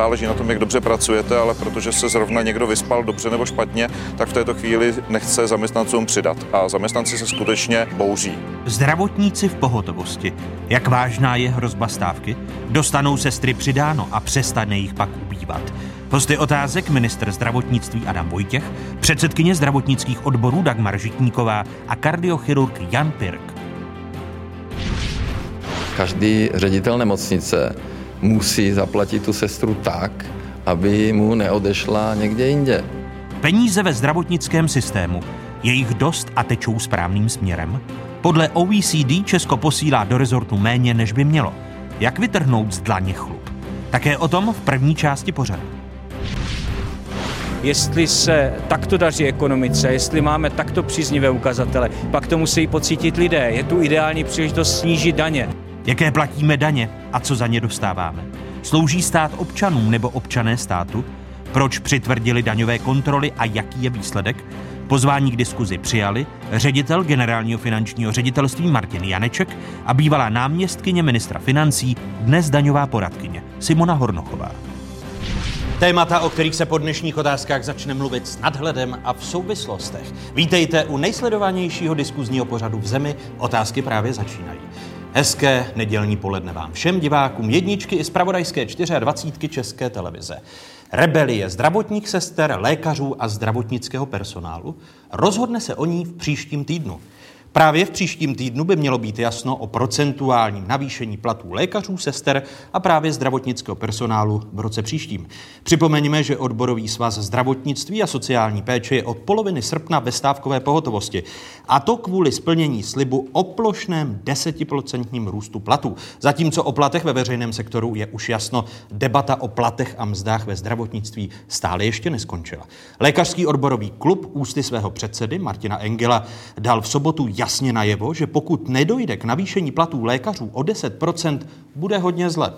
nezáleží na tom, jak dobře pracujete, ale protože se zrovna někdo vyspal dobře nebo špatně, tak v této chvíli nechce zaměstnancům přidat. A zaměstnanci se skutečně bouří. Zdravotníci v pohotovosti. Jak vážná je hrozba stávky? Dostanou sestry přidáno a přestane jich pak ubývat. Hosty otázek minister zdravotnictví Adam Vojtěch, předsedkyně zdravotnických odborů Dagmar Žitníková a kardiochirurg Jan Pirk. Každý ředitel nemocnice musí zaplatit tu sestru tak, aby mu neodešla někde jinde. Peníze ve zdravotnickém systému. Je jich dost a tečou správným směrem? Podle OECD Česko posílá do rezortu méně, než by mělo. Jak vytrhnout z dlaně chlup? Také o tom v první části pořadu. Jestli se takto daří ekonomice, jestli máme takto příznivé ukazatele, pak to musí pocítit lidé. Je tu ideální příležitost snížit daně. Jaké platíme daně a co za ně dostáváme? Slouží stát občanům nebo občané státu? Proč přitvrdili daňové kontroly a jaký je výsledek? Pozvání k diskuzi přijali ředitel generálního finančního ředitelství Martin Janeček a bývalá náměstkyně ministra financí, dnes daňová poradkyně Simona Hornochová. Témata, o kterých se po dnešních otázkách začne mluvit s nadhledem a v souvislostech. Vítejte u nejsledovanějšího diskuzního pořadu v zemi. Otázky právě začínají. Hezké nedělní poledne vám všem divákům jedničky i zpravodajské 24 České televize. Rebelie zdravotních sester, lékařů a zdravotnického personálu rozhodne se o ní v příštím týdnu. Právě v příštím týdnu by mělo být jasno o procentuálním navýšení platů lékařů, sester a právě zdravotnického personálu v roce příštím. Připomeňme, že odborový svaz zdravotnictví a sociální péče je od poloviny srpna ve stávkové pohotovosti. A to kvůli splnění slibu o plošném desetiprocentním růstu platů. Zatímco o platech ve veřejném sektoru je už jasno, debata o platech a mzdách ve zdravotnictví stále ještě neskončila. Lékařský odborový klub ústy svého předsedy Martina Engela dal v sobotu jasně najevo, že pokud nedojde k navýšení platů lékařů o 10%, bude hodně zle.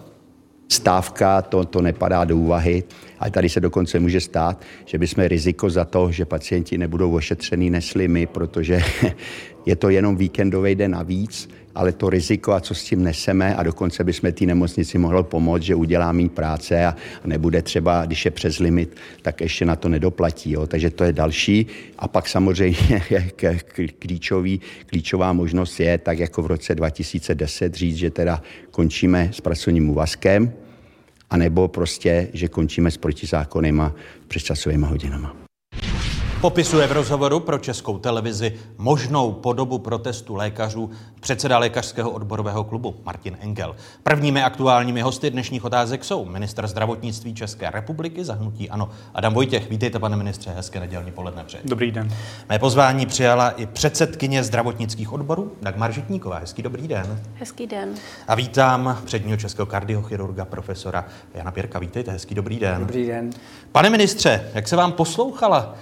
Stávka, to, to nepadá do úvahy, ale tady se dokonce může stát, že bychom riziko za to, že pacienti nebudou ošetřený, nesli my, protože je to jenom víkendový den navíc ale to riziko a co s tím neseme a dokonce bychom té nemocnici mohli pomoct, že udělá méně práce a nebude třeba, když je přes limit, tak ještě na to nedoplatí. Jo. Takže to je další. A pak samozřejmě klíčový, klíčová možnost je, tak jako v roce 2010 říct, že teda končíme s pracovním úvazkem, anebo prostě, že končíme s protizákonnýma přesčasovými hodinama. Popisuje v rozhovoru pro českou televizi možnou podobu protestu lékařů předseda lékařského odborového klubu Martin Engel. Prvními aktuálními hosty dnešních otázek jsou minister zdravotnictví České republiky zahnutí ano Adam Vojtěch. Vítejte, pane ministře, hezké nedělní poledne přeji. Dobrý den. Mé pozvání přijala i předsedkyně zdravotnických odborů Dagmar Žitníková. Hezký dobrý den. Hezký den. A vítám předního českého kardiochirurga profesora Jana Pěrka. Vítejte, hezký dobrý den. Dobrý den. Pane ministře, jak se vám poslouchala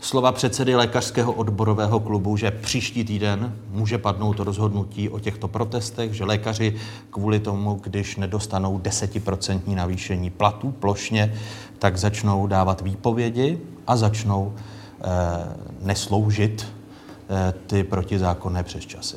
slova předsedy lékařského odborového klubu, že příští týden může padnout rozhodnutí o těchto protestech, že lékaři kvůli tomu, když nedostanou desetiprocentní navýšení platů plošně, tak začnou dávat výpovědi a začnou eh, nesloužit eh, ty protizákonné přesčasy.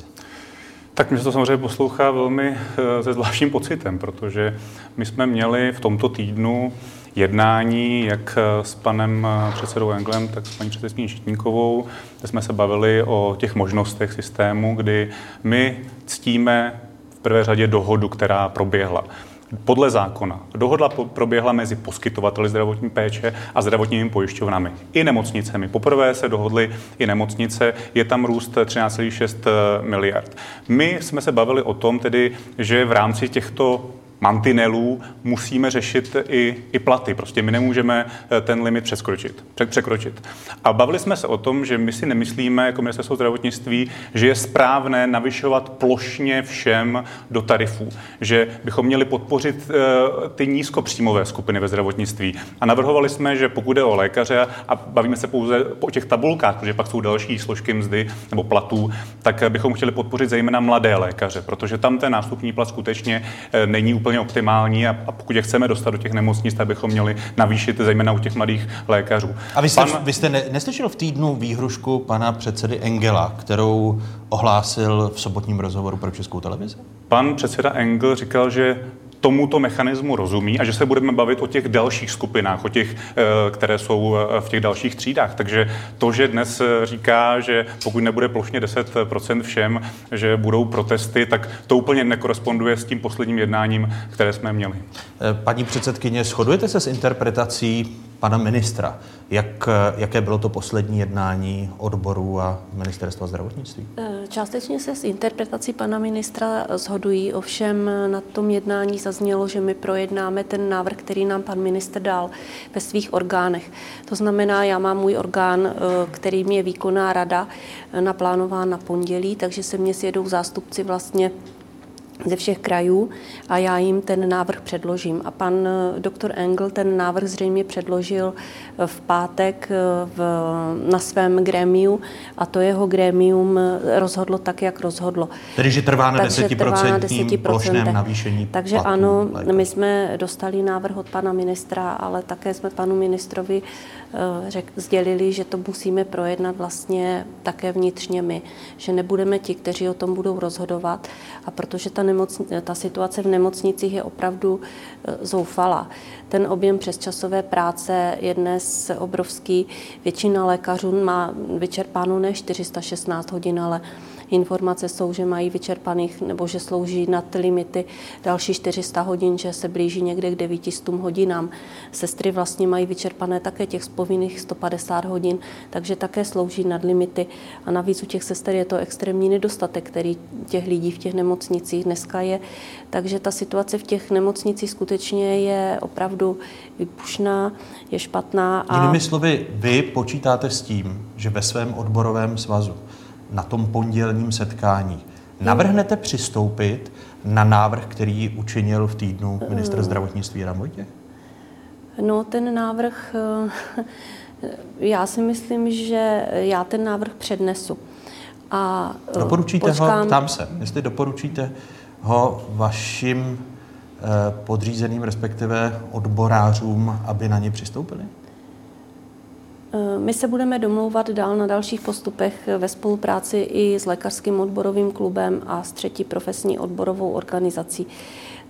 Tak mě to samozřejmě poslouchá velmi eh, se zvláštním pocitem, protože my jsme měli v tomto týdnu jednání, jak eh, s panem eh, předsedou Englem, tak s paní předsedkyní Šitníkovou, kde jsme se bavili o těch možnostech systému, kdy my ctíme v prvé řadě dohodu, která proběhla. Podle zákona dohoda proběhla mezi poskytovateli zdravotní péče a zdravotními pojišťovnami i nemocnicemi. Poprvé se dohodly i nemocnice, je tam růst 13,6 eh, miliard. My jsme se bavili o tom tedy, že v rámci těchto mantinelů musíme řešit i, i platy. Prostě my nemůžeme eh, ten limit přeskročit, překročit. A bavili jsme se o tom, že my si nemyslíme jako ministerstvo zdravotnictví, že je správné navyšovat plošně všem do tarifů, že bychom měli podpořit uh, ty nízkopříjmové skupiny ve zdravotnictví. A navrhovali jsme, že pokud jde o lékaře a bavíme se pouze o těch tabulkách, protože pak jsou další složky mzdy nebo platů, tak bychom chtěli podpořit zejména mladé lékaře, protože tam ten nástupní plat skutečně eh, není úplně úplně optimální a, a pokud je chceme dostat do těch nemocnic, tak bychom měli navýšit zejména u těch mladých lékařů. A vy jste, Pan... vy jste ne, neslyšel v týdnu výhrušku pana předsedy Engela, kterou ohlásil v sobotním rozhovoru pro Českou televizi? Pan předseda Engel říkal, že tomuto mechanismu rozumí a že se budeme bavit o těch dalších skupinách, o těch, které jsou v těch dalších třídách. Takže to, že dnes říká, že pokud nebude plošně 10% všem, že budou protesty, tak to úplně nekoresponduje s tím posledním jednáním, které jsme měli. Paní předsedkyně, shodujete se s interpretací pana ministra. Jak, jaké bylo to poslední jednání odborů a ministerstva zdravotnictví? Eh, částečně se s interpretací pana ministra shodují, ovšem na tom jednání zaznělo, že my projednáme ten návrh, který nám pan ministr dal ve svých orgánech. To znamená, já mám můj orgán, eh, který mě výkonná rada eh, naplánován na pondělí, takže se mě sjedou zástupci vlastně ze všech krajů a já jim ten návrh předložím. A pan eh, doktor Engel ten návrh zřejmě předložil eh, v pátek eh, v, na svém grémiu a to jeho grémium rozhodlo tak, jak rozhodlo. Tedy, že trvá na 10%, plošném navýšení Takže ano, lékař. my jsme dostali návrh od pana ministra, ale také jsme panu ministrovi řek, sdělili, že to musíme projednat vlastně také vnitřně my, že nebudeme ti, kteří o tom budou rozhodovat a protože ta nemocni, ta situace v nemocnicích je opravdu e, zoufalá. Ten objem přesčasové práce je dnes obrovský. Většina lékařů má vyčerpáno ne 416 hodin, ale Informace jsou, že mají vyčerpaných nebo že slouží nad limity další 400 hodin, že se blíží někde k 900 hodinám. Sestry vlastně mají vyčerpané také těch povinných 150 hodin, takže také slouží nad limity. A navíc u těch sester je to extrémní nedostatek, který těch lidí v těch nemocnicích dneska je. Takže ta situace v těch nemocnicích skutečně je opravdu vypušná, je špatná. A... Jinými slovy, vy počítáte s tím, že ve svém odborovém svazu na tom pondělním setkání. Navrhnete přistoupit na návrh, který učinil v týdnu ministr mm. zdravotnictví Vojtěch? No, ten návrh, eh, já si myslím, že já ten návrh přednesu. A eh, doporučíte počkám... ho, ptám se, jestli doporučíte ho vašim eh, podřízeným, respektive odborářům, aby na ně přistoupili? Eh, my se budeme domlouvat dál na dalších postupech ve spolupráci i s Lékařským odborovým klubem a s třetí profesní odborovou organizací.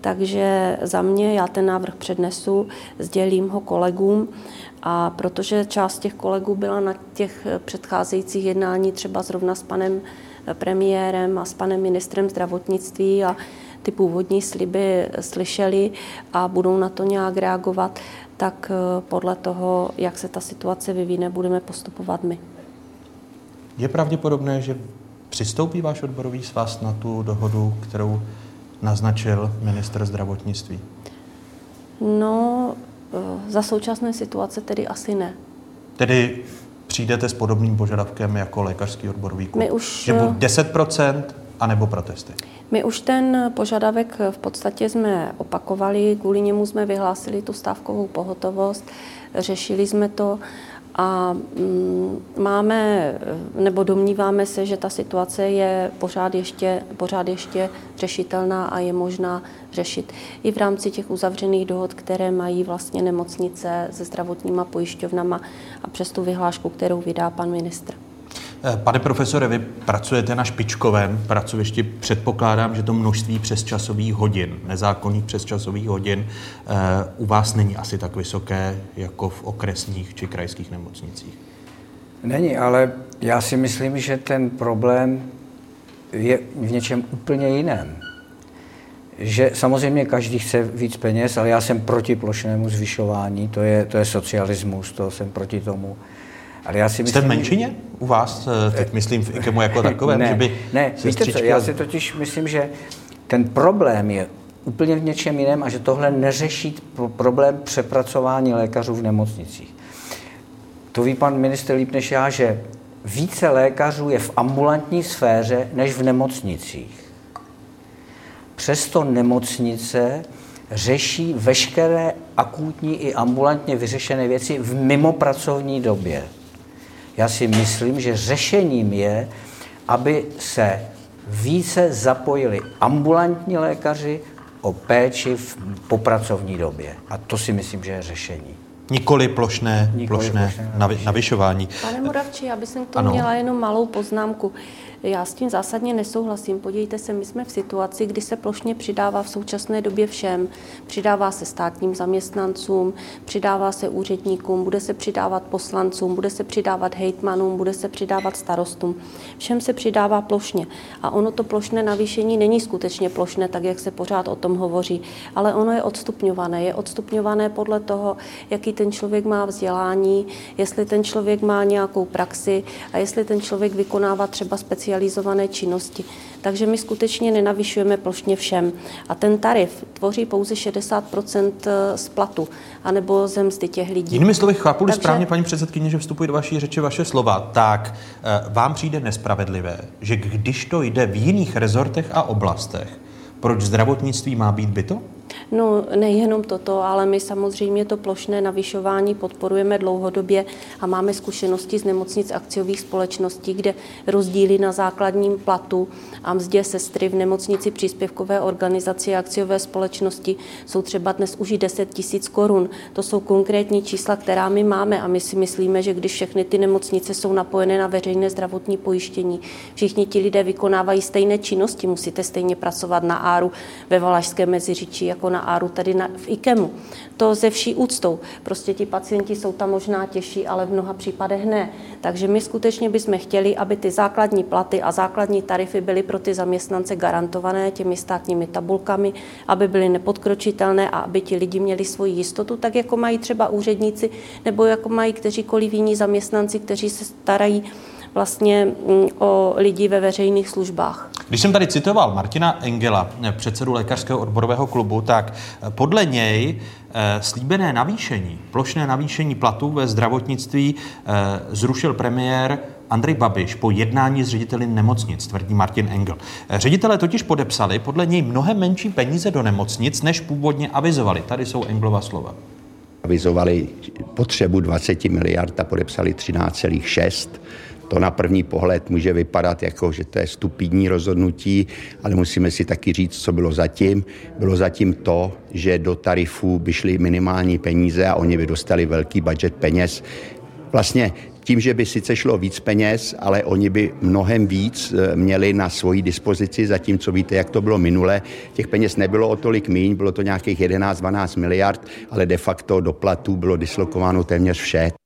Takže za mě já ten návrh přednesu, sdělím ho kolegům a protože část těch kolegů byla na těch předcházejících jednání třeba zrovna s panem premiérem a s panem ministrem zdravotnictví a ty původní sliby slyšeli a budou na to nějak reagovat, tak eh, podle toho, jak se ta situace vyvíne, budeme postupovat my. Je pravděpodobné, že přistoupí váš odborový svaz na tu dohodu, kterou naznačil ministr zdravotnictví? No, eh, za současné situace tedy asi ne. Tedy přijdete s podobným požadavkem jako lékařský odborový klub? My už... Že buď 10% anebo protesty? My už ten požadavek v podstatě jsme opakovali, kvůli němu jsme vyhlásili tu stávkovou pohotovost, řešili jsme to a mm, máme, nebo domníváme se, že ta situace je pořád ještě, pořád ještě řešitelná a je možná řešit i v rámci těch uzavřených dohod, které mají vlastně nemocnice se zdravotníma pojišťovnama a přes tu vyhlášku, kterou vydá pan ministr. Pane profesore, vy pracujete na špičkovém pracovišti. Předpokládám, že to množství přesčasových hodin, nezákonných přesčasových hodin, eh, u vás není asi tak vysoké jako v okresních či krajských nemocnicích. Není, ale já si myslím, že ten problém je v něčem úplně jiném. Že samozřejmě každý chce víc peněz, ale já jsem proti plošnému zvyšování, to je, to je socialismus, to jsem proti tomu. Ale já si myslím, Jste v menšině u vás, eh, teď myslím v IKEMu jako takovém, ne, že by Ne, víte co, já si totiž myslím, že ten problém je úplně v něčem jiném a že tohle neřeší problém přepracování lékařů v nemocnicích. To ví pan minister líp než já, že více lékařů je v ambulantní sféře než v nemocnicích. Přesto nemocnice řeší veškeré akutní i ambulantně vyřešené věci v mimopracovní době. Já si myslím, že řešením je, aby se více zapojili ambulantní lékaři o péči v popracovní době. A to si myslím, že je řešení. Nikoli plošné, Nikoli plošné, plošné navyšování. Pane Moravči, já bych k tomu ano. měla jenom malou poznámku. Já s tím zásadně nesouhlasím. Podívejte se, my jsme v situaci, kdy se plošně přidává v současné době všem. Přidává se státním zaměstnancům, přidává se úředníkům, bude se přidávat poslancům, bude se přidávat hejtmanům, bude se přidávat starostům. Všem se přidává plošně. A ono to plošné navýšení není skutečně plošné, tak jak se pořád o tom hovoří, ale ono je odstupňované. Je odstupňované podle toho, jaký ten člověk má vzdělání, jestli ten člověk má nějakou praxi a jestli ten člověk vykonává třeba specializované činnosti. Takže my skutečně nenavyšujeme plošně všem. A ten tarif tvoří pouze 60 z platu, anebo ze mzdy těch lidí. Jinými slovy, chápu Takže... správně, paní předsedkyně, že vstupují do vaší řeči vaše slova, tak eh, vám přijde nespravedlivé, že když to jde v jiných rezortech a oblastech, proč zdravotnictví má být byto? No nejenom toto, ale my samozřejmě to plošné navyšování podporujeme dlouhodobě a máme zkušenosti z nemocnic akciových společností, kde rozdíly na základním platu a mzdě sestry v nemocnici příspěvkové organizaci a akciové společnosti jsou třeba dnes už i 10 tisíc korun. To jsou konkrétní čísla, která my máme a my si myslíme, že když všechny ty nemocnice jsou napojené na veřejné zdravotní pojištění, všichni ti lidé vykonávají stejné činnosti, musíte stejně pracovat na áru ve Valašském meziříčí jako na Áru, tady na, v IKEMu. To ze vší úctou. Prostě ti pacienti jsou tam možná těžší, ale v mnoha případech ne. Takže my skutečně bychom chtěli, aby ty základní platy a základní tarify byly pro ty zaměstnance garantované těmi státními tabulkami, aby byly nepodkročitelné a aby ti lidi měli svoji jistotu, tak jako mají třeba úředníci nebo jako mají kteříkoliv jiní zaměstnanci, kteří se starají vlastně mm, o lidi ve veřejných službách. Když jsem tady citoval Martina Engela, předsedu lékařského odborového klubu, tak eh, podle něj eh, slíbené navýšení, plošné navýšení platů ve zdravotnictví eh, zrušil premiér Andrej Babiš po jednání s řediteli nemocnic, tvrdí Martin Engel. Ředitelé totiž podepsali podle něj mnohem menší peníze do nemocnic, než původně avizovali. Tady jsou Englova slova. Avizovali potřebu 20 miliard a podepsali 13,6 to na první pohled může vypadat jako, že to je stupidní rozhodnutí, ale musíme si taky říct, co bylo zatím. Bylo zatím to, že do tarifů by šly minimální peníze a oni by dostali velký budget peněz. Vlastně tím, že by sice šlo víc peněz, ale oni by mnohem víc eh, měli na svoji dispozici, zatímco víte, jak to bylo minule. Těch peněz nebylo o tolik míň, bylo to nějakých 11-12 miliard, ale de facto do platů bylo dislokováno téměř vše.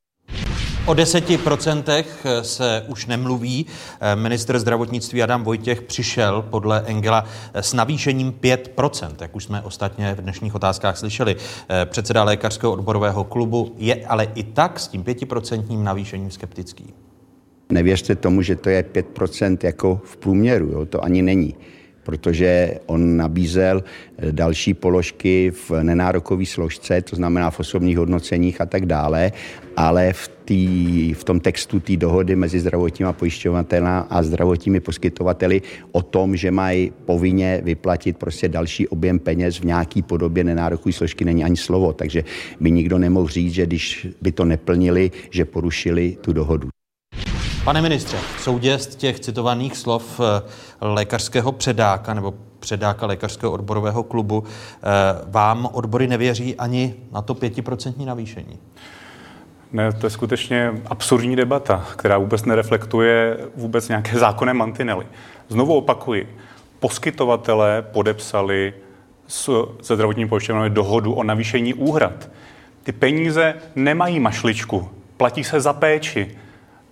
O deseti procentech se už nemluví. Minister zdravotnictví Adam Vojtěch přišel podle Engela s navýšením 5%, jak už jsme ostatně v dnešních otázkách slyšeli. Předseda lékařského odborového klubu je ale i tak s tím 5% navýšením skeptický. Nevěřte tomu, že to je 5% jako v průměru, jo? to ani není protože on nabízel eh, další položky v nenárokové složce, to znamená v osobních hodnoceních a tak dále, ale v, tý, v tom textu té dohody mezi zdravotníma pojišťovateli a zdravotními poskytovateli o tom, že mají povinně vyplatit prostě další objem peněz v nějaký podobě nenárokové složky, není ani slovo. Takže by nikdo nemohl říct, že když by to neplnili, že porušili tu dohodu. Pane ministře, soudě z těch citovaných slov eh, lékařského předáka nebo předáka lékařského odborového klubu, eh, vám odbory nevěří ani na to pětiprocentní navýšení? Ne, to je skutečně absurdní debata, která vůbec nereflektuje vůbec nějaké zákonné mantinely. Znovu opakuji, poskytovatelé podepsali se zdravotním pojišťovnami dohodu o navýšení úhrad. Ty peníze nemají mašličku, platí se za péči.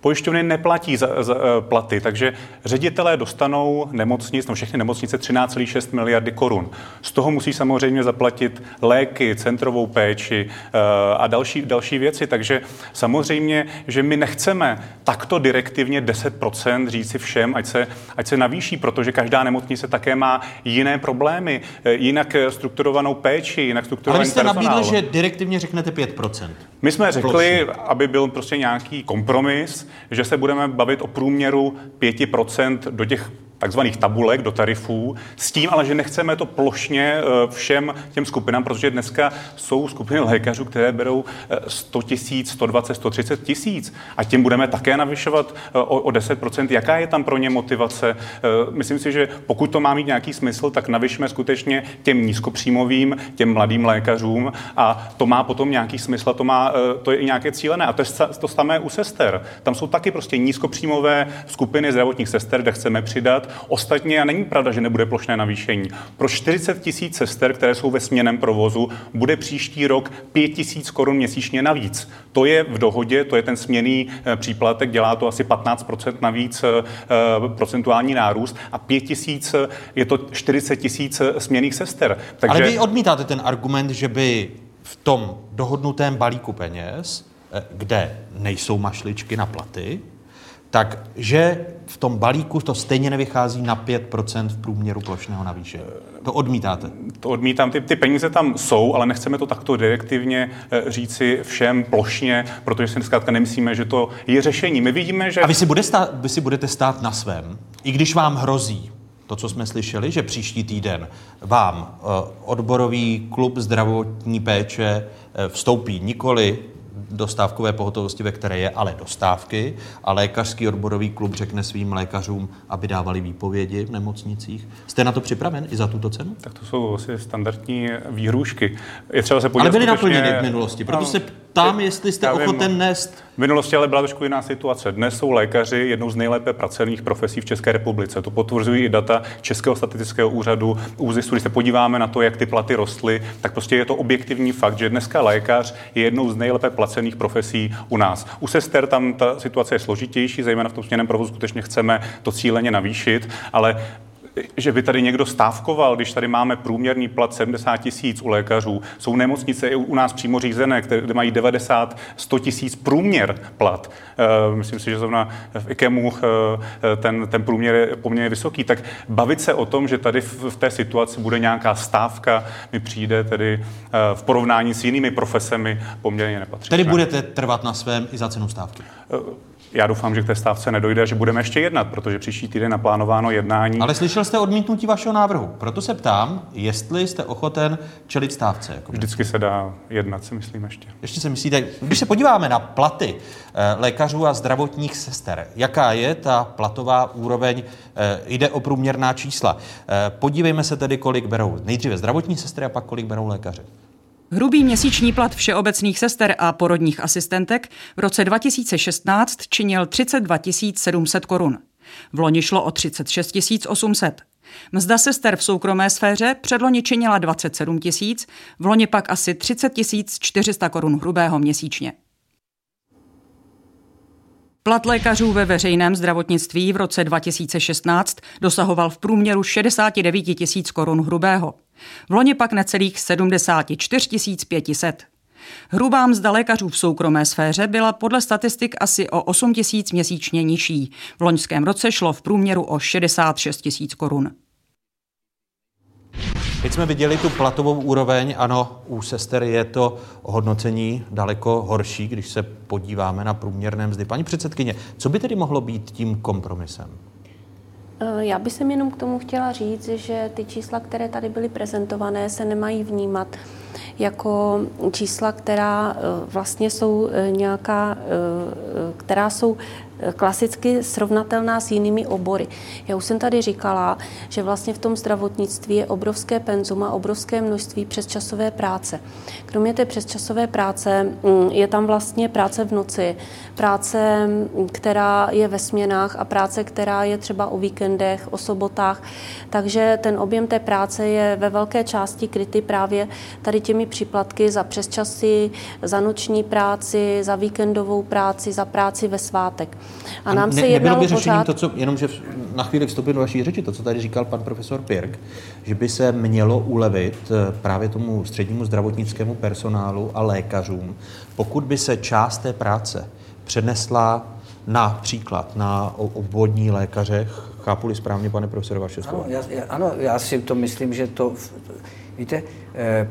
Pojišťovny neplatí za, za eh, platy, takže ředitelé dostanou nemocnic, no všechny nemocnice 13,6 miliardy korun. Z toho musí samozřejmě zaplatit léky, centrovou péči uh, a další, další věci. Takže samozřejmě, že my nechceme takto direktivně 10% říci všem, ať se, ať se navýší, protože každá nemocnice také má jiné problémy, eh, jinak strukturovanou péči, jinak strukturovaný Ale vy jste personál. nabídli, že direktivně řeknete 5%. My jsme řekli, aby byl prostě nějaký kompromis, že se budeme bavit o průměru 5% do těch takzvaných tabulek do tarifů, s tím ale, že nechceme to plošně eh, všem těm skupinám, protože dneska jsou skupiny lékařů, které berou 100 tisíc, 120, 130 tisíc a tím budeme také navyšovat eh, o, o 10%. Jaká je tam pro ně motivace? Eh, myslím si, že pokud to má mít nějaký smysl, tak navyšme skutečně těm nízkopříjmovým, těm mladým lékařům a to má potom nějaký smysl a to, má, to je i nějaké cílené. A to je to samé u sester. Tam jsou taky prostě nízkopříjmové skupiny zdravotních sester, kde chceme přidat Ostatně, a není pravda, že nebude plošné navýšení. Pro 40 tisíc sester, které jsou ve směném provozu, bude příští rok 5 tisíc korun měsíčně navíc. To je v dohodě, to je ten směný eh, příplatek, dělá to asi 15% navíc eh, eh, procentuální nárůst a 5 tisíc je to 40 tisíc směných sester. Takže... Ale vy odmítáte ten argument, že by v tom dohodnutém balíku peněz, kde nejsou mašličky na platy, takže v tom balíku to stejně nevychází na 5% v průměru plošného navýšení. To odmítáte? To odmítám. Ty, ty peníze tam jsou, ale nechceme to takto direktivně eh, říci všem plošně, protože si zkrátka nemyslíme, že to je řešení. My vidíme, že... A vy si, bude stát, vy si budete stát na svém, i když vám hrozí to, co jsme slyšeli, že příští týden vám eh, odborový klub zdravotní péče eh, vstoupí nikoli dostávkové pohotovosti, ve které je ale dostávky a lékařský odborový klub řekne svým lékařům, aby dávali výpovědi v nemocnicích. Jste na to připraven i za tuto cenu? Tak to jsou asi standardní výhrůžky. Je třeba se podívat Ale byly skutečně... naplněny v minulosti, proto no, se ptám, jestli jste ochoten nést. V minulosti ale byla trošku jiná situace. Dnes jsou lékaři jednou z nejlépe pracovních profesí v České republice. To potvrzují i data Českého statistického úřadu, ÚZISu. Když se podíváme na to, jak ty platy rostly, tak prostě je to objektivní fakt, že dneska lékař je jednou z nejlépe placených profesí u nás. U sester tam ta situace je složitější, zejména v tom směrném provozu skutečně chceme to cíleně navýšit, ale že by tady někdo stávkoval, když tady máme průměrný plat 70 tisíc u lékařů. Jsou nemocnice i u nás přímo řízené, které, kde mají 90, 100 tisíc průměr plat. Uh, myslím si, že zrovna v IKEMu uh, ten, ten průměr je poměrně vysoký. Tak bavit se o tom, že tady v, té situaci bude nějaká stávka, mi přijde tedy uh, v porovnání s jinými profesemi poměrně nepatří. Tedy budete trvat na svém i za cenu stávky? Já doufám, že k té stávce nedojde a že budeme ještě jednat, protože příští týden naplánováno jednání. Ale slyšel jste odmítnutí vašeho návrhu. Proto se ptám, jestli jste ochoten čelit stávce. Jako Vždycky se dá jednat, si myslím ještě. Ještě si myslíte, když se podíváme na platy eh, lékařů a zdravotních sester, jaká je ta platová úroveň, eh, jde o průměrná čísla. Eh, podívejme se tedy, kolik berou nejdříve zdravotní sestry a pak kolik berou lékaři. Hrubý měsíční plat všeobecných sester a porodních asistentek v roce 2016 činil 32 700 korun. V loni šlo o 36 800. Mzda sester v soukromé sféře předloni činila 27 tisíc, v loni pak asi 30 400 korun hrubého měsíčně. Plat lékařů ve veřejném zdravotnictví v roce 2016 dosahoval v průměru 69 tisíc korun hrubého. V loni pak necelých 74 500. Hrubá mzda lékařů v soukromé sféře byla podle statistik asi o 8 tisíc měsíčně nižší. V loňském roce šlo v průměru o 66 tisíc korun. Teď jsme viděli tu platovou úroveň, ano, u sester je to hodnocení daleko horší, když se podíváme na průměrné mzdy. Paní předsedkyně, co by tedy mohlo být tím kompromisem? Eh, já bych sem jenom k tomu chtěla říct, že ty čísla, které tady byly prezentované, se nemají vnímat jako čísla, která eh, vlastně jsou eh, nějaká, která jsou klasicky srovnatelná s jinými obory. Já už jsem tady říkala, že vlastně v tom zdravotnictví je obrovské penzum a obrovské množství přesčasové práce. Kromě té přesčasové práce mm, je tam vlastně práce v noci, práce, mm, která je ve směnách a práce, která je třeba o víkendech, o sobotách. Takže ten objem té práce je ve velké části kryty právě tady těmi příplatky za přesčasy, za noční práci, za víkendovou práci, za práci ve svátek. A nám ne, se jednalo by řešením pořád... to, co, jenom že na chvíli vstoupím do vaší řeči, to, co tady říkal pan profesor Pirk, že by se mělo ulevit eh, právě tomu střednímu zdravotnickému personálu a lékařům, pokud by se část té práce přenesla například na obvodní lékaře, chápu-li správně, pane profesor, vaše slovo? Ano, já, ano, já si to myslím, že to, víte, eh,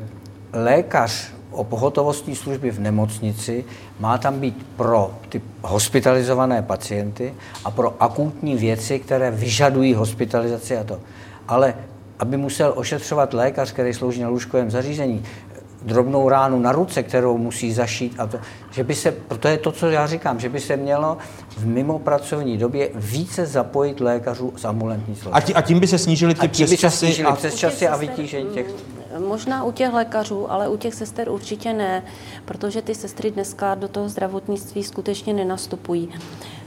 lékař o pohotovostní služby v nemocnici, má tam být pro ty hospitalizované pacienty a pro akutní věci, které vyžadují hospitalizaci a to. Ale aby musel ošetřovat lékař, který slouží na lůžkovém zařízení, drobnou ránu na ruce, kterou musí zašít. A to, že by se, to je to, co já říkám, že by se mělo v mimo pracovní době více zapojit lékařů z ambulantní služby. A, tí, a tím by se snížily ty přesčasy a... přesčasy a vytížení těch... Možná u těch lékařů, ale u těch sester určitě ne, protože ty sestry dneska do toho zdravotnictví skutečně nenastupují.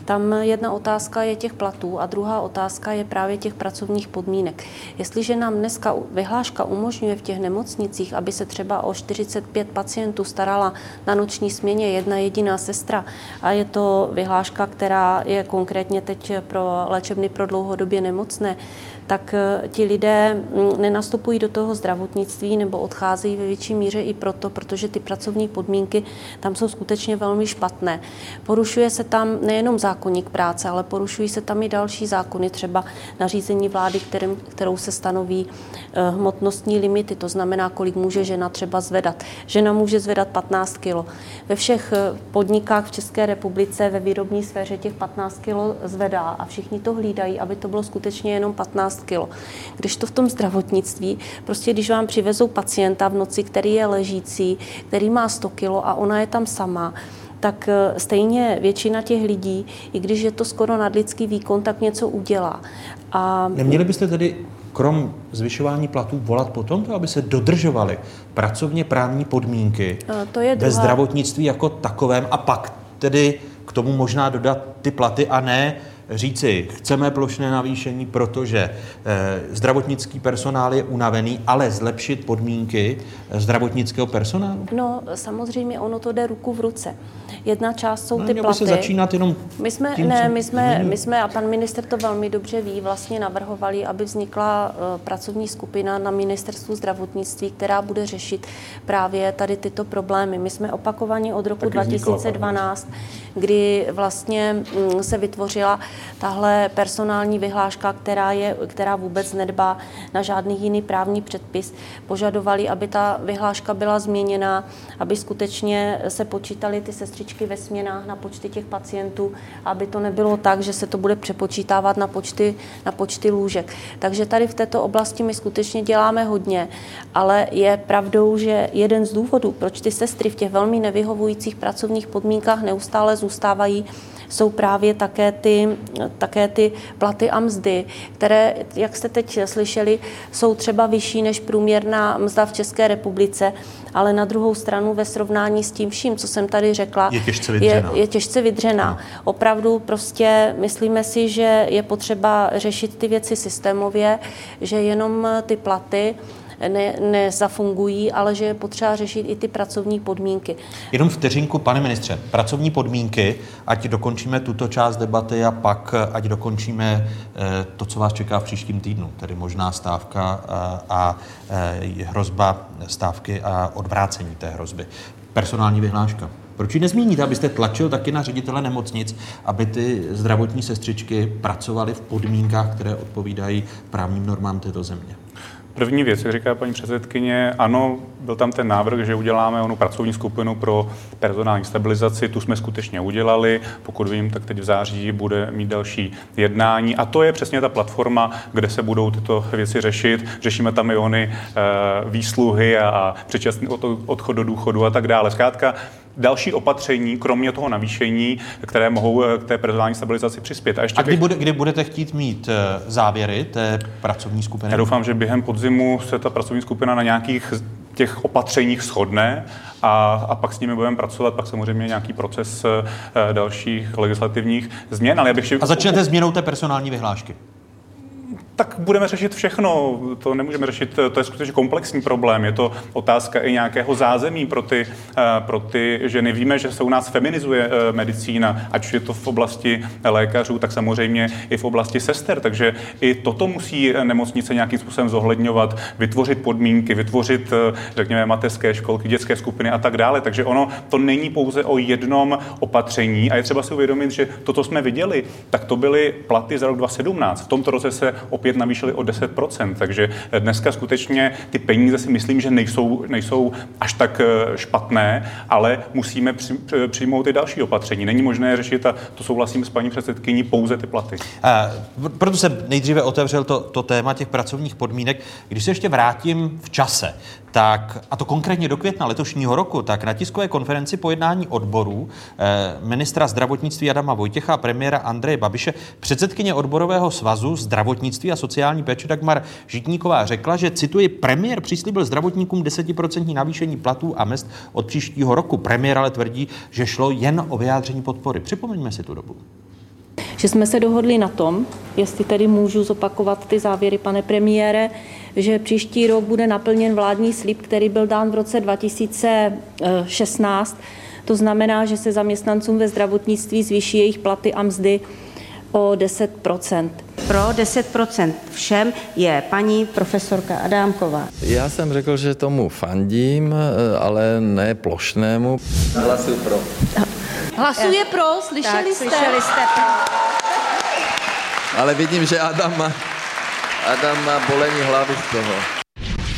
Tam jedna otázka je těch platů a druhá otázka je právě těch pracovních podmínek. Jestliže nám dneska vyhláška umožňuje v těch nemocnicích, aby se třeba o 45 pacientů starala na noční směně jedna jediná sestra a je to vyhláška, která je konkrétně teď pro léčebny pro dlouhodobě nemocné, tak eh, ti lidé mm, nenastupují do toho zdravotnictví nebo odcházejí ve větší míře i proto, protože ty pracovní podmínky tam jsou skutečně velmi špatné. Porušuje se tam nejenom zákonník práce, ale porušují se tam i další zákony, třeba nařízení vlády, kterým, kterou se stanoví eh, hmotnostní limity, to znamená, kolik může žena třeba zvedat. Žena může zvedat 15 kg. Ve všech eh, podnikách v České republice ve výrobní sféře těch 15 kg zvedá a všichni to hlídají, aby to bylo skutečně jenom 15 15 kg. Když to v tom zdravotnictví, prostě když vám přivezou pacienta v noci, který je ležící, který má 100 kg a ona je tam sama, tak eh, stejně většina těch lidí, i když je to skoro nadlidský výkon, tak něco udělá. A... Neměli byste tedy krom zvyšování platů volat potom to, aby se dodržovaly pracovně právní podmínky eh, to je druhá... ve zdravotnictví jako takovém a pak tedy k tomu možná dodat ty platy a ne říci, chceme plošné navýšení, protože eh, zdravotnický personál je unavený, ale zlepšit podmínky eh, zdravotnického personálu? No, samozřejmě ono to jde ruku v ruce. Jedna část jsou no, ty platy. se začínat jenom my jsme, tím, ne, my jsme, my jsme, a pan minister to velmi dobře ví, vlastně navrhovali, aby vznikla uh, pracovní skupina na ministerstvu zdravotnictví, která bude řešit právě tady tyto problémy. My jsme opakovaně od roku Taky 2012, kdy vlastně um, se vytvořila tahle personální vyhláška, která, je, která vůbec nedbá na žádný jiný právní předpis, požadovali, aby ta vyhláška byla změněna, aby skutečně se počítali ty sestřičky ve směnách na počty těch pacientů, aby to nebylo tak, že se to bude přepočítávat na počty, na počty lůžek. Takže tady v této oblasti my skutečně děláme hodně, ale je pravdou, že jeden z důvodů, proč ty sestry v těch velmi nevyhovujících pracovních podmínkách neustále zůstávají, jsou právě také ty, také ty platy a mzdy, které, jak jste teď slyšeli, jsou třeba vyšší než průměrná mzda v České republice, ale na druhou stranu ve srovnání s tím vším, co jsem tady řekla, je těžce vydřená. Je, je těžce vydřená. No. Opravdu prostě myslíme si, že je potřeba řešit ty věci systémově, že jenom ty platy ne, nezafungují, ale že je potřeba řešit i ty pracovní podmínky. Jenom vteřinku, pane ministře, pracovní podmínky, ať dokončíme tuto část debaty a pak ať dokončíme eh, to, co vás čeká v příštím týdnu, tedy možná stávka eh, a, a eh, hrozba stávky a odvrácení té hrozby. Personální vyhláška. Proč ji nezmíníte, abyste tlačil taky na ředitele nemocnic, aby ty zdravotní sestřičky pracovaly v podmínkách, které odpovídají právním normám této země? První věc, jak říká paní předsedkyně, ano, byl tam ten návrh, že uděláme onu pracovní skupinu pro personální stabilizaci, tu jsme skutečně udělali, pokud vím, tak teď v září bude mít další jednání a to je přesně ta platforma, kde se budou tyto věci řešit. Řešíme tam i ony e, výsluhy a, a předčasný odchod do důchodu a tak dále. Zkrátka, další opatření, kromě toho navýšení, které mohou eh, k té personální stabilizaci přispět. A, ještě a kdy, bych... bude, kdy budete chtít mít eh, závěry té pracovní skupiny? Já doufám, že během podzimu se ta pracovní skupina na nějakých těch opatřeních shodne a, a pak s nimi budeme pracovat, pak samozřejmě nějaký proces eh, dalších legislativních změn. Ale já bych... A začnete změnou té personální vyhlášky? Tak budeme řešit všechno. To nemůžeme řešit, to je skutečně komplexní problém. Je to otázka i nějakého zázemí pro ty, eh, pro ty ženy. Víme, že se u nás feminizuje eh, medicína, ať je to v oblasti lékařů, tak samozřejmě i v oblasti sester. Takže i toto musí nemocnice nějakým způsobem zohledňovat, vytvořit podmínky, vytvořit, eh, řekněme, mateřské školky, dětské skupiny a tak dále. Takže ono to není pouze o jednom opatření a je třeba si uvědomit, že to, co jsme viděli, tak to byly platy za rok 2017. V tomto roce se opět opět navýšili o 10%. Takže dneska skutečně ty peníze si myslím, že nejsou, nejsou až tak špatné, ale musíme přijmout i další opatření. Není možné řešit, a to souhlasím s paní předsedkyní, pouze ty platy. A, proto jsem nejdříve otevřel to, to téma těch pracovních podmínek. Když se ještě vrátím v čase, tak, a to konkrétně do května letošního roku, tak na tiskové konferenci po jednání odborů eh, ministra zdravotnictví Adama Vojtěcha a premiéra Andreje Babiše předsedkyně odborového svazu zdravotnictví a sociální péče Dagmar Žitníková řekla, že cituji, premiér přislíbil zdravotníkům 10% navýšení platů a mest od příštího roku. Premiér ale tvrdí, že šlo jen o vyjádření podpory. Připomeňme si tu dobu že jsme se dohodli na tom, jestli tedy můžu zopakovat ty závěry, pane premiére, že příští rok bude naplněn vládní slib, který byl dán v roce 2016. To znamená, že se zaměstnancům ve zdravotnictví zvýší jejich platy a mzdy o 10% pro 10% všem je paní profesorka Adámková. Já jsem řekl, že tomu fandím, ale ne plošnému. Hlasuji pro. Hlasuje pro, slyšeli tak, jste? Slyšeli jste. Ale vidím, že Adam má, Adam má bolení hlavy z toho.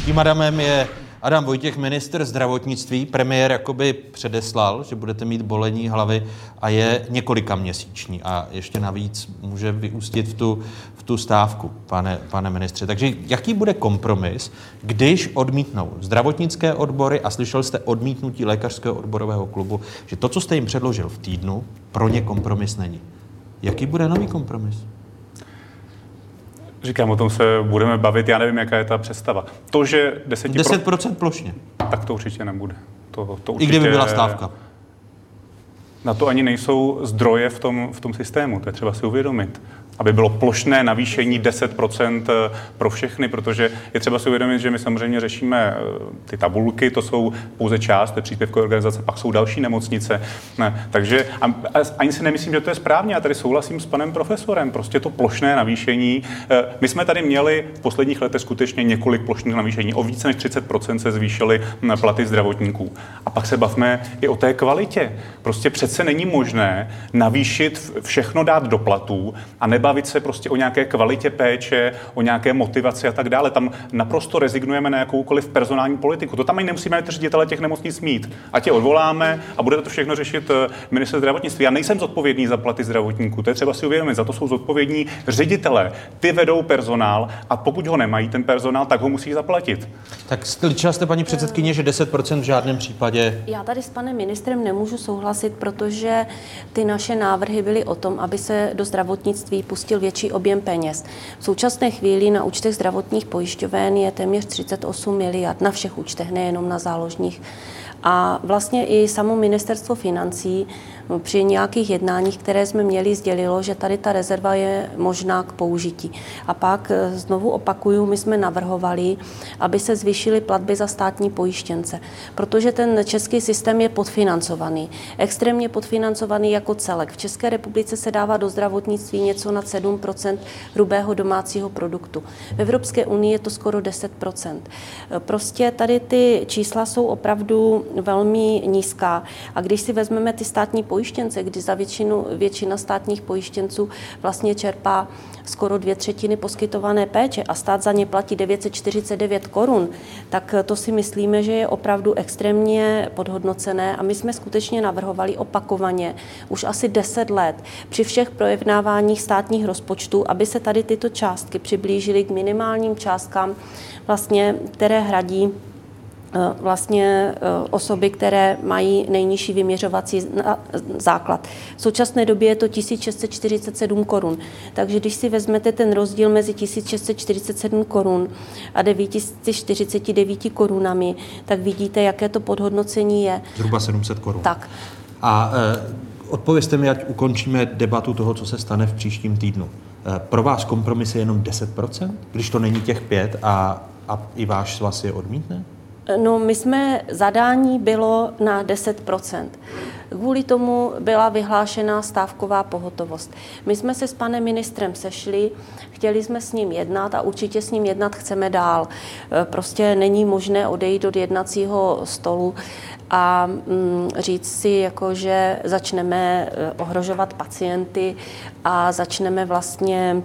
Tím Adamem je Adam Vojtěch, minister zdravotnictví. Premiér jakoby předeslal, že budete mít bolení hlavy a je několika měsíční a ještě navíc může vyústit v tu, v tu stávku, pane, pane ministře. Takže jaký bude kompromis, když odmítnou zdravotnické odbory a slyšel jste odmítnutí lékařského odborového klubu, že to, co jste jim předložil v týdnu, pro ně kompromis není. Jaký bude nový kompromis? Říkám, o tom se budeme bavit, já nevím, jaká je ta představa. To, že 10%, 10% plošně. Tak to určitě nebude. To, to určitě, I kdyby byla stávka. Na to ani nejsou zdroje v tom, v tom systému, to je třeba si uvědomit aby bylo plošné navýšení 10% eh, pro všechny, protože je třeba si uvědomit, že my samozřejmě řešíme eh, ty tabulky, to jsou pouze část té příspěvkové organizace, pak jsou další nemocnice. Ne, takže a, ani si nemyslím, že to je správně. Já tady souhlasím s panem profesorem. Prostě to plošné navýšení. Eh, my jsme tady měli v posledních letech skutečně několik plošných navýšení. O více než 30% se zvýšily platy zdravotníků. A pak se bavme i o té kvalitě. Prostě přece není možné navýšit všechno dát do platů a neba nebavit se prostě o nějaké kvalitě péče, o nějaké motivaci a tak dále. Tam naprosto rezignujeme na jakoukoliv personální politiku. To tam ani nemusíme ředitele těch nemocnic mít. A tě odvoláme a bude to všechno řešit eh, minister zdravotnictví. Já nejsem zodpovědný za platy zdravotníků, to je třeba si uvědomit. Za to jsou zodpovědní ředitele. Ty vedou personál a pokud ho nemají, ten personál, tak ho musí zaplatit. Tak slyšela jste, paní předsedkyně, že 10% v žádném případě. Já tady s panem ministrem nemůžu souhlasit, protože ty naše návrhy byly o tom, aby se do zdravotnictví pustil pustil větší objem peněz. V současné chvíli na účtech zdravotních pojišťoven je téměř 38 miliard na všech účtech, nejenom na záložních. A vlastně i samo ministerstvo financí při nějakých jednáních, které jsme měli, sdělilo, že tady ta rezerva je možná k použití. A pak eh, znovu opakuju, my jsme navrhovali, aby se zvýšily platby za státní pojištěnce, protože ten český systém je podfinancovaný, extrémně podfinancovaný jako celek. V České republice se dává do zdravotnictví něco nad 7% hrubého domácího produktu. V Evropské unii je to skoro 10% Prostě tady ty čísla jsou opravdu velmi nízká. A když si vezmeme ty státní pojištěnce, pojištěnce, kdy za většinu, většina státních pojištěnců vlastně čerpá skoro dvě třetiny poskytované péče a stát za ně platí 949 korun, tak to si myslíme, že je opravdu extrémně podhodnocené a my jsme skutečně navrhovali opakovaně už asi 10 let při všech projednáváních státních rozpočtů, aby se tady tyto částky přiblížily k minimálním částkám, vlastně, které hradí vlastně eh, osoby, které mají nejnižší vyměřovací základ. V současné době je to 1647 korun. Takže když si vezmete ten rozdíl mezi 1647 korun a 949 korunami, tak vidíte, jaké to podhodnocení je. Zhruba 700 korun. Tak. A e, odpovězte mi, ať ukončíme debatu toho, co se stane v příštím týdnu. Pro vás kompromis je jenom 10%, když to není těch pět a, a i váš svaz je odmítne? No, my jsme, zadání bylo na 10% Kvůli tomu byla vyhlášena stávková pohotovost. My jsme se s panem ministrem sešli, chtěli jsme s ním jednat a určitě s ním jednat chceme dál. E, prostě není možné odejít od jednacího stolu a mm, říct si, jako, že začneme e, ohrožovat pacienty a začneme vlastně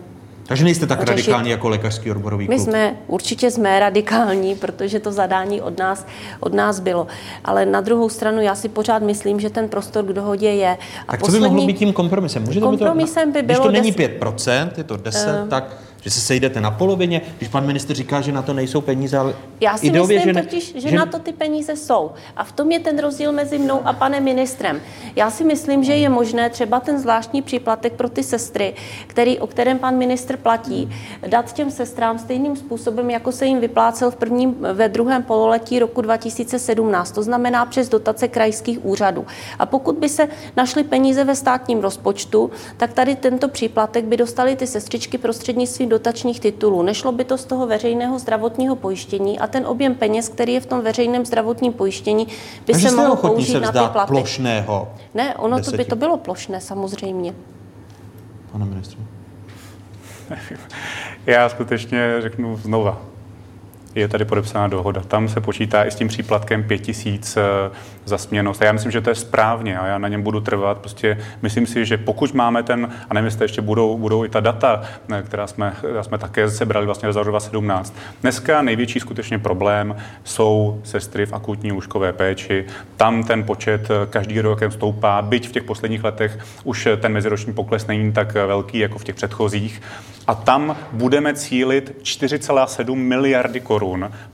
Takže nejste tak řešit. radikální jako lékařský odborový klub. My jsme, určitě jsme radikální, protože to zadání od nás, od nás bylo. Ale na druhou stranu já si pořád myslím, že ten prostor k dohodě je. A tak poslední, co by mohlo být tím kompromisem? Může kompromisem by, to, by bylo... Když to není 5%, je to 10, uh, tak že se sejdete na polovině, když pan minister říká, že na to nejsou peníze, ale Já si ideově, myslím že ne, totiž, že, že na to ty peníze jsou. A v tom je ten rozdíl mezi mnou a panem ministrem. Já si myslím, že je možné třeba ten zvláštní příplatek pro ty sestry, který, o kterém pan ministr platí, dát těm sestrám stejným způsobem, jako se jim vyplácel v prvním, ve druhém pololetí roku 2017. To znamená přes dotace krajských úřadů. A pokud by se našly peníze ve státním rozpočtu, tak tady tento příplatek by dostali ty sestřičky prostřednictvím dotačních titulů. Nešlo by to z toho veřejného zdravotního pojištění a ten objem peněz, který je v tom veřejném zdravotním pojištění, by Takže se mohl použít se na ty platy. plošného? Ne, ono to by to bylo plošné samozřejmě. Pane ministře. Já skutečně řeknu znova je tady podepsána dohoda. Tam se počítá i s tím příplatkem 5000 eh, za směnost. A já myslím, že to je správně a já na něm budu trvat. Prostě myslím si, že pokud máme ten, a nevím, jestli ještě budou, budou i ta data, eh, která jsme, která jsme také sebrali vlastně za rok 2017. Dneska největší skutečně problém jsou sestry v akutní lůžkové péči. Tam ten počet eh, každý rokem stoupá, byť v těch posledních letech už ten meziroční pokles není tak velký jako v těch předchozích. A tam budeme cílit 4,7 miliardy korun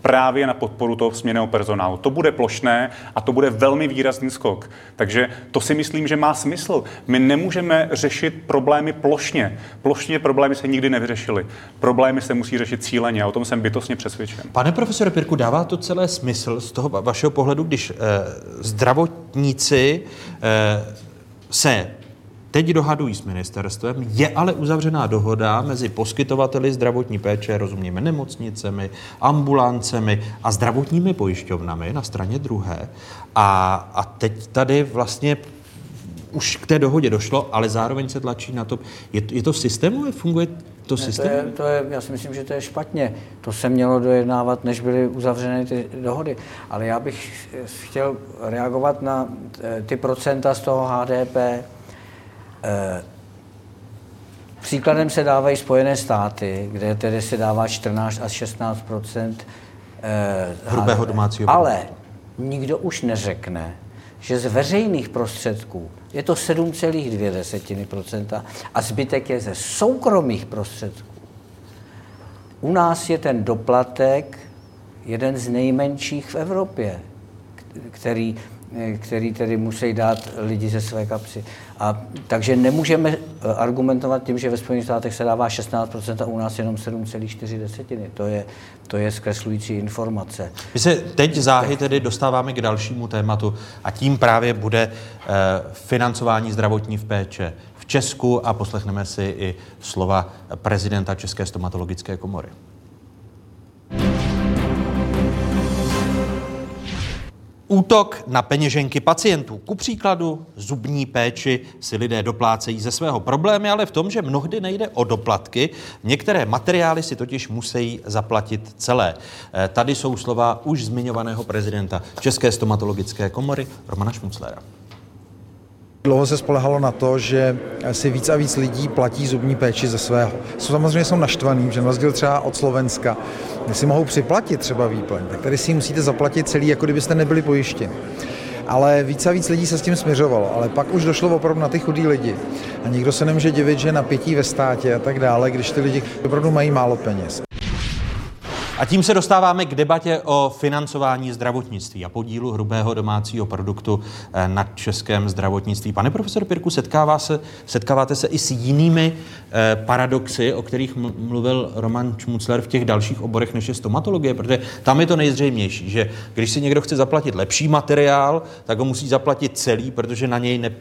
právě na podporu toho směného personálu. To bude plošné a to bude velmi výrazný skok. Takže to si myslím, že má smysl. My nemůžeme řešit problémy plošně. Plošně problémy se nikdy nevyřešily. Problémy se musí řešit cíleně a o tom jsem bytostně přesvědčen. Pane profesore Pirku, dává to celé smysl z toho vašeho pohledu, když eh, zdravotníci eh, se teď dohadují s ministerstvem, je ale uzavřená dohoda mezi poskytovateli zdravotní péče, rozumíme nemocnicemi, ambulancemi a zdravotními pojišťovnami na straně druhé. A, a teď tady vlastně už k té dohodě došlo, ale zároveň se tlačí na to. Je, je to systémové? Funguje to ne, systém? To je, to je, já si myslím, že to je špatně. To se mělo dojednávat, než byly uzavřeny ty dohody. Ale já bych chtěl reagovat na eh, ty procenta z toho HDP, příkladem se dávají Spojené státy, kde tedy se dává 14 až 16 eh, hrubého domácího. Ale nikdo už neřekne, že z veřejných prostředků je to 7,2 a zbytek je ze soukromých prostředků. U nás je ten doplatek jeden z nejmenších v Evropě, který Eh, který tedy musí dát lidi ze své kapsy. A, takže nemůžeme eh, argumentovat tím, že ve Spojených státech se dává 16% a u nás jenom 7,4 To je, to je zkreslující informace. My se teď záhy tedy dostáváme k dalšímu tématu a tím právě bude eh, financování zdravotní v péče v Česku a poslechneme si i slova prezidenta České stomatologické komory. Útok na peněženky pacientů. Ku příkladu zubní péči si lidé doplácejí ze svého problémy, ale v tom, že mnohdy nejde o doplatky. Některé materiály si totiž musí zaplatit celé. Eh, tady jsou slova už zmiňovaného prezidenta České stomatologické komory Romana Šmuclera. Dlouho se spolehalo na to, že si víc a víc lidí platí zubní péči ze svého. Jsou samozřejmě jsou naštvaný, že na rozdíl třeba od Slovenska, kde si mohou připlatit třeba výplň, tak tady si musíte zaplatit celý, jako kdybyste nebyli pojištěni. Ale víc a víc lidí se s tím směřovalo, ale pak už došlo opravdu na ty chudý lidi. A nikdo se nemůže divit, že napětí ve státě a tak dále, když ty lidi opravdu mají málo peněz. A tím se dostáváme k debatě o financování zdravotnictví a podílu hrubého domácího produktu eh, na českém zdravotnictví. Pane profesor Pirku, setkává se, setkáváte se i s jinými eh, paradoxy, o kterých mluvil Roman Čmucler v těch dalších oborech než je stomatologie, protože tam je to nejzřejmější, že když si někdo chce zaplatit lepší materiál, tak ho musí zaplatit celý, protože na něj ne,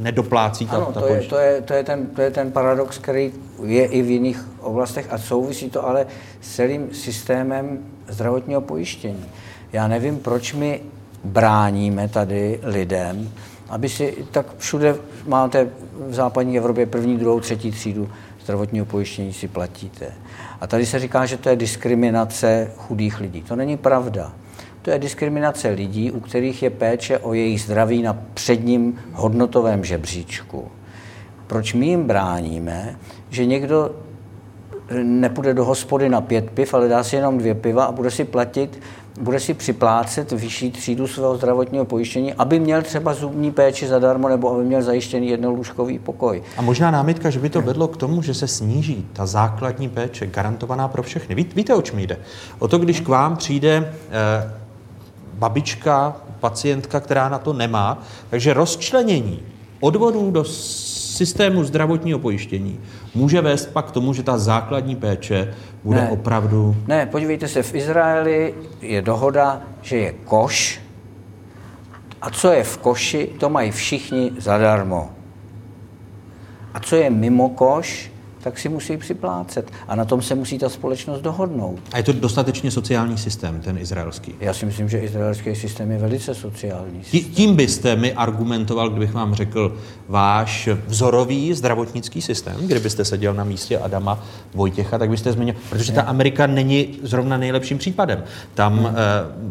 nedoplácí ta, ano, ta to, je, to, je, to, je ten, to je ten paradox, který je i v jiných oblastech a souvisí to ale s celým systémem zdravotního pojištění. Já nevím, proč my bráníme tady lidem, aby si, tak všude máte v západní Evropě první, druhou, třetí třídu zdravotního pojištění si platíte. A tady se říká, že to je diskriminace chudých lidí. To není pravda. To je diskriminace lidí, u kterých je péče o jejich zdraví na předním hodnotovém žebříčku. Proč my jim bráníme, že někdo nepůjde do hospody na pět piv, ale dá si jenom dvě piva a bude si platit bude si připlácet vyšší třídu svého zdravotního pojištění, aby měl třeba zubní péči zadarmo nebo aby měl zajištěný jednolůžkový pokoj. A možná námitka, že by to vedlo k tomu, že se sníží ta základní péče, garantovaná pro všechny. Ví, víte, o čem jde? O to, když k vám přijde eh, babička, pacientka, která na to nemá, takže rozčlenění odvodů do systému zdravotního pojištění může vést pak k tomu, že ta základní péče bude ne, opravdu... Ne, podívejte se, v Izraeli je dohoda, že je koš a co je v koši, to mají všichni zadarmo. A co je mimo koš, tak si musí připlácet. A na tom se musí ta společnost dohodnout. A je to dostatečně sociální systém, ten izraelský? Já si myslím, že izraelský systém je velice sociální. Systém. Tím byste mi argumentoval, kdybych vám řekl váš vzorový zdravotnický systém, kdybyste seděl na místě Adama Vojtěcha, tak byste zmínil, protože ta Amerika není zrovna nejlepším případem. Tam hmm. eh,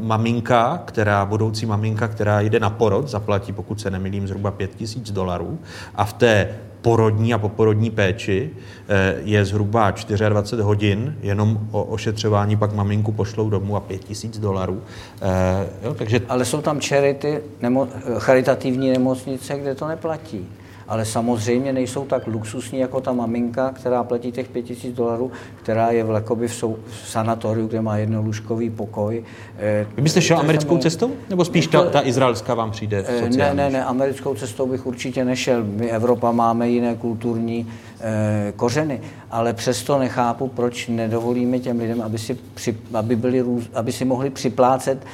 maminka, která, budoucí maminka, která jde na porod, zaplatí, pokud se nemilím, zhruba 5000 dolarů a v té porodní a poporodní péči eh, je zhruba 24 hodin, jenom o ošetřování pak maminku pošlou domů a 5000 dolarů. Eh, takže... Ale jsou tam charity, nemo, charitativní nemocnice, kde to neplatí ale samozřejmě nejsou tak luxusní jako ta maminka, která platí těch 5000 dolarů, která je v Lekoby v, sou, v sanatoriu, kde má jednolůžkový pokoj. Eh, Vy byste šel americkou tam, cestou? Nebo spíš ta, ta izraelská vám přijde eh, Ne, ne, ne, americkou cestou bych určitě nešel. My Evropa máme jiné kulturní eh, kořeny, ale přesto nechápu, proč nedovolíme těm lidem, aby si, při, aby byli, aby si mohli připlácet.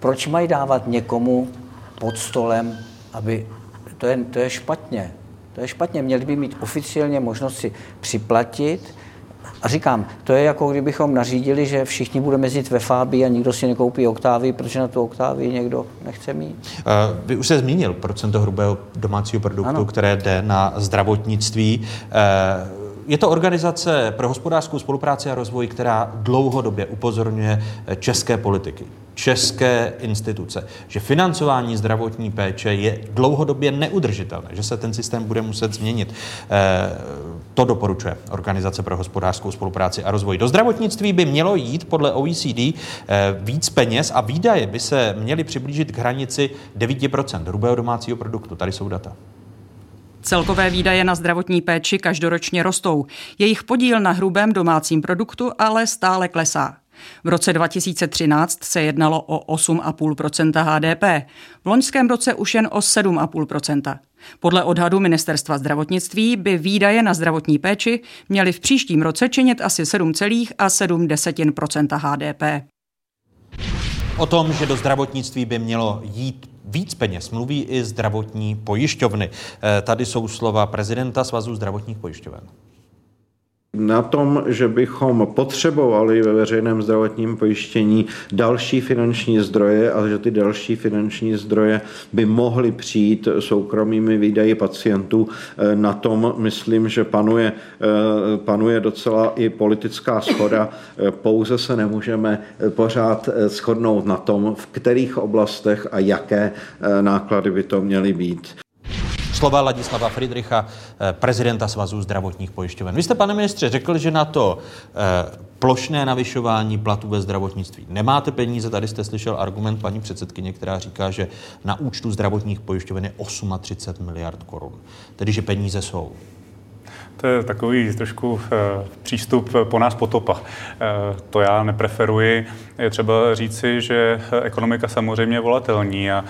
Proč mají dávat někomu pod stolem, aby to je, to je špatně. To je špatně. Měli by mít oficiálně možnost si připlatit. A říkám, to je jako kdybychom nařídili, že všichni budeme jezdit ve Fábi a nikdo si nekoupí oktávy, protože na tu oktávy někdo nechce mít. Uh, vy už se zmínil procento hrubého domácího produktu, ano. které jde na zdravotnictví. Uh, je to organizace pro hospodářskou spolupráci a rozvoj, která dlouhodobě upozorňuje české politiky, české instituce, že financování zdravotní péče je dlouhodobě neudržitelné, že se ten systém bude muset změnit. Eh, to doporučuje Organizace pro hospodářskou spolupráci a rozvoj. Do zdravotnictví by mělo jít podle OECD eh, víc peněz a výdaje by se měly přiblížit k hranici 9% hrubého domácího produktu. Tady jsou data. Celkové výdaje na zdravotní péči každoročně rostou. Jejich podíl na hrubém domácím produktu ale stále klesá. V roce 2013 se jednalo o 8,5% HDP, v loňském roce už jen o 7,5% Podle odhadu Ministerstva zdravotnictví by výdaje na zdravotní péči měly v příštím roce činit asi 7,7% HDP. O tom, že do zdravotnictví by mělo jít víc peněz, mluví i zdravotní pojišťovny. Eh, tady jsou slova prezidenta Svazu zdravotních pojišťoven na tom, že bychom potřebovali ve veřejném zdravotním pojištění další finanční zdroje a že ty další finanční zdroje by mohly přijít soukromými výdaji pacientů. Eh, na tom myslím, že panuje, eh, panuje docela i politická schoda. Eh, pouze se nemůžeme pořád shodnout na tom, v kterých oblastech a jaké náklady by to měly být. Slova Ladislava Friedricha, eh, prezidenta Svazu zdravotních pojišťoven. Vy jste, pane ministře, řekl, že na to eh, plošné navyšování platů ve zdravotnictví nemáte peníze. Tady jste slyšel argument paní předsedkyně, která říká, že na účtu zdravotních pojišťoven je 38 miliard korun. Tedy, že peníze jsou. To je takový trošku eh, přístup po nás potopa. To já nepreferuji je třeba říci, že ekonomika samozřejmě je volatelní a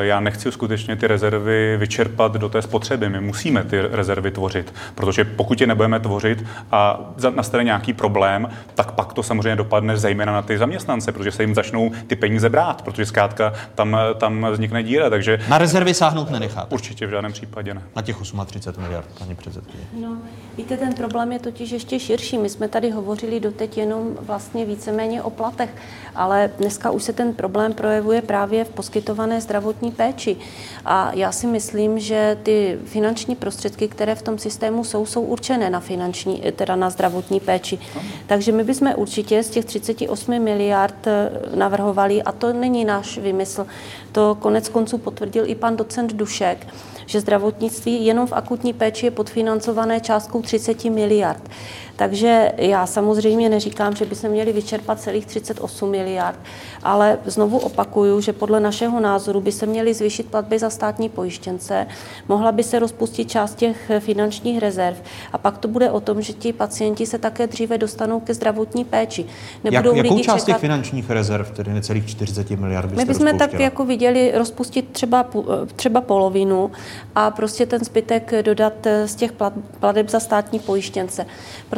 já nechci skutečně ty rezervy vyčerpat do té spotřeby. My musíme ty rezervy tvořit, protože pokud je nebudeme tvořit a nastane nějaký problém, tak pak to samozřejmě dopadne zejména na ty zaměstnance, protože se jim začnou ty peníze brát, protože zkrátka tam, tam vznikne díra. Takže na rezervy sáhnout nenechat. Určitě v žádném případě ne. Na těch 38 miliard, paní předsedkyně. No, víte, ten problém je totiž ještě širší. My jsme tady hovořili doteď jenom vlastně víceméně o platech ale dneska už se ten problém projevuje právě v poskytované zdravotní péči. A já si myslím, že ty finanční prostředky, které v tom systému jsou, jsou určené na finanční, teda na zdravotní péči. Takže my bychom určitě z těch 38 miliard eh, navrhovali, a to není náš vymysl, to konec konců potvrdil i pan docent Dušek, že zdravotnictví jenom v akutní péči je podfinancované částkou 30 miliard. Takže já samozřejmě neříkám, že by se měli vyčerpat celých 38 miliard, ale znovu opakuju, že podle našeho názoru by se měly zvýšit platby za státní pojištěnce, mohla by se rozpustit část těch finančních rezerv a pak to bude o tom, že ti pacienti se také dříve dostanou ke zdravotní péči. Nebudou Jak, jakou část čekat... těch finančních rezerv, tedy necelých 40 miliard, My bychom tak jako viděli rozpustit třeba, třeba polovinu a prostě ten zbytek dodat z těch plateb za státní pojištěnce.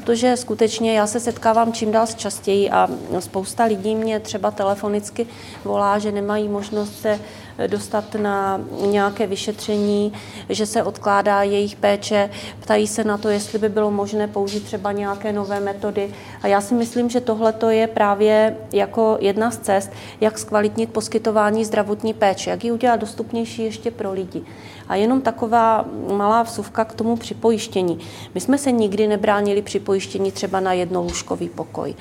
Protože skutečně já se setkávám čím dál častěji a spousta lidí mě třeba telefonicky volá, že nemají možnost se dostat na nějaké vyšetření, že se odkládá jejich péče, ptají se na to, jestli by bylo možné použít třeba nějaké nové metody. A já si myslím, že tohle je právě jako jedna z cest, jak zkvalitnit poskytování zdravotní péče, jak ji udělat dostupnější ještě pro lidi. A jenom taková malá vsuvka k tomu připojištění. My jsme se nikdy nebránili připojištění třeba na jednolůžkový pokoj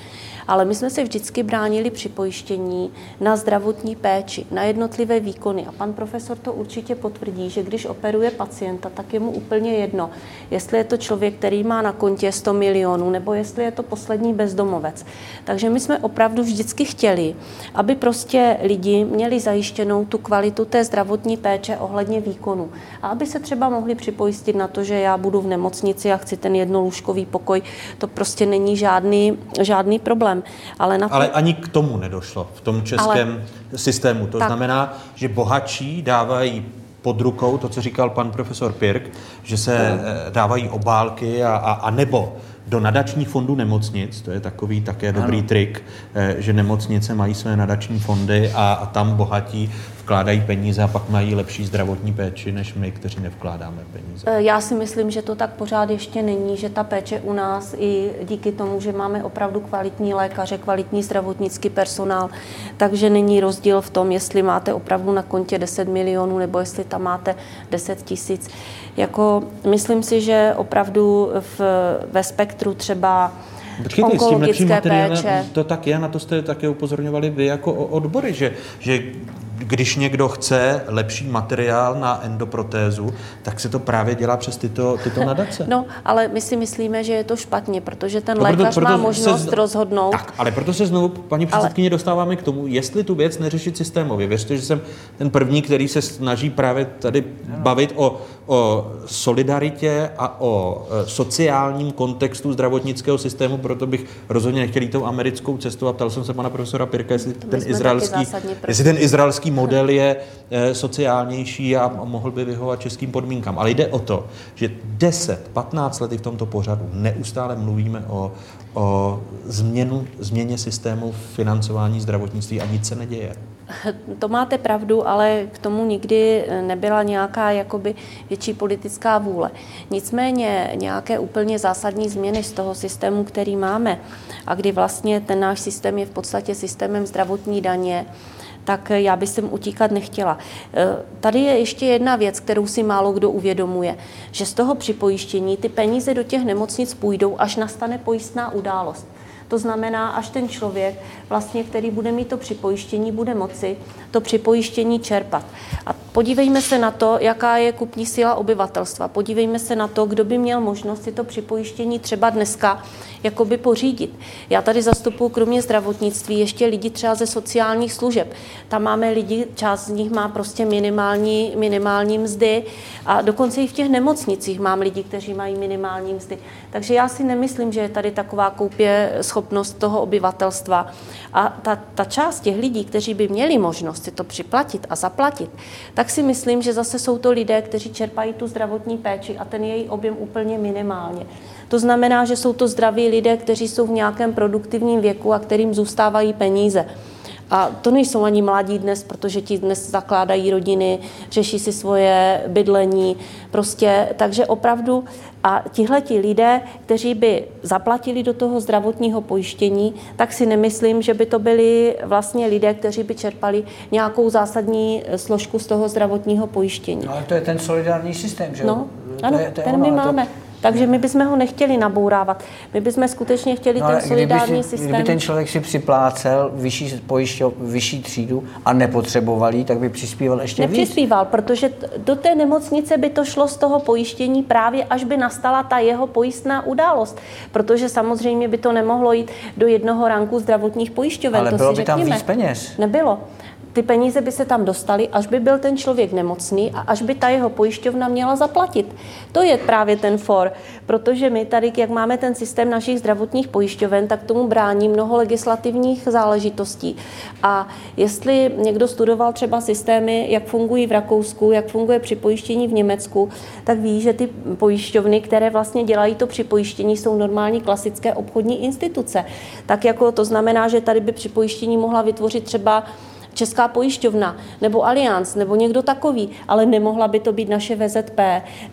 ale my jsme se vždycky bránili při pojištění na zdravotní péči, na jednotlivé výkony. A pan profesor to určitě potvrdí, že když operuje pacienta, tak je mu úplně jedno, jestli je to člověk, který má na kontě 100 milionů, nebo jestli je to poslední bezdomovec. Takže my jsme opravdu vždycky chtěli, aby prostě lidi měli zajištěnou tu kvalitu té zdravotní péče ohledně výkonu. A aby se třeba mohli připojistit na to, že já budu v nemocnici a chci ten jednolůžkový pokoj, to prostě není žádný, žádný problém problém. Ale, na to... ale ani k tomu nedošlo v tom českém ale... systému. To tak. znamená, že bohatší dávají pod rukou to, co říkal pan profesor Pirk, že se no. dávají obálky a, a, a nebo do nadačních fondů nemocnic, to je takový také dobrý ano. trik, eh, že nemocnice mají své nadační fondy a, a tam bohatí vkládají peníze a pak mají lepší zdravotní péči, než my, kteří nevkládáme peníze. Eh, já si myslím, že to tak pořád ještě není, že ta péče u nás i díky tomu, že máme opravdu kvalitní lékaře, kvalitní zdravotnický personál, takže není rozdíl v tom, jestli máte opravdu na kontě 10 milionů nebo jestli tam máte 10 tisíc. Jako, myslím si, že opravdu v, ve spektru třeba Počkejte, s tím lepším materiálem to tak je, na to jste také upozorňovali vy jako odbory, že, že když někdo chce lepší materiál na endoprotézu, tak se to právě dělá přes tyto, tyto nadace. No, ale my si myslíme, že je to špatně, protože ten no, lékař proto, proto má možnost se, rozhodnout. Tak, ale proto se znovu, paní předsedkyně, ale... dostáváme k tomu, jestli tu věc neřešit systémově. Věřte, že jsem ten první, který se snaží právě tady bavit o, o solidaritě a o e, sociálním kontextu zdravotnického systému, proto bych rozhodně nechtěl jít tou americkou cestu a ptal jsem se pana profesora Pirka, jestli ten izraelský, jestli ten izraelský model je eh, sociálnější a mohl by vyhovat českým podmínkám. Ale jde o to, že 10-15 let v tomto pořadu neustále mluvíme o, o změnu, změně systému financování zdravotnictví a nic se neděje. To máte pravdu, ale k tomu nikdy nebyla nějaká jakoby větší politická vůle. Nicméně nějaké úplně zásadní změny z toho systému, který máme, a kdy vlastně ten náš systém je v podstatě systémem zdravotní daně, tak já bych sem utíkat nechtěla. E, tady je ještě jedna věc, kterou si málo kdo uvědomuje, že z toho připojištění ty peníze do těch nemocnic půjdou, až nastane pojistná událost. To znamená, až ten člověk, vlastně, který bude mít to připojištění, bude moci to připojištění čerpat. A podívejme se na to, jaká je kupní síla obyvatelstva. Podívejme se na to, kdo by měl možnost si to připojištění třeba dneska jakoby pořídit. Já tady zastupuji kromě zdravotnictví ještě lidi třeba ze sociálních služeb. Tam máme lidi, část z nich má prostě minimální, minimální mzdy a dokonce i v těch nemocnicích mám lidi, kteří mají minimální mzdy. Takže já si nemyslím, že je tady taková koupě schopnost toho obyvatelstva. A ta, ta část těch lidí, kteří by měli možnost si to připlatit a zaplatit, tak si myslím, že zase jsou to lidé, kteří čerpají tu zdravotní péči a ten její objem úplně minimálně. To znamená, že jsou to zdraví lidé, kteří jsou v nějakém produktivním věku a kterým zůstávají peníze. A to nejsou ani mladí dnes, protože ti dnes zakládají rodiny, řeší si svoje bydlení. Prostě, takže opravdu a tihleti lidé, kteří by zaplatili do toho zdravotního pojištění, tak si nemyslím, že by to byli vlastně lidé, kteří by čerpali nějakou zásadní složku z toho zdravotního pojištění. No, ale to je ten solidární systém, že No, ano, to je, to je ten ono, my máme. Takže my bychom ho nechtěli nabourávat. My bychom skutečně chtěli no, ten solidární kdyby si, systém. Kdyby ten člověk si připlácel vyšší, pojišťo, vyšší třídu a nepotřeboval jí, tak by přispíval ještě Nepřispíval, víc. protože do té nemocnice by to šlo z toho pojištění právě až by nastala ta jeho pojistná událost. Protože samozřejmě by to nemohlo jít do jednoho ranku zdravotních pojišťoven. Ale to bylo si by řekněme. tam víc peněz. Nebylo ty peníze by se tam dostaly, až by byl ten člověk nemocný a až by ta jeho pojišťovna měla zaplatit. To je právě ten for, protože my tady, jak máme ten systém našich zdravotních pojišťoven, tak tomu brání mnoho legislativních záležitostí. A jestli někdo studoval třeba systémy, jak fungují v Rakousku, jak funguje připojištění v Německu, tak ví, že ty pojišťovny, které vlastně dělají to připojištění, jsou normální klasické obchodní instituce. Tak jako to znamená, že tady by připojištění mohla vytvořit třeba Česká pojišťovna nebo Allianz nebo někdo takový, ale nemohla by to být naše VZP,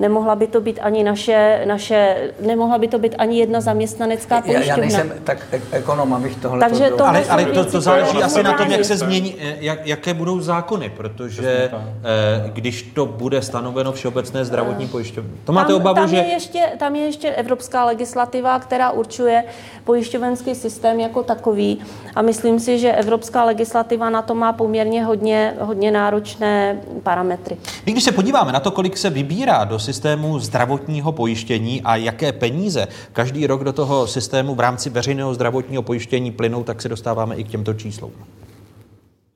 nemohla by to být ani naše, naše nemohla by to být ani jedna zaměstnanecká pojišťovna. Já, já nejsem tak ekonom, abych tohle... Takže to ale, ale to, to záleží asi na tom, jak se změní, eh, jak, jaké budou zákony, protože eh, když to bude stanoveno všeobecné zdravotní pojišťovny. To máte tam, obavu, tam že... Je ještě, tam je ještě evropská legislativa, která určuje pojišťovenský systém jako takový a myslím si, že evropská legislativa na to má poměrně hodně, hodně náročné parametry. My když se podíváme na to, kolik se vybírá do systému zdravotního pojištění a jaké peníze každý rok do toho systému v rámci veřejného zdravotního pojištění plynou, tak se dostáváme i k těmto číslům.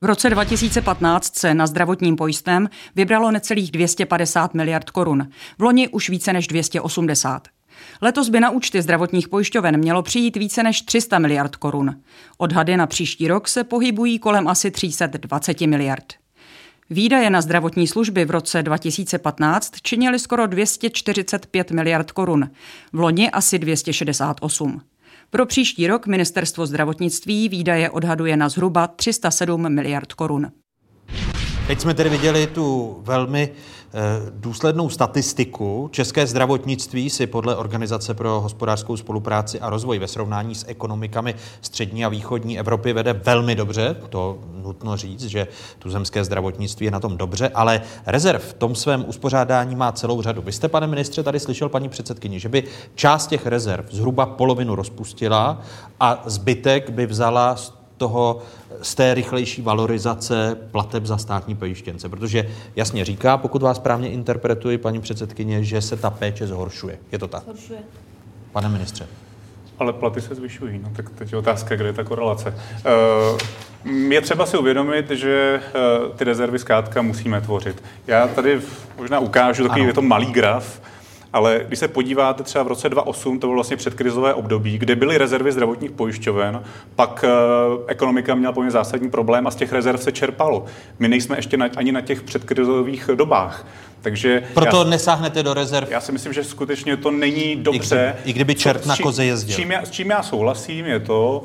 V roce 2015 se na zdravotním pojistném vybralo necelých 250 miliard korun. V loni už více než 280. Letos by na účty zdravotních pojišťoven mělo přijít více než 300 miliard korun. Odhady na příští rok se pohybují kolem asi 320 miliard. Výdaje na zdravotní služby v roce 2015 činily skoro 245 miliard korun, v loni asi 268. Pro příští rok ministerstvo zdravotnictví výdaje odhaduje na zhruba 307 miliard korun. Teď jsme tedy viděli tu velmi eh, důslednou statistiku. České zdravotnictví si podle Organizace pro hospodářskou spolupráci a rozvoj ve srovnání s ekonomikami střední a východní Evropy vede velmi dobře. To nutno říct, že tu zemské zdravotnictví je na tom dobře, ale rezerv v tom svém uspořádání má celou řadu. Vy jste, pane ministře, tady slyšel paní předsedkyni, že by část těch rezerv zhruba polovinu rozpustila a zbytek by vzala toho, z té rychlejší valorizace plateb za státní pojištěnce. Protože jasně říká, pokud vás správně interpretuji, paní předsedkyně, že se ta péče zhoršuje. Je to tak? Zhoršuje. Pane ministře. Ale platy se zvyšují, no tak teď je otázka, kde je ta korelace. Je třeba si uvědomit, že ty rezervy zkrátka musíme tvořit. Já tady možná ukážu takový, je to malý graf, ale když se podíváte třeba v roce 2008, to bylo vlastně předkrizové období, kde byly rezervy zdravotních pojišťoven, pak ekonomika měla poměrně zásadní problém a z těch rezerv se čerpalo. My nejsme ještě na, ani na těch předkrizových dobách. Takže Proto já, nesáhnete do rezerv? Já si myslím, že skutečně to není dobře. I, kdy, i kdyby čert Co, na koze jezdil. S čím, já, s čím já souhlasím, je to,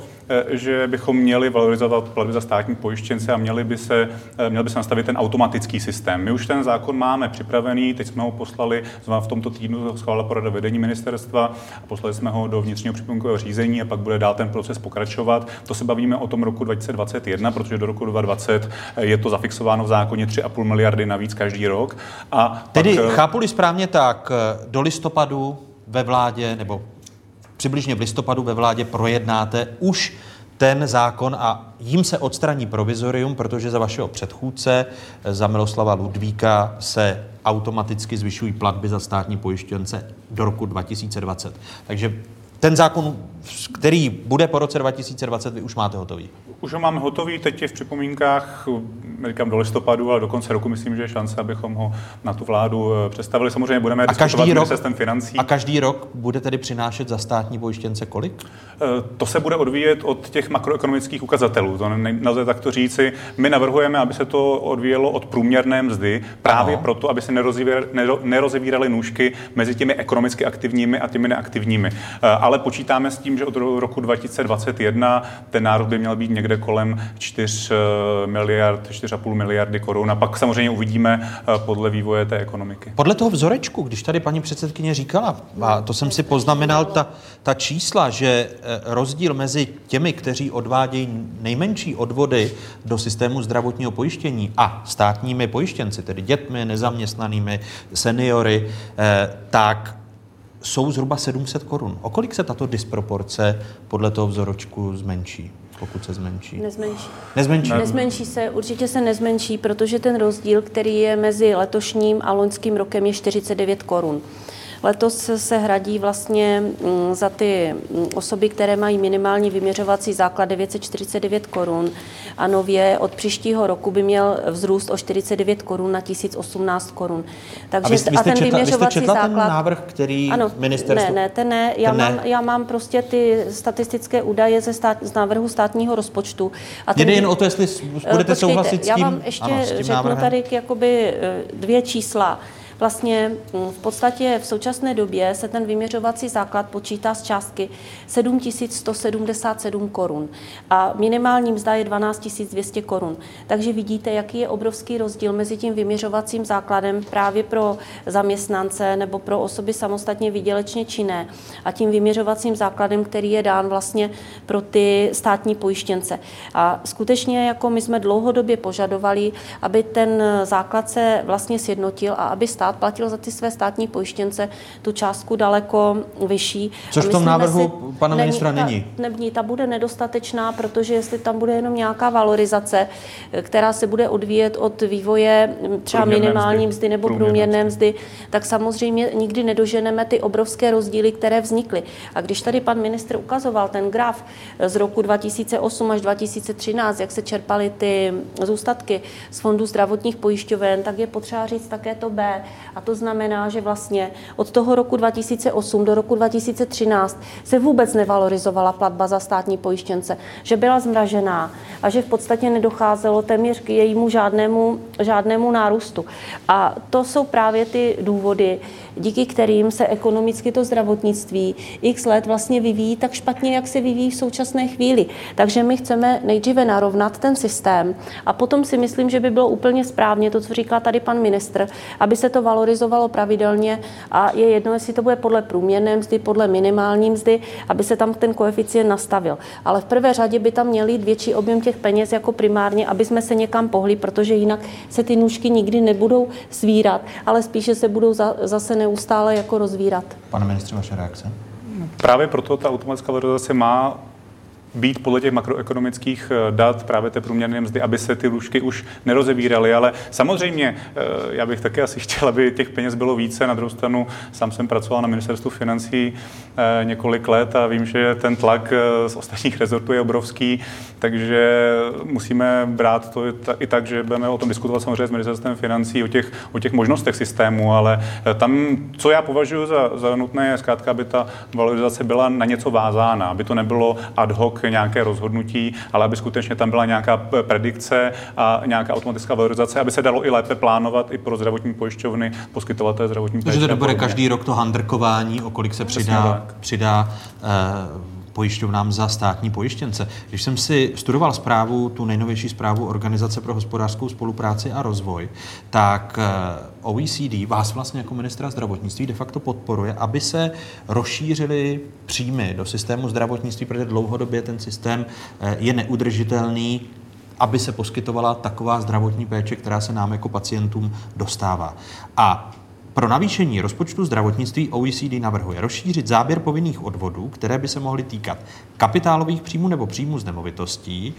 že bychom měli valorizovat platby za státní pojištěnce a měli by se, měl by se nastavit ten automatický systém. My už ten zákon máme připravený, teď jsme ho poslali, v tomto týdnu schválila porada vedení ministerstva, a poslali jsme ho do vnitřního připomínkového řízení a pak bude dál ten proces pokračovat. To se bavíme o tom roku 2021, protože do roku 2020 je to zafixováno v zákoně 3,5 miliardy navíc každý rok. A Tedy pak, chápu-li správně tak, do listopadu ve vládě, nebo přibližně v listopadu ve vládě projednáte už ten zákon a jim se odstraní provizorium, protože za vašeho předchůdce, za Miloslava Ludvíka, se automaticky zvyšují platby za státní pojištěnce do roku 2020. Takže ten zákon, který bude po roce 2020, vy už máte hotový. Už ho máme hotový, teď je v připomínkách, říkám do listopadu, ale do konce roku myslím, že je šance, abychom ho na tu vládu představili. Samozřejmě budeme a každý rok, financí. A každý rok bude tedy přinášet za státní pojištěnce kolik? To se bude odvíjet od těch makroekonomických ukazatelů. To nelze takto říci. My navrhujeme, aby se to odvíjelo od průměrné mzdy, právě ano. proto, aby se nerozevíraly nůžky mezi těmi ekonomicky aktivními a těmi neaktivními. Ale počítáme s tím, že od roku 2021 ten národ by měl být někde kolem 4 miliard, 4,5 miliardy korun. A pak samozřejmě uvidíme podle vývoje té ekonomiky. Podle toho vzorečku, když tady paní předsedkyně říkala, a to jsem si poznamenal, ta, ta čísla, že rozdíl mezi těmi, kteří odvádějí nejmenší odvody do systému zdravotního pojištění a státními pojištěnci, tedy dětmi, nezaměstnanými, seniory, tak jsou zhruba 700 korun. O kolik se tato disproporce podle toho vzoročku zmenší? Pokud se zmenší? Nezmenší. Nezmenší? Nezmenší se, určitě se nezmenší, protože ten rozdíl, který je mezi letošním a loňským rokem, je 49 korun. Letos se hradí vlastně mm, za ty mm, osoby, které mají minimální vyměřovací základ 949 korun a nově od příštího roku by měl vzrůst o 49 korun na 1018 korun. Takže a, vy, vy a ten četla, vyměřovací vy jste základ... ten návrh, který ano, ministerstvo... Ne, ne, ten ne. Já, ten ne. Mám, já mám prostě ty statistické údaje ze stát, z návrhu státního rozpočtu. A ten... Jde jen o to, jestli budete Počkejte, souhlasit s tím? Já vám ještě ano, řeknu návrhem. tady jakoby eh, dvě čísla. Vlastně mm, v podstatě v současné době se ten vyměřovací základ počítá z částky 7177 korun a minimální mzda je 12 200 korun. Takže vidíte, jaký je obrovský rozdíl mezi tím vyměřovacím základem právě pro zaměstnance nebo pro osoby samostatně výdělečně činné a tím vyměřovacím základem, který je dán vlastně pro ty státní pojištěnce. A skutečně jako my jsme dlouhodobě požadovali, aby ten základ se vlastně sjednotil a aby stát stát platil za ty své státní pojištěnce tu částku daleko vyšší. Což v tom návrhu si, pana ministra není. není. Ta, není, ta bude nedostatečná, protože jestli tam bude jenom nějaká valorizace, která se bude odvíjet od vývoje třeba minimální mzdy, mzdy nebo průměrné mzdy, tak samozřejmě nikdy nedoženeme ty obrovské rozdíly, které vznikly. A když tady pan ministr ukazoval ten graf z roku 2008 až 2013, jak se čerpaly ty zůstatky z fondu zdravotních pojišťoven, tak je potřeba říct také to B, a to znamená, že vlastně od toho roku 2008 do roku 2013 se vůbec nevalorizovala platba za státní pojištěnce, že byla zmražená a že v podstatě nedocházelo téměř k jejímu žádnému, žádnému nárůstu. A to jsou právě ty důvody, díky kterým se ekonomicky to zdravotnictví x let vlastně vyvíjí tak špatně, jak se vyvíjí v současné chvíli. Takže my chceme nejdříve narovnat ten systém a potom si myslím, že by bylo úplně správně to, co říká tady pan ministr, aby se to valorizovalo pravidelně a je jedno, jestli to bude podle průměrné mzdy, podle minimální mzdy, aby se tam ten koeficient nastavil. Ale v prvé řadě by tam měli větší objem těch peněz jako primárně, aby jsme se někam pohli, protože jinak se ty nůžky nikdy nebudou svírat, ale spíše se budou zase neustále jako rozvírat. Pane ministře, vaše reakce? Právě proto ta automatická valorizace má být podle těch makroekonomických eh, dat právě té průměrné mzdy, aby se ty lůžky už nerozevíraly. Ale samozřejmě, eh, já bych také asi chtěl, aby těch peněz bylo více. Na druhou stranu, sám jsem pracoval na ministerstvu financí eh, několik let a vím, že ten tlak z ostatních rezortů je obrovský, takže musíme brát to i tak, že budeme o tom diskutovat samozřejmě s ministerstvem financí, o těch, o těch možnostech systému, ale tam, co já považuji za, za nutné, je zkrátka, aby ta valorizace byla na něco vázána, aby to nebylo ad hoc nějaké rozhodnutí, ale aby skutečně tam byla nějaká predikce a nějaká automatická valorizace, aby se dalo i lépe plánovat i pro zdravotní pojišťovny, poskytovatele zdravotní péče. Takže to nebude každý rok to handrkování, o kolik se přidá, přidá uh, pojišťovnám za státní pojištěnce. Když jsem si studoval zprávu, tu nejnovější zprávu Organizace pro hospodářskou spolupráci a rozvoj, tak eh, OECD vás vlastně jako ministra zdravotnictví de facto podporuje, aby se rozšířily příjmy do systému zdravotnictví, protože dlouhodobě ten systém eh, je neudržitelný, aby se poskytovala taková zdravotní péče, která se nám jako pacientům dostává. A pro navýšení rozpočtu zdravotnictví OECD navrhuje rozšířit záběr povinných odvodů, které by se mohly týkat kapitálových příjmů nebo příjmů z nemovitostí,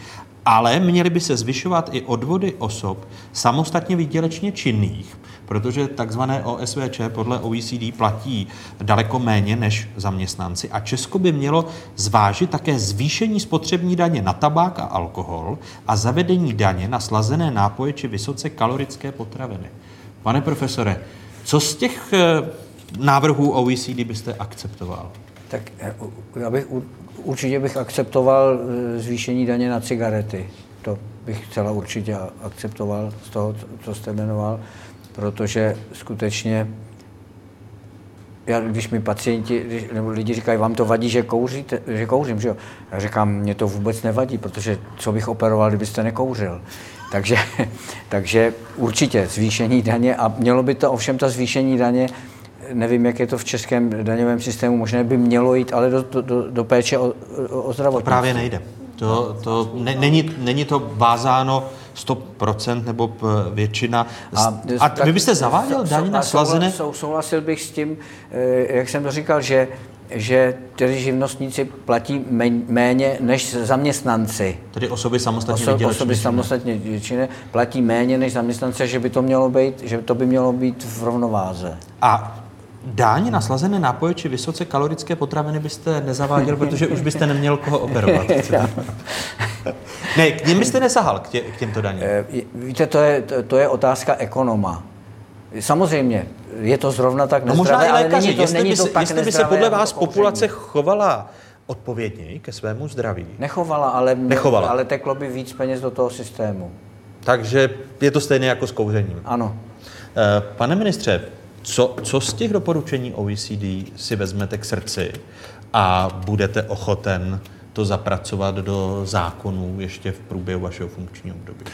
ale měly by se zvyšovat i odvody osob samostatně výdělečně činných, protože takzvané OSVČ podle OECD platí daleko méně než zaměstnanci a Česko by mělo zvážit také zvýšení spotřební daně na tabák a alkohol a zavedení daně na slazené nápoje či vysoce kalorické potraviny. Pane profesore, co z těch eh, návrhů OECD byste akceptoval? Tak eh, já bych určitě bych akceptoval eh, zvýšení daně na cigarety. To bych celá určitě akceptoval z toho, co jste jmenoval, protože skutečně já, když mi pacienti když, nebo lidi říkají, vám to vadí, že, kouříte, že kouřím, že jo? Já říkám, mě to vůbec nevadí, protože co bych operoval, kdybyste nekouřil. Takže, takže určitě zvýšení daně a mělo by to ovšem ta zvýšení daně nevím, jak je to v českém daňovém systému, možná by mělo jít ale do, do, do péče o, o zdravotnictví. To právě nejde. To, to ne, není, není to vázáno 100% nebo většina. A, a vy byste zaváděl daň na slazené? Souhlasil bych s tím, jak jsem to říkal, že že tedy živnostníci platí méně než zaměstnanci. Tedy osoby samostatně Oso, výdělečné Osoby samostatně výdělečné platí méně než zaměstnanci, že by to mělo být, že to by mělo být v rovnováze. A Dáň na slazené nápoje či vysoce kalorické potraviny byste nezaváděl, protože už byste neměl koho operovat. ne, k ním byste nesahal, k, tě, k těmto daním. Eh, víte, to je, to je otázka ekonoma. Samozřejmě, je to zrovna tak nezdravé, no možná i lékaři, ale není to, jestli není by to se, tak jestli by se podle vás populace chovala odpovědněji ke svému zdraví. Nechovala, ale, Nechovala. ale teklo by víc peněz do toho systému. Takže je to stejné jako s kouřením. Ano. Eh, pane ministře, co, co z těch doporučení OECD si vezmete k srdci a budete ochoten to zapracovat do zákonů ještě v průběhu vašeho funkčního období?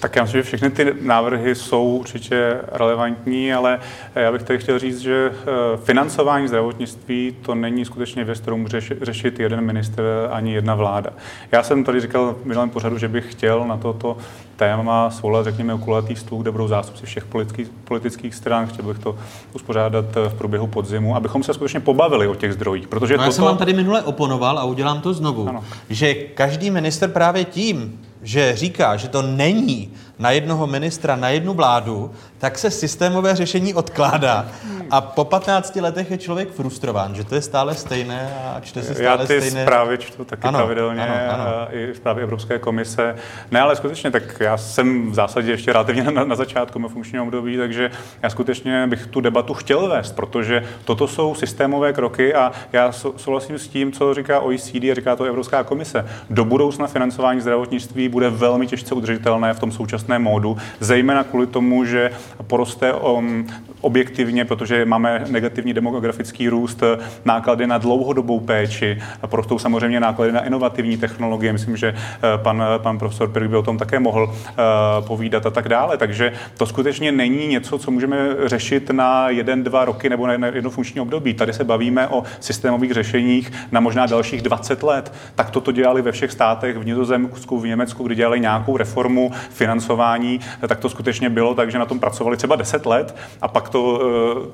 Tak já myslím, že všechny ty návrhy jsou určitě relevantní, ale já bych tady chtěl říct, že eh, financování zdravotnictví to není skutečně věc, kterou může řešit jeden minister ani jedna vláda. Já jsem tady říkal v minulém pořadu, že bych chtěl na toto téma svolat, řekněme, kulatý stůl, kde budou zástupci všech politických, politických stran. Chtěl bych to uspořádat eh, v průběhu podzimu, abychom se skutečně pobavili o těch zdrojích. Protože no, toto... Já jsem vám tady minule oponoval a udělám to znovu, ano. že každý minister právě tím, že říká, že to není na jednoho ministra, na jednu vládu, tak se systémové řešení odkládá. A po 15 letech je člověk frustrován, že to je stále stejné a čte se stále Já ty stejné. zprávy čtu taky ano, pravidelně, ano, ano. i zprávy Evropské komise. Ne, ale skutečně, tak já jsem v zásadě ještě relativně na, na začátku mého funkčního období, takže já skutečně bych tu debatu chtěl vést, protože toto jsou systémové kroky a já souhlasím s tím, co říká OECD a říká to Evropská komise. Do budoucna financování zdravotnictví bude velmi těžce udržitelné v tom současném módu, zejména kvůli tomu, že poroste um, objektivně, protože máme negativní demografický růst, náklady na dlouhodobou péči, porostou samozřejmě náklady na inovativní technologie. Myslím, že eh, pan, pan profesor Pirk by o tom také mohl uh, povídat a tak dále. Takže to skutečně není něco, co můžeme řešit na jeden, dva roky nebo na jedno funkční období. Tady se bavíme o systémových řešeních na možná dalších 20 let. Tak toto dělali ve všech státech, v Nizozemsku, v Německu, kdy dělali nějakou reformu financování, tak to skutečně bylo tak, že na tom pracovali třeba 10 let a pak to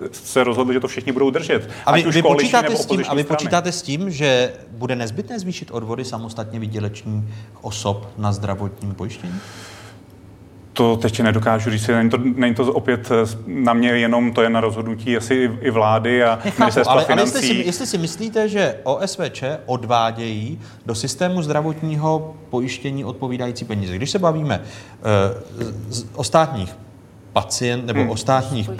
uh, se rozhodli, že to všichni budou držet. A vy, vy počítáte, s tím, a vy počítáte s tím, že bude nezbytné zvýšit odvody samostatně vydělečních osob na zdravotním pojištění? To teď nedokážu říct, není to, není to opět eh, na mě jenom, to je na rozhodnutí asi i vlády a Nechápu, ministerstva ale, financí. Ale jestli si, jestli si myslíte, že OSVČ odvádějí do systému zdravotního pojištění odpovídající peníze, když se bavíme uh, o státních pacient nebo hmm. o státních uh,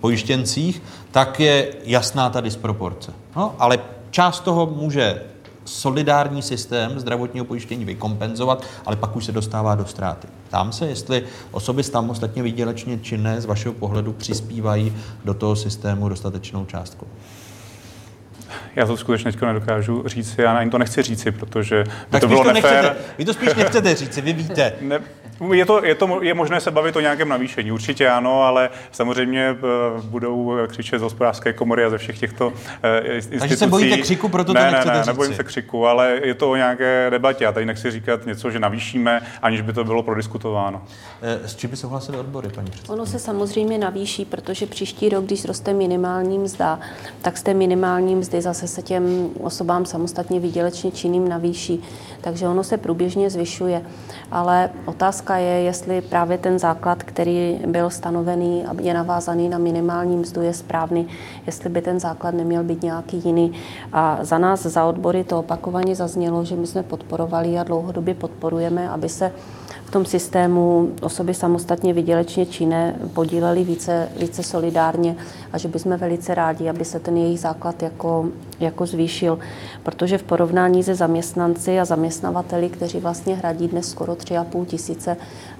pojištěncích, tak je jasná ta disproporce. No, ale část toho může solidární systém zdravotního pojištění vykompenzovat, ale pak už se dostává do ztráty. Tam se, jestli osoby samostatně výdělečně činné z vašeho pohledu přispívají do toho systému dostatečnou částkou. Já to skutečně teďka nedokážu říct, já ani to nechci říci, protože tak to bylo to nefér. Nechcete. Vy to spíš nechcete říci, vy víte. Ne, je, to, je, to, je možné se bavit o nějakém navýšení, určitě ano, ale samozřejmě eh, budou křičet z hospodářské komory a ze všech těchto institucí. Eh, Takže se bojíte křiku, proto ne, to nechcete ne, ne, nebojím se křiku, ale je to o nějaké debatě. Já tady nechci říkat něco, že navýšíme, aniž by to bylo prodiskutováno. Eh, s čím by souhlasili odbory, paní předsedkyně? Ono se samozřejmě navýší, protože příští rok, když roste minimální mzda, tak z té minimální mzdy zase se těm osobám samostatně výdělečně činným navýší. Takže ono se průběžně zvyšuje. Ale otázka je, jestli právě ten základ, který byl stanovený a je navázaný na minimální mzdu, je správný, jestli by ten základ neměl být nějaký jiný. A za nás, za odbory, to opakovaně zaznělo, že my jsme podporovali a dlouhodobě podporujeme, aby se tom systému osoby samostatně vydělečně činné podílely více, více solidárně a že bychom velice rádi, aby se ten jejich základ jako, jako zvýšil, protože v porovnání se zaměstnanci a zaměstnavateli, kteří vlastně hradí dnes skoro 3,5 tisíce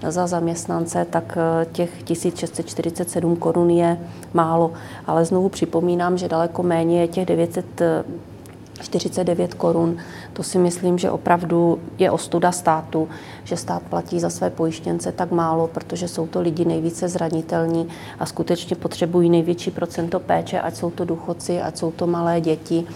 za zaměstnance, tak eh, těch 1647 korun je málo. Ale znovu připomínám, že daleko méně je těch 900 49 korun. To si myslím, že opravdu je ostuda státu, že stát platí za své pojištěnce tak málo, protože jsou to lidi nejvíce zranitelní a skutečně potřebují největší procento péče, ať jsou to důchodci, ať jsou to malé děti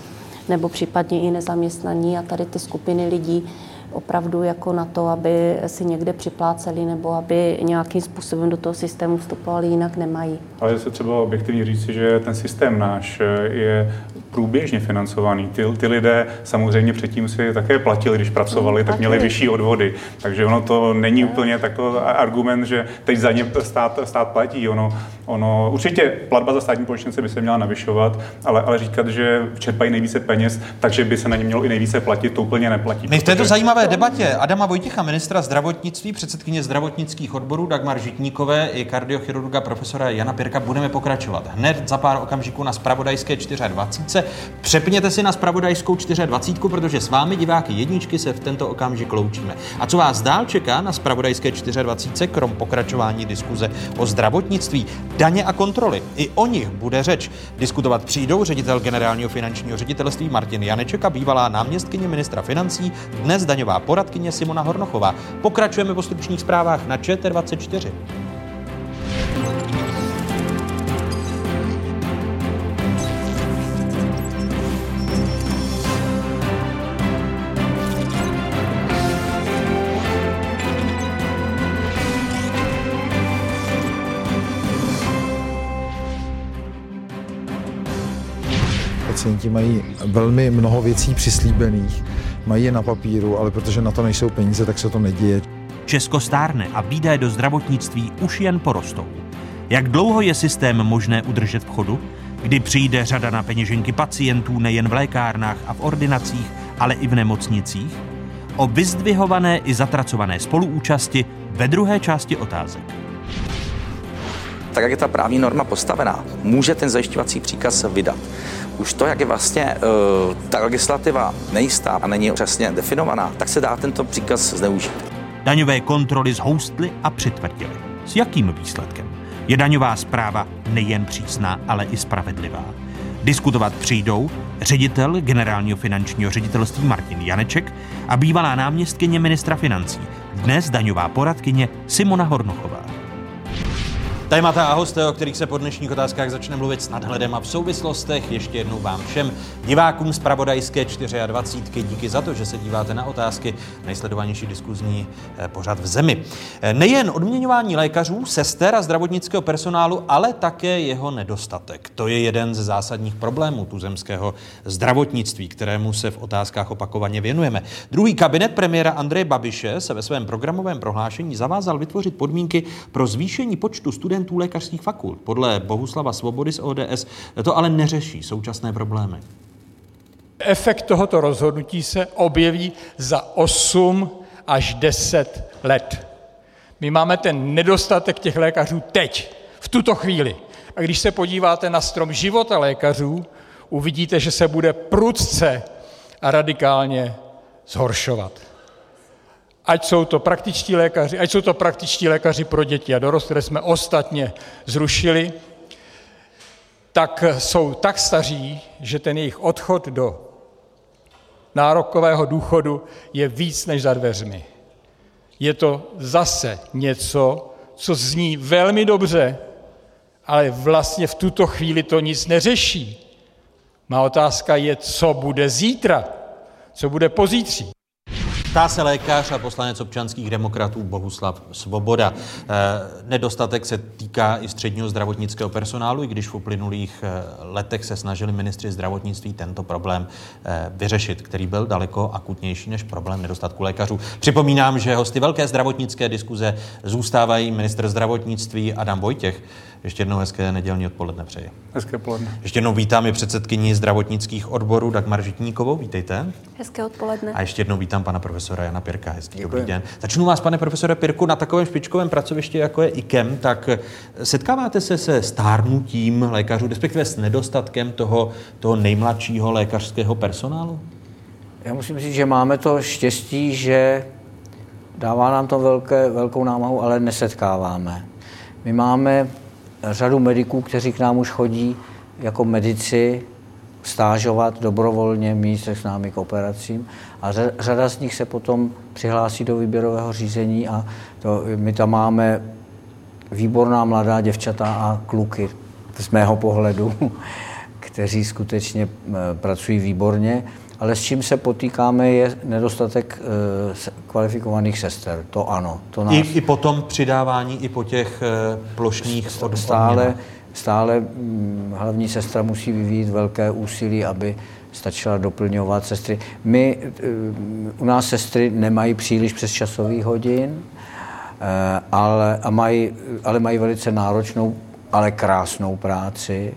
nebo případně i nezaměstnaní a tady ty skupiny lidí opravdu jako na to, aby si někde připláceli nebo aby nějakým způsobem do toho systému vstupovali, jinak nemají. Ale se třeba objektivně říci, že ten systém náš je průběžně financovaný. Ty, ty lidé samozřejmě předtím si také platili, když pracovali, tak měli vyšší odvody. Takže ono to není úplně takový argument, že teď za ně stát, stát platí. Ono, ono, určitě platba za státní pojištěnce by se měla navyšovat, ale, ale říkat, že čerpají nejvíce peněz, takže by se na ně mělo i nejvíce platit, to úplně neplatí. My v této zajímavé debatě Adama Vojticha, ministra zdravotnictví, předsedkyně zdravotnických odborů Dagmar Žitníkové i kardiochirurga profesora Jana Pirka budeme pokračovat hned za pár okamžiků na Spravodajské 24. Přepněte si na Spravodajskou 24, protože s vámi diváky jedničky se v tento okamžik loučíme. A co vás dál čeká na Spravodajské 24, krom pokračování diskuze o zdravotnictví, daně a kontroly. I o nich bude řeč. Diskutovat přijdou ředitel generálního finančního ředitelství Martin Janeček a bývalá náměstkyně ministra financí, dnes daňová poradkyně Simona Hornochová. Pokračujeme po stručných zprávách na ČT24. Pacienti mají velmi mnoho věcí přislíbených, mají je na papíru, ale protože na to nejsou peníze, tak se to neděje. Česko stárne a výdaje do zdravotnictví už jen porostou. Jak dlouho je systém možné udržet v chodu? Kdy přijde řada na peněženky pacientů nejen v lékárnách a v ordinacích, ale i v nemocnicích? O vyzdvihované i zatracované spoluúčasti ve druhé části otázek tak jak je ta právní norma postavená, může ten zajišťovací příkaz vydat. Už to, jak je vlastně uh, ta legislativa nejistá a není přesně definovaná, tak se dá tento příkaz zneužít. Daňové kontroly zhoustly a přitvrdily. S jakým výsledkem? Je daňová zpráva nejen přísná, ale i spravedlivá. Diskutovat přijdou ředitel generálního finančního ředitelství Martin Janeček a bývalá náměstkyně ministra financí, dnes daňová poradkyně Simona Hornochová. Máte a hosté, o kterých se po dnešních otázkách začne mluvit s nadhledem a v souvislostech. Ještě jednou vám všem divákům z Pravodajské 24. Díky za to, že se díváte na otázky nejsledovanější diskuzní eh, pořad v zemi. Eh, nejen odměňování lékařů, sester a zdravotnického personálu, ale také jeho nedostatek. To je jeden ze zásadních problémů tuzemského zdravotnictví, kterému se v otázkách opakovaně věnujeme. Druhý kabinet premiéra Andreje Babiše se ve svém programovém prohlášení zavázal vytvořit podmínky pro zvýšení počtu studentů studentů lékařských fakult. Podle Bohuslava Svobody z ODS to ale neřeší současné problémy. Efekt tohoto rozhodnutí se objeví za 8 až 10 let. My máme ten nedostatek těch lékařů teď, v tuto chvíli. A když se podíváte na strom života lékařů, uvidíte, že se bude prudce a radikálně zhoršovat ať jsou to praktičtí lékaři, ať jsou to praktičtí lékaři pro děti a dorost, které jsme ostatně zrušili, tak jsou tak staří, že ten jejich odchod do nárokového důchodu je víc než za dveřmi. Je to zase něco, co zní velmi dobře, ale vlastně v tuto chvíli to nic neřeší. Má otázka je, co bude zítra, co bude pozítří. Ptá se lékař a poslanec občanských demokratů Bohuslav Svoboda. Eh, nedostatek se týká i středního zdravotnického personálu, i když v uplynulých eh, letech se snažili ministři zdravotnictví tento problém eh, vyřešit, který byl daleko akutnější než problém nedostatku lékařů. Připomínám, že hosty velké zdravotnické diskuze zůstávají ministr zdravotnictví Adam Vojtěch, ještě jednou hezké nedělní odpoledne přeji. Hezké poledne. Ještě jednou vítám i předsedkyni zdravotnických odborů Dagmar Žitníkovou. Vítejte. Hezké odpoledne. A ještě jednou vítám pana profesora Jana Pirka. Hezký Děkuji. dobrý den. Začnu vás, pane profesore Pirku, na takovém špičkovém pracovišti, jako je IKEM, tak setkáváte se se stárnutím lékařů, respektive s nedostatkem toho, toho nejmladšího lékařského personálu? Já musím říct, že máme to štěstí, že dává nám to velké, velkou námahu, ale nesetkáváme. My máme řadu mediků, kteří k nám už chodí jako medici stážovat dobrovolně, mít se s námi k operacím. A řada z nich se potom přihlásí do výběrového řízení a to, my tam máme výborná mladá děvčata a kluky z mého pohledu, kteří skutečně pracují výborně ale s čím se potýkáme je nedostatek e, kvalifikovaných sester. To ano. To nás... I, I po tom přidávání, i po těch e, plošných Stále, stále hm, hlavní sestra musí vyvíjet velké úsilí, aby stačila doplňovat sestry. My, e, u nás sestry nemají příliš přes časových hodin, e, ale, a mají, ale mají velice náročnou, ale krásnou práci.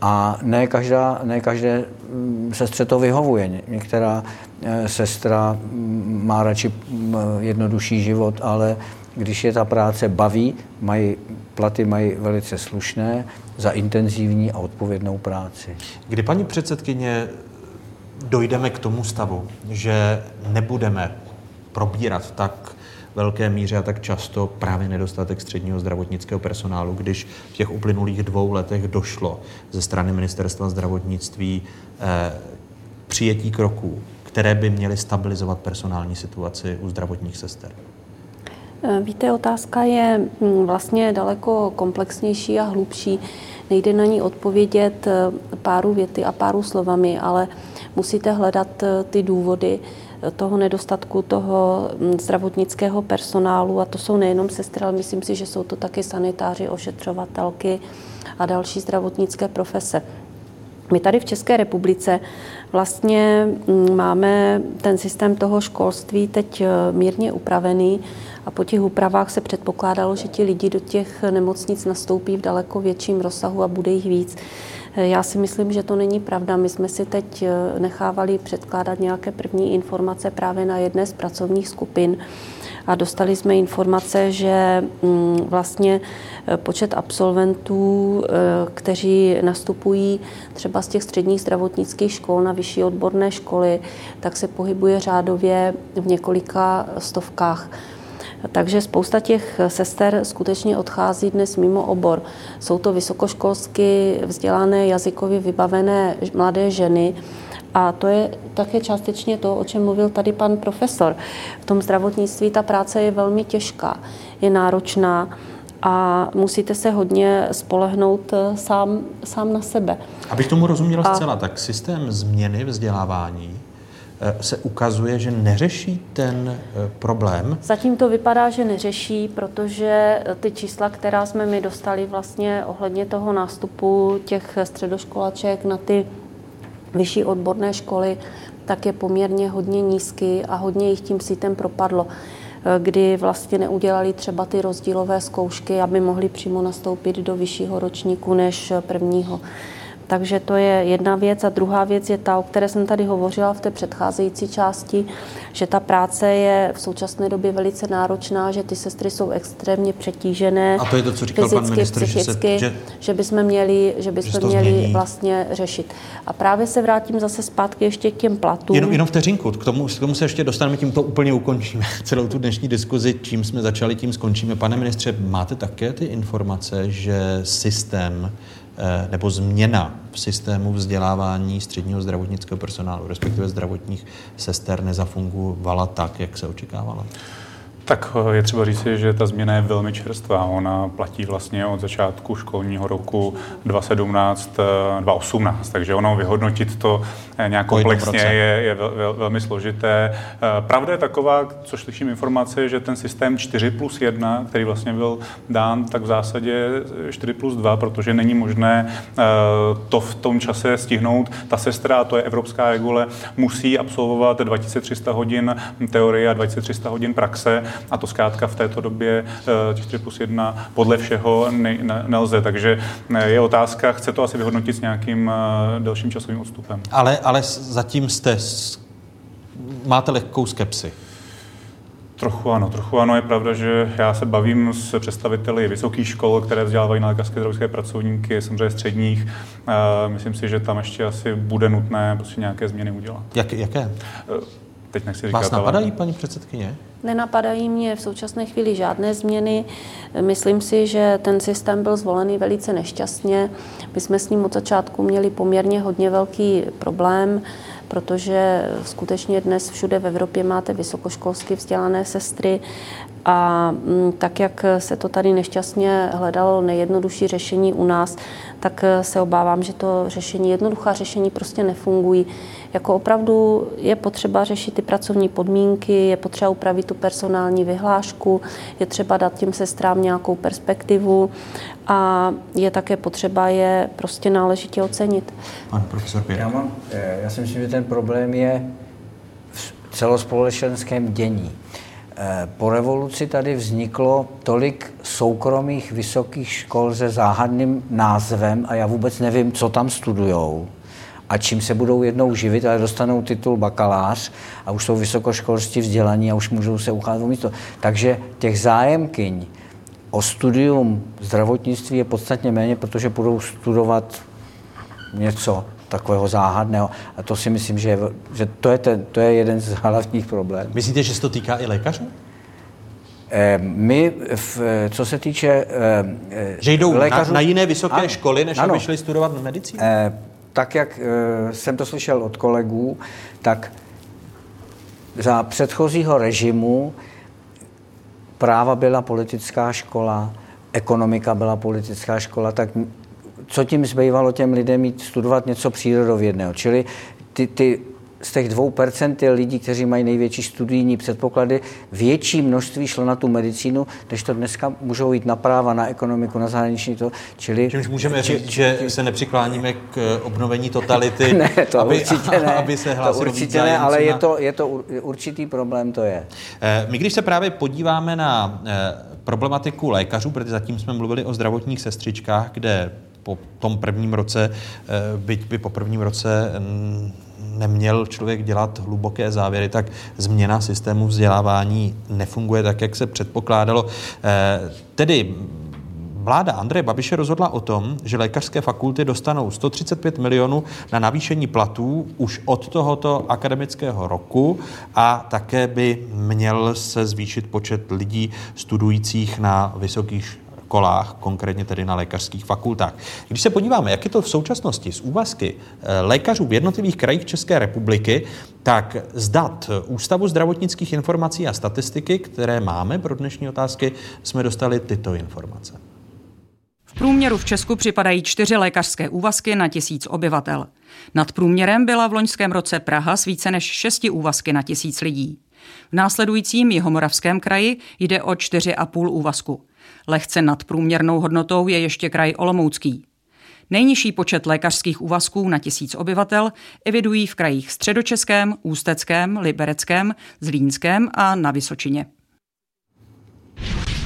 A ne, každá, ne každé mm, sestře to vyhovuje. Některá e, sestra mm, má radši mm, jednodušší život, ale když je ta práce baví, mají, platy mají velice slušné za intenzivní a odpovědnou práci. Kdy paní předsedkyně dojdeme k tomu stavu, že nebudeme probírat tak velké míře a tak často právě nedostatek středního zdravotnického personálu, když v těch uplynulých dvou letech došlo ze strany ministerstva zdravotnictví eh, přijetí kroků, které by měly stabilizovat personální situaci u zdravotních sester? Eh, víte, otázka je hm, vlastně daleko komplexnější a hlubší. Nejde na ní odpovědět eh, páru věty a páru slovami, ale musíte hledat eh, ty důvody toho nedostatku toho hm, zdravotnického personálu a to jsou nejenom sestry, ale myslím si, že jsou to taky sanitáři, ošetřovatelky a další zdravotnické profese. My tady v České republice vlastně hm, máme ten systém toho školství teď mírně upravený a po těch úpravách se předpokládalo, že ti lidi do těch nemocnic nastoupí v daleko větším rozsahu a bude jich víc. Já si myslím, že to není pravda. My jsme si teď eh, nechávali předkládat nějaké první informace právě na jedné z pracovních skupin a dostali jsme informace, že mm, vlastně eh, počet absolventů, eh, kteří nastupují třeba z těch středních zdravotnických škol na vyšší odborné školy, tak se pohybuje řádově v několika stovkách. Takže spousta těch sester skutečně odchází dnes mimo obor. Jsou to vysokoškolsky vzdělané, jazykově vybavené mladé ženy, a to je také částečně to, o čem mluvil tady pan profesor. V tom zdravotnictví ta práce je velmi těžká, je náročná a musíte se hodně spolehnout eh, sám, sám na sebe. Abych tomu rozuměla a... zcela, tak systém změny vzdělávání se ukazuje, že neřeší ten eh, problém? Zatím to vypadá, že neřeší, protože ty čísla, která jsme mi dostali vlastně ohledně toho nástupu těch středoškolaček na ty vyšší odborné školy, tak je poměrně hodně nízký a hodně jich tím sítem propadlo eh, kdy vlastně neudělali třeba ty rozdílové zkoušky, aby mohli přímo nastoupit do vyššího ročníku než prvního. Takže to je jedna věc. A druhá věc je ta, o které jsem tady hovořila v té předcházející části, že ta práce je v současné době velice náročná, že ty sestry jsou extrémně přetížené. A to je to, co říkal fyzicky, pan ministr, psychicky, že, se, že, že bychom měli, že bychom že měli změní. vlastně řešit. A právě se vrátím zase zpátky ještě k těm platům. Jenom, jenom vteřinku, k tomu, k tomu se ještě dostaneme, tím to úplně ukončíme. Celou tu dnešní diskuzi, čím jsme začali, tím skončíme. Pane ministře, máte také ty informace, že systém nebo změna v systému vzdělávání středního zdravotnického personálu, respektive zdravotních sester, nezafungovala tak, jak se očekávalo? Tak eh, je třeba říci, že ta změna je velmi čerstvá. Ona platí vlastně od začátku školního roku 2017, 2018, eh, takže ono vyhodnotit to eh, nějak komplexně je, je vel, vel, velmi složité. Pravda je taková, co slyším informace, že ten systém 4 plus 1, který vlastně byl dán, tak v zásadě 4 plus 2, protože není možné to v tom čase stihnout. Ta sestra, to je evropská regule, musí absolvovat 2300 hodin teorie a 2300 hodin praxe a to zkrátka v této době 4 eh, plus 1 podle všeho ne, ne, nelze. Takže eh, je otázka, chce to asi vyhodnotit s nějakým eh, delším časovým odstupem. Ale, ale zatím jste, máte lehkou skepsi. Trochu ano, trochu ano. Je pravda, že já se bavím s představiteli vysokých škol, které vzdělávají na lékařské zdravotnické pracovníky, samozřejmě středních. Myslím si, že tam ještě asi bude nutné prostě nějaké změny udělat. Jak, jaké? Teď nechci říkat, Vás napadají, ale... paní předsedkyně? Nenapadají mě v současné chvíli žádné změny. Myslím si, že ten systém byl zvolený velice nešťastně. My jsme s ním od začátku měli poměrně hodně velký problém, protože skutečně dnes všude v Evropě máte vysokoškolsky vzdělané sestry A mm, tak, jak se to tady nešťastně hledalo nejjednodušší řešení u nás, tak se obávám, že to řešení, jednoduchá řešení prostě nefungují. Jako opravdu je potřeba řešit ty pracovní podmínky, je potřeba upravit tu personální vyhlášku, je třeba dát těm sestrám nějakou perspektivu a je také potřeba je prostě náležitě ocenit. Pan profesor Já, mám, eh, já si myslím, že ten problém je v celospolečenském dění. Eh, po revoluci tady vzniklo tolik soukromých vysokých škol se záhadným názvem a já vůbec nevím, co tam studujou a čím se budou jednou živit, ale dostanou titul bakalář a už jsou vysokoškolství vzdělaní a už můžou se ucházet o místo. Takže těch zájemkyň o studium zdravotnictví je podstatně méně, protože budou studovat něco takového záhadného. A to si myslím, že, že to, je ten, to je jeden z hlavních problémů. Myslíte, že se to týká i lékařů? Eh, my, v, co se týče eh, Že jdou lékařů, na, na jiné vysoké ano, školy, než ano, aby šli studovat medicínu? Eh, tak, jak jsem to slyšel od kolegů, tak za předchozího režimu práva byla politická škola, ekonomika byla politická škola, tak co tím zbývalo těm lidem mít studovat něco přírodovědného. Čili ty, ty z těch dvou procent lidí, kteří mají největší studijní předpoklady, větší množství šlo na tu medicínu, než to dneska můžou jít na práva, na ekonomiku, na zahraniční to. Čili, Čímž můžeme či, říct, že se nepřikláníme k obnovení totality, ne, to aby, určitě ne, aby se to určitě ne, ale je to, je to určitý problém, to je. Eh, my když se právě podíváme na eh, problematiku lékařů, protože zatím jsme mluvili o zdravotních sestřičkách, kde po tom prvním roce, eh, byť by po prvním roce neměl člověk dělat hluboké závěry, tak změna systému vzdělávání nefunguje tak, jak se předpokládalo. Eh, tedy Vláda Andreje Babiše rozhodla o tom, že lékařské fakulty dostanou 135 milionů na navýšení platů už od tohoto akademického roku a také by měl se zvýšit počet lidí studujících na vysokých školách, konkrétně tedy na lékařských fakultách. Když se podíváme, jak je to v současnosti s úvazky eh, lékařů v jednotlivých krajích České republiky, tak z dat Ústavu zdravotnických informací a statistiky, které máme pro dnešní otázky, jsme dostali tyto informace. V průměru v Česku připadají čtyři lékařské úvazky na tisíc obyvatel. Nad průměrem byla v loňském roce Praha s více než šesti úvazky na tisíc lidí. V následujícím Jihomoravském kraji jde o 4,5 úvazku. Lehce nad průměrnou hodnotou je ještě kraj Olomoucký. Nejnižší počet lékařských úvazků na tisíc obyvatel evidují v krajích Středočeském, Ústeckém, Libereckém, Zlínském a na Vysočině.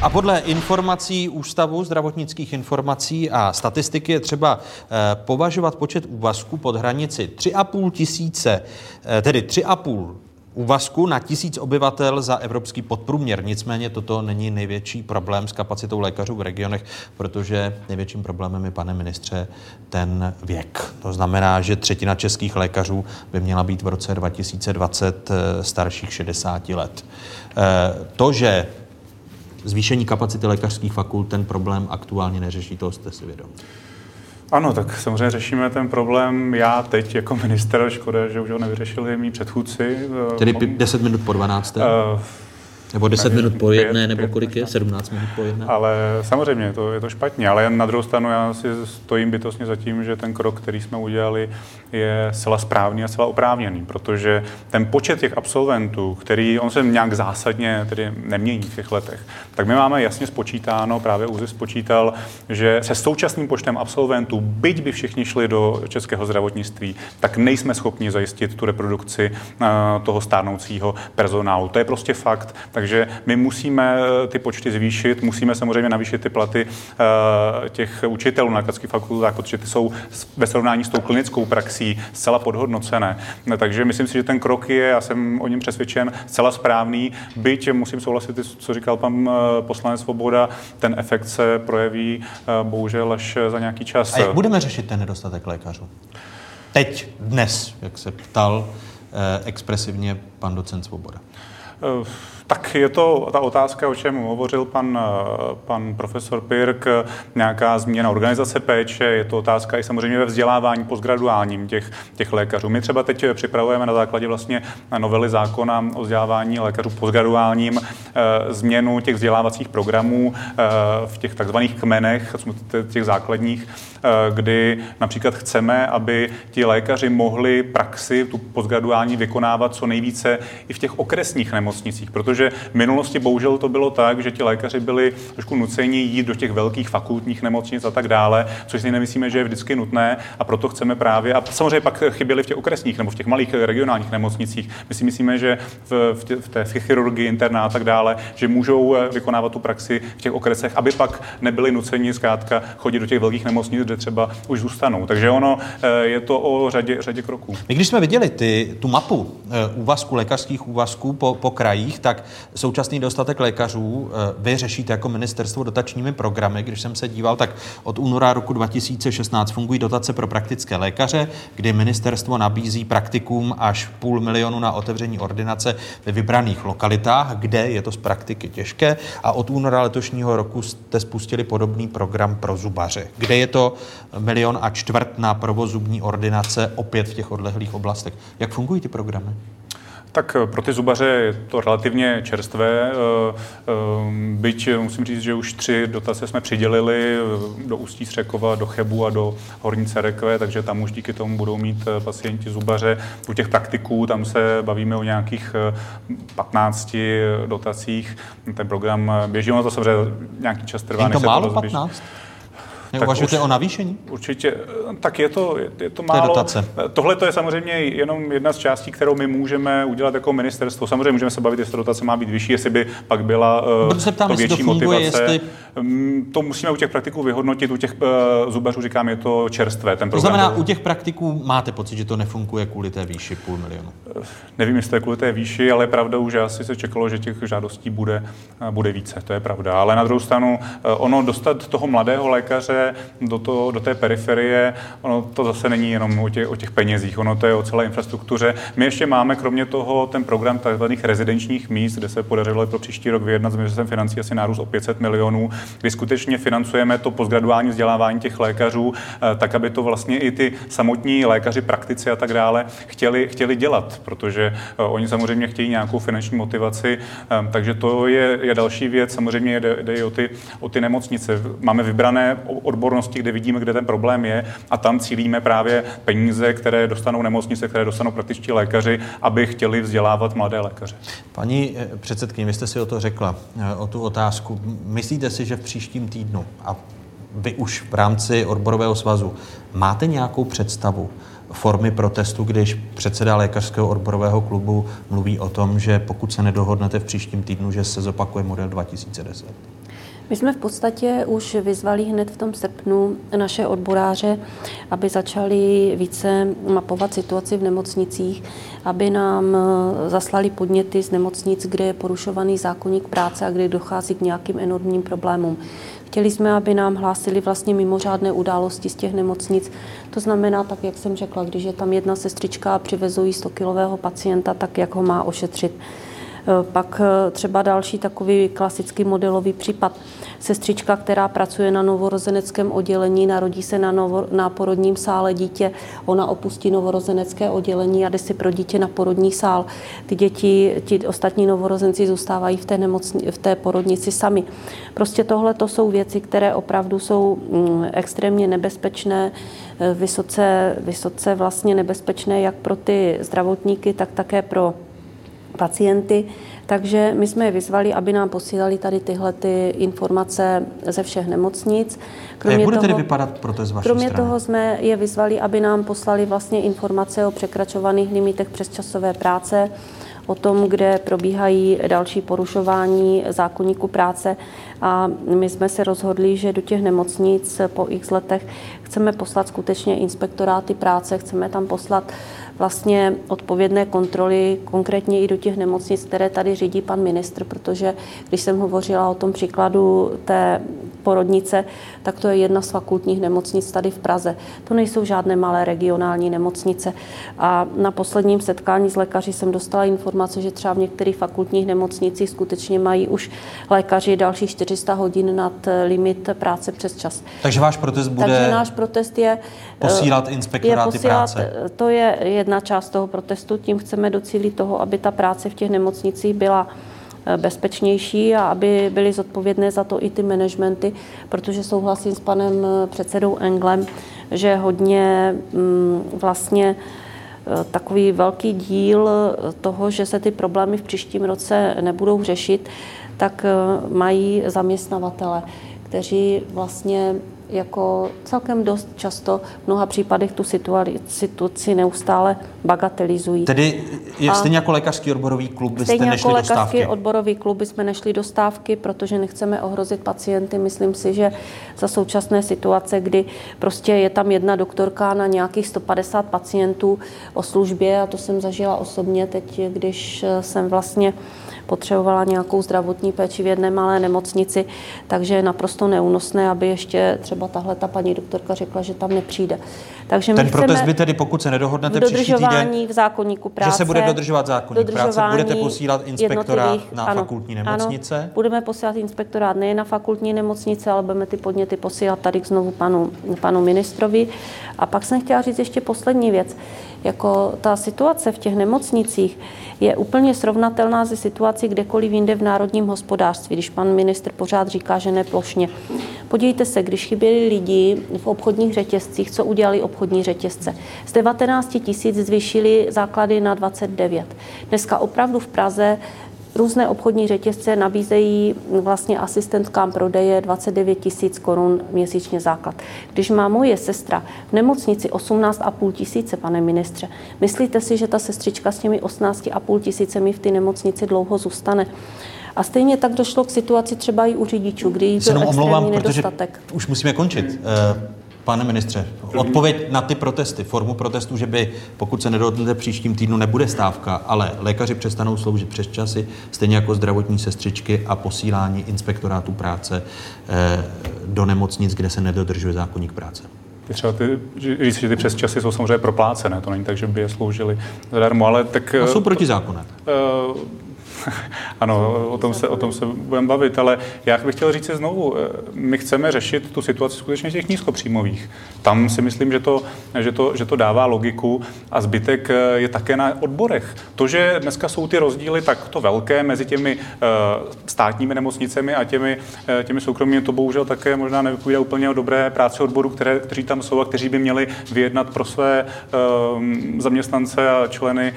A podle informací Ústavu zdravotnických informací a statistiky je třeba eh, považovat počet úvazků pod hranici 3,5 tisíce, eh, tedy 3,5 úvazku na tisíc obyvatel za evropský podprůměr. Nicméně toto není největší problém s kapacitou lékařů v regionech, protože největším problémem je, pane ministře, ten věk. To znamená, že třetina českých lékařů by měla být v roce 2020 eh, starších 60 let. Eh, to, že zvýšení kapacity lékařských fakult ten problém aktuálně neřeší, toho jste si vědom. Ano, tak samozřejmě řešíme ten problém já teď jako minister, škoda, že už ho nevyřešili mý předchůdci. Tedy 10 minut po 12. Uh, nebo 10 nevím, minut po jedné, pět, nebo pět, kolik je? 17 minut po jedné? Ale samozřejmě, to, je to špatně. Ale na druhou stranu já si stojím bytostně za tím, že ten krok, který jsme udělali, je zcela správný a zcela oprávněný, protože ten počet těch absolventů, který on se nějak zásadně tedy nemění v těch letech, tak my máme jasně spočítáno, právě ÚZIS spočítal, že se současným počtem absolventů, byť by všichni šli do českého zdravotnictví, tak nejsme schopni zajistit tu reprodukci uh, toho stárnoucího personálu. To je prostě fakt. Takže my musíme eh, ty počty zvýšit, musíme samozřejmě navýšit ty platy uh, těch učitelů na lékařských fakultách, protože ty jsou ve srovnání s tou klinickou praxí zcela podhodnocené. Takže myslím si, že ten krok je, já jsem o něm přesvědčen, zcela správný, byť musím souhlasit, co říkal pan eh, poslanec Svoboda, ten efekt se projeví bohužel až za nějaký čas. A jak budeme řešit ten nedostatek lékařů? Teď, dnes, jak se ptal eh, expresivně pan docent Svoboda. Tak je to ta otázka, o čem hovořil pan, pan profesor Pirk, nějaká změna organizace péče, je to otázka i samozřejmě ve vzdělávání postgraduálním těch, těch lékařů. My třeba teď připravujeme na základě vlastně novely zákona o vzdělávání lékařů postgraduálním eh, změnu těch vzdělávacích programů eh, v těch takzvaných kmenech, těch základních, eh, kdy například chceme, aby ti lékaři mohli praxi, tu postgraduální, vykonávat co nejvíce i v těch okresních nemocnicích, protože v minulosti bohužel to bylo tak, že ti lékaři byli trošku nuceni jít do těch velkých fakultních nemocnic a tak dále, což si nemyslíme, že je vždycky nutné a proto chceme právě, a samozřejmě pak chyběli v těch okresních nebo v těch malých regionálních nemocnicích. My si myslíme, že v, v, tě, v té chirurgii interná a tak dále, že můžou eh, vykonávat tu praxi v těch okresech, aby pak nebyli nuceni zkrátka chodit do těch velkých nemocnic, kde třeba už zůstanou. Takže ono eh, je to o řadě, řadě kroků. My když jsme viděli ty, tu mapu eh, úvazku, lékařských úvazků po, po krajích, tak současný dostatek lékařů vy řešíte jako ministerstvo dotačními programy. Když jsem se díval, tak od února roku 2016 fungují dotace pro praktické lékaře, kdy ministerstvo nabízí praktikům až půl milionu na otevření ordinace ve vybraných lokalitách, kde je to z praktiky těžké. A od února letošního roku jste spustili podobný program pro zubaře, kde je to milion a čtvrt na provozubní ordinace opět v těch odlehlých oblastech. Jak fungují ty programy? Tak eh, pro ty zubaře je to relativně čerstvé, eh, eh, byť musím říct, že už tři dotace jsme přidělili do Ústí Střekova, do Chebu a do Hornice Rekve, takže tam už díky tomu budou mít pacienti zubaře. U těch praktiků tam se bavíme o nějakých 15 dotacích. Ten program běží, ono to samozřejmě nějaký čas trvá. Je to málo 15? Neuvažujete o navýšení? Určitě. Tak je to, je to málo. To je. Tohle to je samozřejmě jenom jedna z částí, kterou my můžeme udělat jako ministerstvo. Samozřejmě můžeme se bavit, jestli ta dotace má být vyšší, jestli by pak byla uh, se ptám, to větší to funguje, motivace. Jestli... Um, to musíme u těch praktiků vyhodnotit, u těch uh, zubařů říkám, je to čerstvé. Ten to znamená, u těch praktiků máte pocit, že to nefunguje kvůli té výši půl milionu? Uh, nevím, jestli to je kvůli té výši, ale je pravdou, že asi se čekalo, že těch žádostí bude, bude více. To je pravda. Ale na druhou stranu, ono dostat toho mladého lékaře do, to, do té periferie, ono to zase není jenom o těch, o těch penězích, ono to je o celé infrastruktuře. My ještě máme kromě toho ten program tzv. rezidenčních míst, kde se podařilo pro příští rok vyjednat s ministerstvem financí asi nárůst o 500 milionů, kdy skutečně financujeme to postgraduální vzdělávání těch lékařů, eh, tak aby to vlastně i ty samotní lékaři, praktici a tak dále chtěli, chtěli dělat, protože eh, oni samozřejmě chtějí nějakou finanční motivaci, eh, takže to je, je další věc. Samozřejmě jde, jde i o ty, o ty nemocnice. Máme vybrané odbornosti, kde vidíme, kde ten problém je a tam cílíme právě peníze, které dostanou nemocnice, které dostanou praktičtí lékaři, aby chtěli vzdělávat mladé lékaře. Paní eh, předsedkyně, vy jste si o to řekla, eh, o tu otázku. Myslíte si, že v příštím týdnu a vy už v rámci odborového svazu máte nějakou představu, formy protestu, když předseda lékařského odborového klubu mluví o tom, že pokud se nedohodnete v příštím týdnu, že se zopakuje model 2010? My jsme v podstatě už vyzvali hned v tom srpnu naše odboráře, aby začali více mapovat situaci v nemocnicích, aby nám eh, zaslali podněty z nemocnic, kde je porušovaný zákonník práce a kde dochází k nějakým enormním problémům. Chtěli jsme, aby nám hlásili vlastně mimořádné události z těch nemocnic. To znamená, tak jak jsem řekla, když je tam jedna sestřička a přivezují 100-kilového pacienta, tak jak ho má ošetřit. Eh, pak eh, třeba další takový klasický modelový případ. Sestřička, která pracuje na novorozeneckém oddělení, narodí se na, novo, na porodním sále dítě, ona opustí novorozenecké oddělení a jde si pro dítě na porodní sál. Ty děti, ti ostatní novorozenci zůstávají v té, nemocni, v té porodnici sami. Prostě tohle to jsou věci, které opravdu jsou mm, extrémně nebezpečné, eh, vysoce, vysoce vlastně nebezpečné jak pro ty zdravotníky, tak také pro pacienty. Takže my jsme je vyzvali, aby nám posílali tady tyhle ty informace ze všech nemocnic. Kromě A jak bude toho, tedy vypadat protest vaší Kromě strany? toho jsme je vyzvali, aby nám poslali vlastně informace o překračovaných limitech přesčasové práce, o tom, kde probíhají další porušování zákonníku práce. A my jsme se rozhodli, že do těch nemocnic po x letech chceme poslat skutečně inspektoráty práce, chceme tam poslat vlastně odpovědné kontroly, konkrétně i do těch nemocnic, které tady řídí pan ministr, protože když jsem hovořila o tom příkladu té porodnice, tak to je jedna z fakultních nemocnic tady v Praze. To nejsou žádné malé regionální nemocnice. A na posledním setkání s lékaři jsem dostala informace, že třeba v některých fakultních nemocnicích skutečně mají už lékaři dalších 400 hodin nad limit práce přes čas. Takže váš protest bude Takže náš protest je posílat inspektoráty je posílat, práce. To je jedna část toho protestu. Tím chceme docílit toho, aby ta práce v těch nemocnicích byla eh, bezpečnější a aby byly zodpovědné za to i ty managementy, protože souhlasím s panem eh, předsedou Englem, že hodně mm, vlastně eh, takový velký díl toho, že se ty problémy v příštím roce nebudou řešit, tak mají zaměstnavatele, kteří vlastně jako celkem dost často v mnoha případech tu situaci neustále bagatelizují. Tedy je a stejně jako lékařský odborový klub byste stejně nešli jako lékařský odborový klub bychom nešli do stávky, protože nechceme ohrozit pacienty. Myslím si, že za současné situace, kdy prostě je tam jedna doktorka na nějakých 150 pacientů o službě, a to jsem zažila osobně teď, když jsem vlastně potřebovala nějakou zdravotní péči v jedné malé nemocnici, takže je naprosto neúnosné, aby ještě třeba tahle ta paní doktorka řekla, že tam nepřijde. Takže Ten protest by tedy, pokud se nedohodnete příští týden, v zákonníku práce, že se bude dodržovat zákonník práce, budete posílat inspektorát na ano, fakultní nemocnice? Ano, budeme posílat inspektorát nejen na fakultní nemocnice, ale budeme ty podněty posílat tady znovu panu, panu ministrovi. A pak jsem chtěla říct ještě poslední věc. Jako ta situace v těch nemocnicích je úplně srovnatelná se situací kdekoliv jinde v národním hospodářství, když pan ministr pořád říká, že neplošně. Podívejte se, když chyběli lidi v obchodních řetězcích, co udělali obchodní řetězce? Z 19 tisíc zvýšili základy na 29. Dneska opravdu v Praze Různé obchodní řetězce nabízejí vlastně asistentkám prodeje 29 tisíc korun měsíčně základ. Když má moje sestra v nemocnici 18,5 tisíce, pane ministře, myslíte si, že ta sestřička s těmi 18,5 tisícemi v té nemocnici dlouho zůstane? A stejně tak došlo k situaci třeba i u řidičů, kdy byl extrémní omlouvám, nedostatek. Už musíme končit. Uh... Pane ministře, odpověď na ty protesty, formu protestů, že by, pokud se nedohodnete příštím týdnu, nebude stávka, ale lékaři přestanou sloužit přes časy, stejně jako zdravotní sestřičky a posílání inspektorátů práce eh, do nemocnic, kde se nedodržuje zákonník práce. Třeba ty, říct, že ty přes časy jsou samozřejmě proplácené, to není tak, že by je sloužili zadarmo, ale tak... A jsou protizákonné. Uh, ano, o tom se, o tom se budeme bavit, ale já bych chtěl říct znovu, eh, my chceme řešit tu situaci skutečně těch nízkopříjmových. Tam si myslím, že to, že, to, že to dává logiku a zbytek eh, je také na odborech. To, že dneska jsou ty rozdíly takto velké mezi těmi eh, státními nemocnicemi a těmi, těmi soukromými, to bohužel také možná nevypovídá úplně o dobré práci odboru, které, kteří tam jsou a kteří by měli vyjednat pro své zaměstnance a členy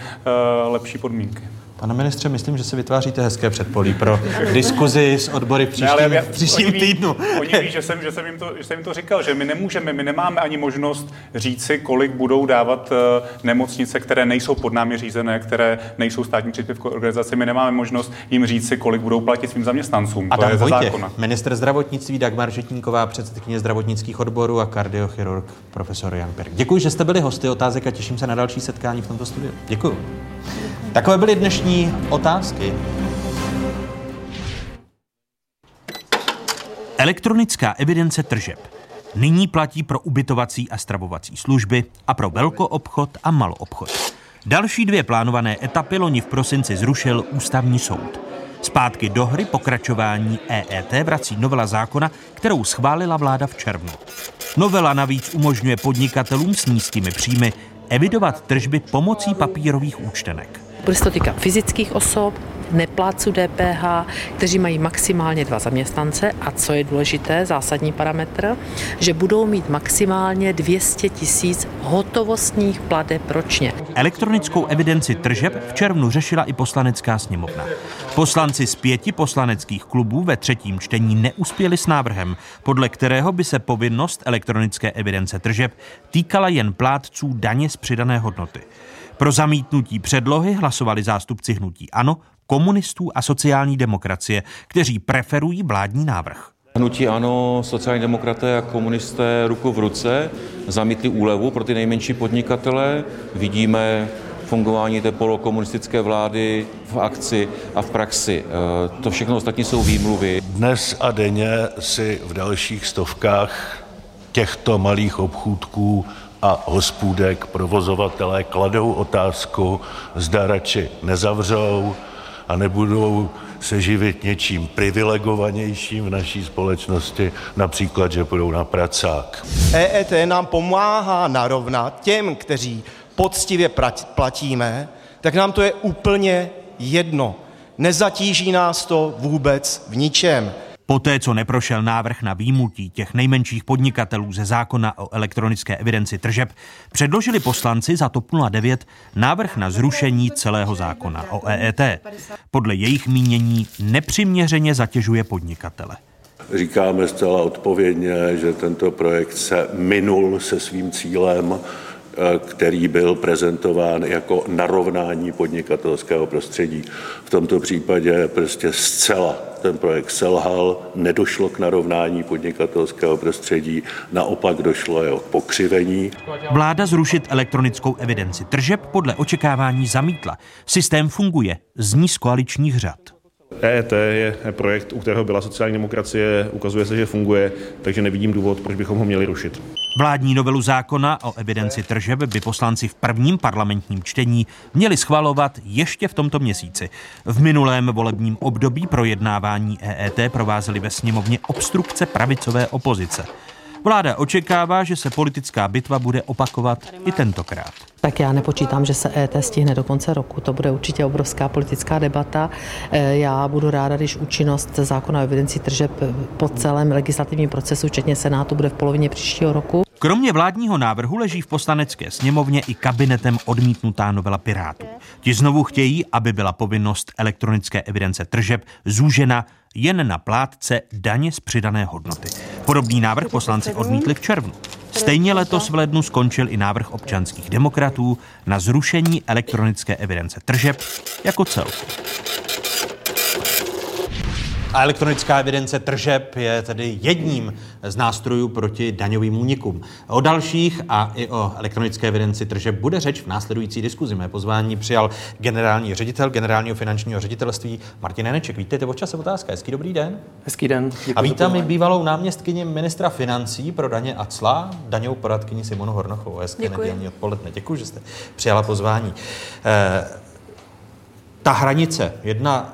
lepší podmínky. Pane ministře, myslím, že se vytváříte hezké předpolí pro diskuzi s odbory v příštím, ne, v příštím oni týdnu. Oni ví, že jsem, že, jsem jim to, že jsem jim to říkal, že my nemůžeme, my nemáme ani možnost říci, kolik budou dávat uh, nemocnice, které nejsou pod námi řízené, které nejsou státní příspěvkové organizace. My nemáme možnost jim říci, kolik budou platit svým zaměstnancům. Adam to je Vojtěch, zákona. minister zdravotnictví Dagmar Žetníková, předsedkyně zdravotnických odborů a kardiochirurg profesor Jan Perk. Děkuji, že jste byli hosty otázek a těším se na další setkání v tomto studiu. Děkuji. Takové byly dnešní otázky. Elektronická evidence tržeb nyní platí pro ubytovací a stravovací služby a pro velkoobchod a maloobchod. Další dvě plánované etapy loni v prosinci zrušil ústavní soud. Zpátky do hry pokračování EET vrací novela zákona, kterou schválila vláda v červnu. Novela navíc umožňuje podnikatelům s nízkými příjmy evidovat tržby pomocí papírových účtenek. Bude se to týkat fyzických osob, nepláců DPH, kteří mají maximálně dva zaměstnance a co je důležité, zásadní parametr, že budou mít maximálně 200 tisíc hotovostních plateb ročně. Elektronickou evidenci tržeb v červnu řešila i poslanecká sněmovna. Poslanci z pěti poslaneckých klubů ve třetím čtení neuspěli s návrhem, podle kterého by se povinnost elektronické evidence tržeb týkala jen plátců daně z přidané hodnoty. Pro zamítnutí předlohy hlasovali zástupci hnutí ANO, komunistů a sociální demokracie, kteří preferují vládní návrh. Hnutí ano, sociální demokraté a komunisté ruku v ruce zamítli úlevu pro ty nejmenší podnikatele. Vidíme fungování té polokomunistické vlády v akci a v praxi. E, to všechno ostatní jsou výmluvy. Dnes a denně si v dalších stovkách těchto malých obchůdků a hospůdek provozovatelé kladou otázku, zda radši nezavřou a nebudou se živit něčím privilegovanějším v naší společnosti, například, že půjdou na pracák. EET nám pomáhá narovnat těm, kteří poctivě platíme, tak nám to je úplně jedno. Nezatíží nás to vůbec v ničem. Poté, co neprošel návrh na výjimutí těch nejmenších podnikatelů ze zákona o elektronické evidenci tržeb, předložili poslanci za TOP 09 návrh na zrušení celého zákona o EET. Podle jejich mínění nepřiměřeně zatěžuje podnikatele. Říkáme zcela odpovědně, že tento projekt se minul se svým cílem který byl prezentován jako narovnání podnikatelského prostředí. V tomto případě prostě zcela ten projekt selhal, nedošlo k narovnání podnikatelského prostředí, naopak došlo jeho k pokřivení. Vláda zrušit elektronickou evidenci tržeb podle očekávání zamítla. Systém funguje, zní z koaličních řad. EET je projekt, u kterého byla sociální demokracie, ukazuje se, že funguje, takže nevidím důvod, proč bychom ho měli rušit. Vládní novelu zákona o evidenci tržeb by poslanci v prvním parlamentním čtení měli schvalovat ještě v tomto měsíci. V minulém volebním období projednávání EET provázely ve sněmovně obstrukce pravicové opozice. Vláda očekává, že se politická bitva bude opakovat i tentokrát. Tak já nepočítám, že se ET stihne do konce roku. To bude určitě obrovská politická debata. E, já budu ráda, když účinnost zákona o evidenci tržeb po celém legislativním procesu, včetně Senátu, bude v polovině příštího roku. Kromě vládního návrhu leží v poslanecké sněmovně i kabinetem odmítnutá novela Pirátů. Ti znovu chtějí, aby byla povinnost elektronické evidence tržeb zúžena jen na plátce daně z přidané hodnoty. Podobný návrh poslanci odmítli v červnu. Stejně letos v lednu skončil i návrh občanských demokratů na zrušení elektronické evidence tržeb jako celku. A elektronická evidence tržeb je tedy jedním z nástrojů proti daňovým únikům. O dalších a i o elektronické evidenci tržeb bude řeč v následující diskuzi. Mé pozvání přijal generální ředitel generálního finančního ředitelství Martin Neneček. Vítejte v čase otázka. Hezký dobrý den. Hezký den. a vítám i bývalou náměstkyni ministra financí pro daně a cla, daňovou poradkyni Simonu Hornochovou. Hezké nedělní odpoledne. Děkuji, že jste přijala pozvání. Eh, ta hranice, jedna,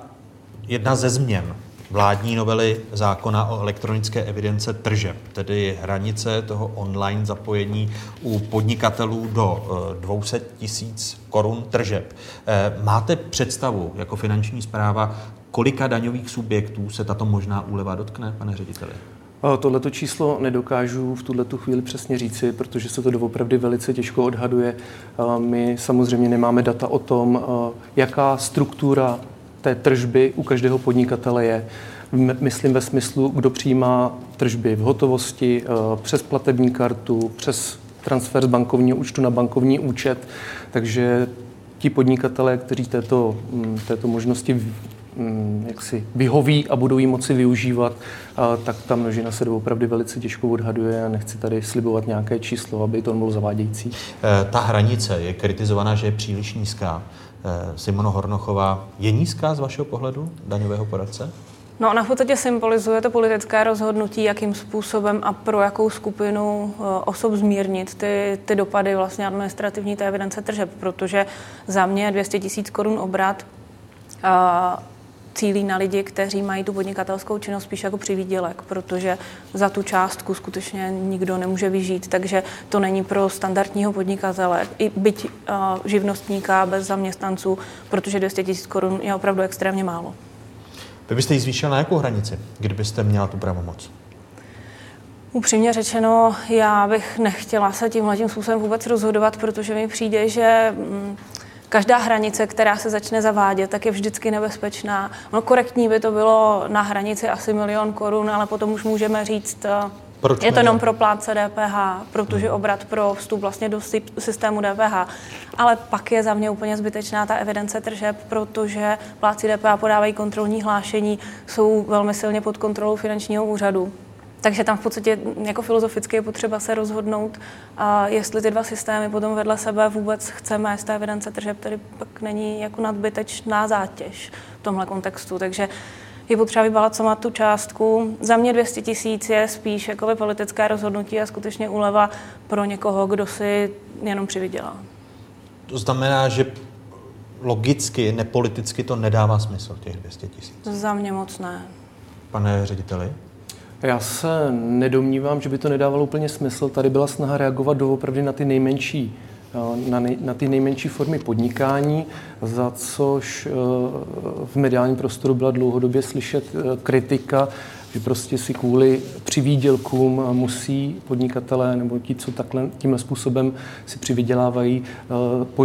jedna ze změn vládní novely zákona o elektronické evidence tržeb, tedy hranice toho online zapojení u podnikatelů do 200 eh, tisíc korun tržeb. Eh, máte představu jako finanční zpráva, kolika daňových subjektů se tato možná úleva dotkne, pane řediteli? Tohleto číslo nedokážu v tuhle chvíli přesně říci, protože se to doopravdy velice těžko odhaduje. My samozřejmě nemáme data o tom, jaká struktura té tržby u každého podnikatele je. Myslím ve smyslu, kdo přijímá tržby v hotovosti, eh, přes platební kartu, přes transfer z bankovního účtu na bankovní účet. Takže ti podnikatelé, kteří této, mm, této možnosti mm, jak si vyhoví a budou ji moci využívat, tak ta množina se opravdu velice těžko odhaduje a nechci tady slibovat nějaké číslo, aby to bylo zavádějící. Eh, ta hranice je kritizovaná, že je příliš nízká. Eh, Simono Hornochová, je nízká z vašeho pohledu daňového poradce? No ona v podstatě symbolizuje to politické rozhodnutí, jakým způsobem a pro jakou skupinu eh, osob zmírnit ty, ty dopady vlastně administrativní té evidence tržeb, protože za mě 200 tisíc korun obrat cílí na lidi, kteří mají tu podnikatelskou činnost spíš jako přivídělek, protože za tu částku skutečně nikdo nemůže vyžít, takže to není pro standardního podnikatele, i byť uh, živnostníka bez zaměstnanců, protože 200 000 korun je opravdu extrémně málo. Vy byste ji zvýšil na jakou hranici, kdybyste měla tu pravomoc? Upřímně řečeno, já bych nechtěla se tímhle tím způsobem vůbec rozhodovat, protože mi přijde, že mm, každá hranice, která se začne zavádět, tak je vždycky nebezpečná. No korektní by to bylo na hranici asi milion korun, ale potom už můžeme říct, eh, Proč je to jenom pro plátce DPH, protože hmm. obrat pro vstup vlastně do systému DPH. Ale pak je za mě úplně zbytečná ta evidence tržeb, protože plátci DPH podávají kontrolní hlášení, jsou velmi silně pod kontrolou finančního úřadu. Takže tam v podstatě jako filozoficky je potřeba se rozhodnout, a jestli ty dva systémy potom vedle sebe vůbec chceme z té evidence tržeb, tedy pak není jako nadbytečná zátěž v tomhle kontextu. Takže je potřeba vybalancovat tu částku. Za mě 200 tisíc je spíš jako politické rozhodnutí a skutečně úleva pro někoho, kdo si jenom přivydělá. To znamená, že logicky, nepoliticky to nedává smysl, těch 200 tisíc. Za mě moc ne. Pane řediteli? Já se nedomnívám, že by to nedávalo úplně smysl. Tady byla snaha reagovat doopravdy na ty nejmenší eh, na, nej, na ty nejmenší formy podnikání, za což eh, v mediálním prostoru byla dlouhodobě slyšet eh, kritika že prostě si kvůli přivídělkům musí podnikatelé nebo ti, co takhle tímhle způsobem si přivydělávají,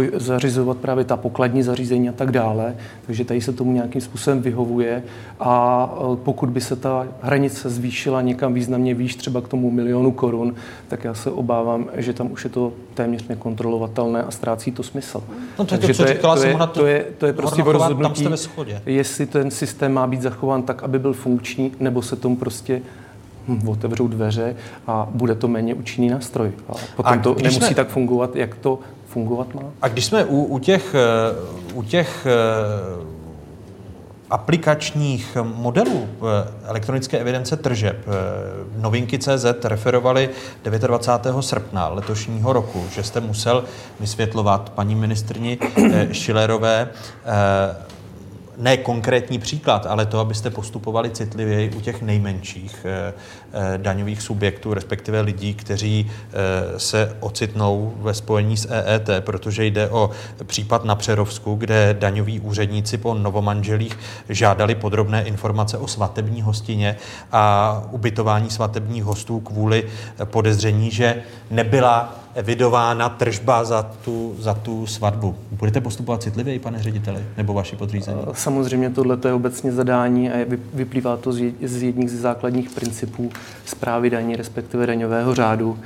eh, zařizovat právě ta pokladní zařízení a tak dále. Takže tady se tomu nějakým způsobem vyhovuje a eh, pokud by se ta hranice zvýšila někam významně výš, třeba k tomu milionu korun, tak já se obávám, že tam už je to téměř nekontrolovatelné a ztrácí to smysl. No to, Takže to, to, je, to, je, to, je, to je prostě rozhodnutí, jestli ten systém má být zachován tak, aby byl funkční, nebo se tomu prostě hm, otevřou dveře a bude to méně účinný nástroj. A potom a to nemusí jsme... tak fungovat, jak to fungovat má. A když jsme u, u těch, eh, u těch eh, aplikačních modelů eh, elektronické evidence tržeb novinky CZ referovali 29. srpna letošního roku, že jste musel vysvětlovat paní ministrni Šilerové ne konkrétní příklad, ale to, abyste postupovali citlivěji u těch nejmenších eh, eh, daňových subjektů, respektive lidí, kteří eh, se ocitnou ve spojení s EET, protože jde o případ na Přerovsku, kde daňoví úředníci po novomanželích žádali podrobné informace o svatební hostině a ubytování svatebních hostů kvůli podezření, že nebyla evidována tržba za tu, za tu svatbu. Budete postupovat citlivěji, pane řediteli, nebo vaši podřízení? Samozřejmě tohle je obecně zadání a vyplývá to z jedních z základních principů zprávy daní, respektive daňového řádu.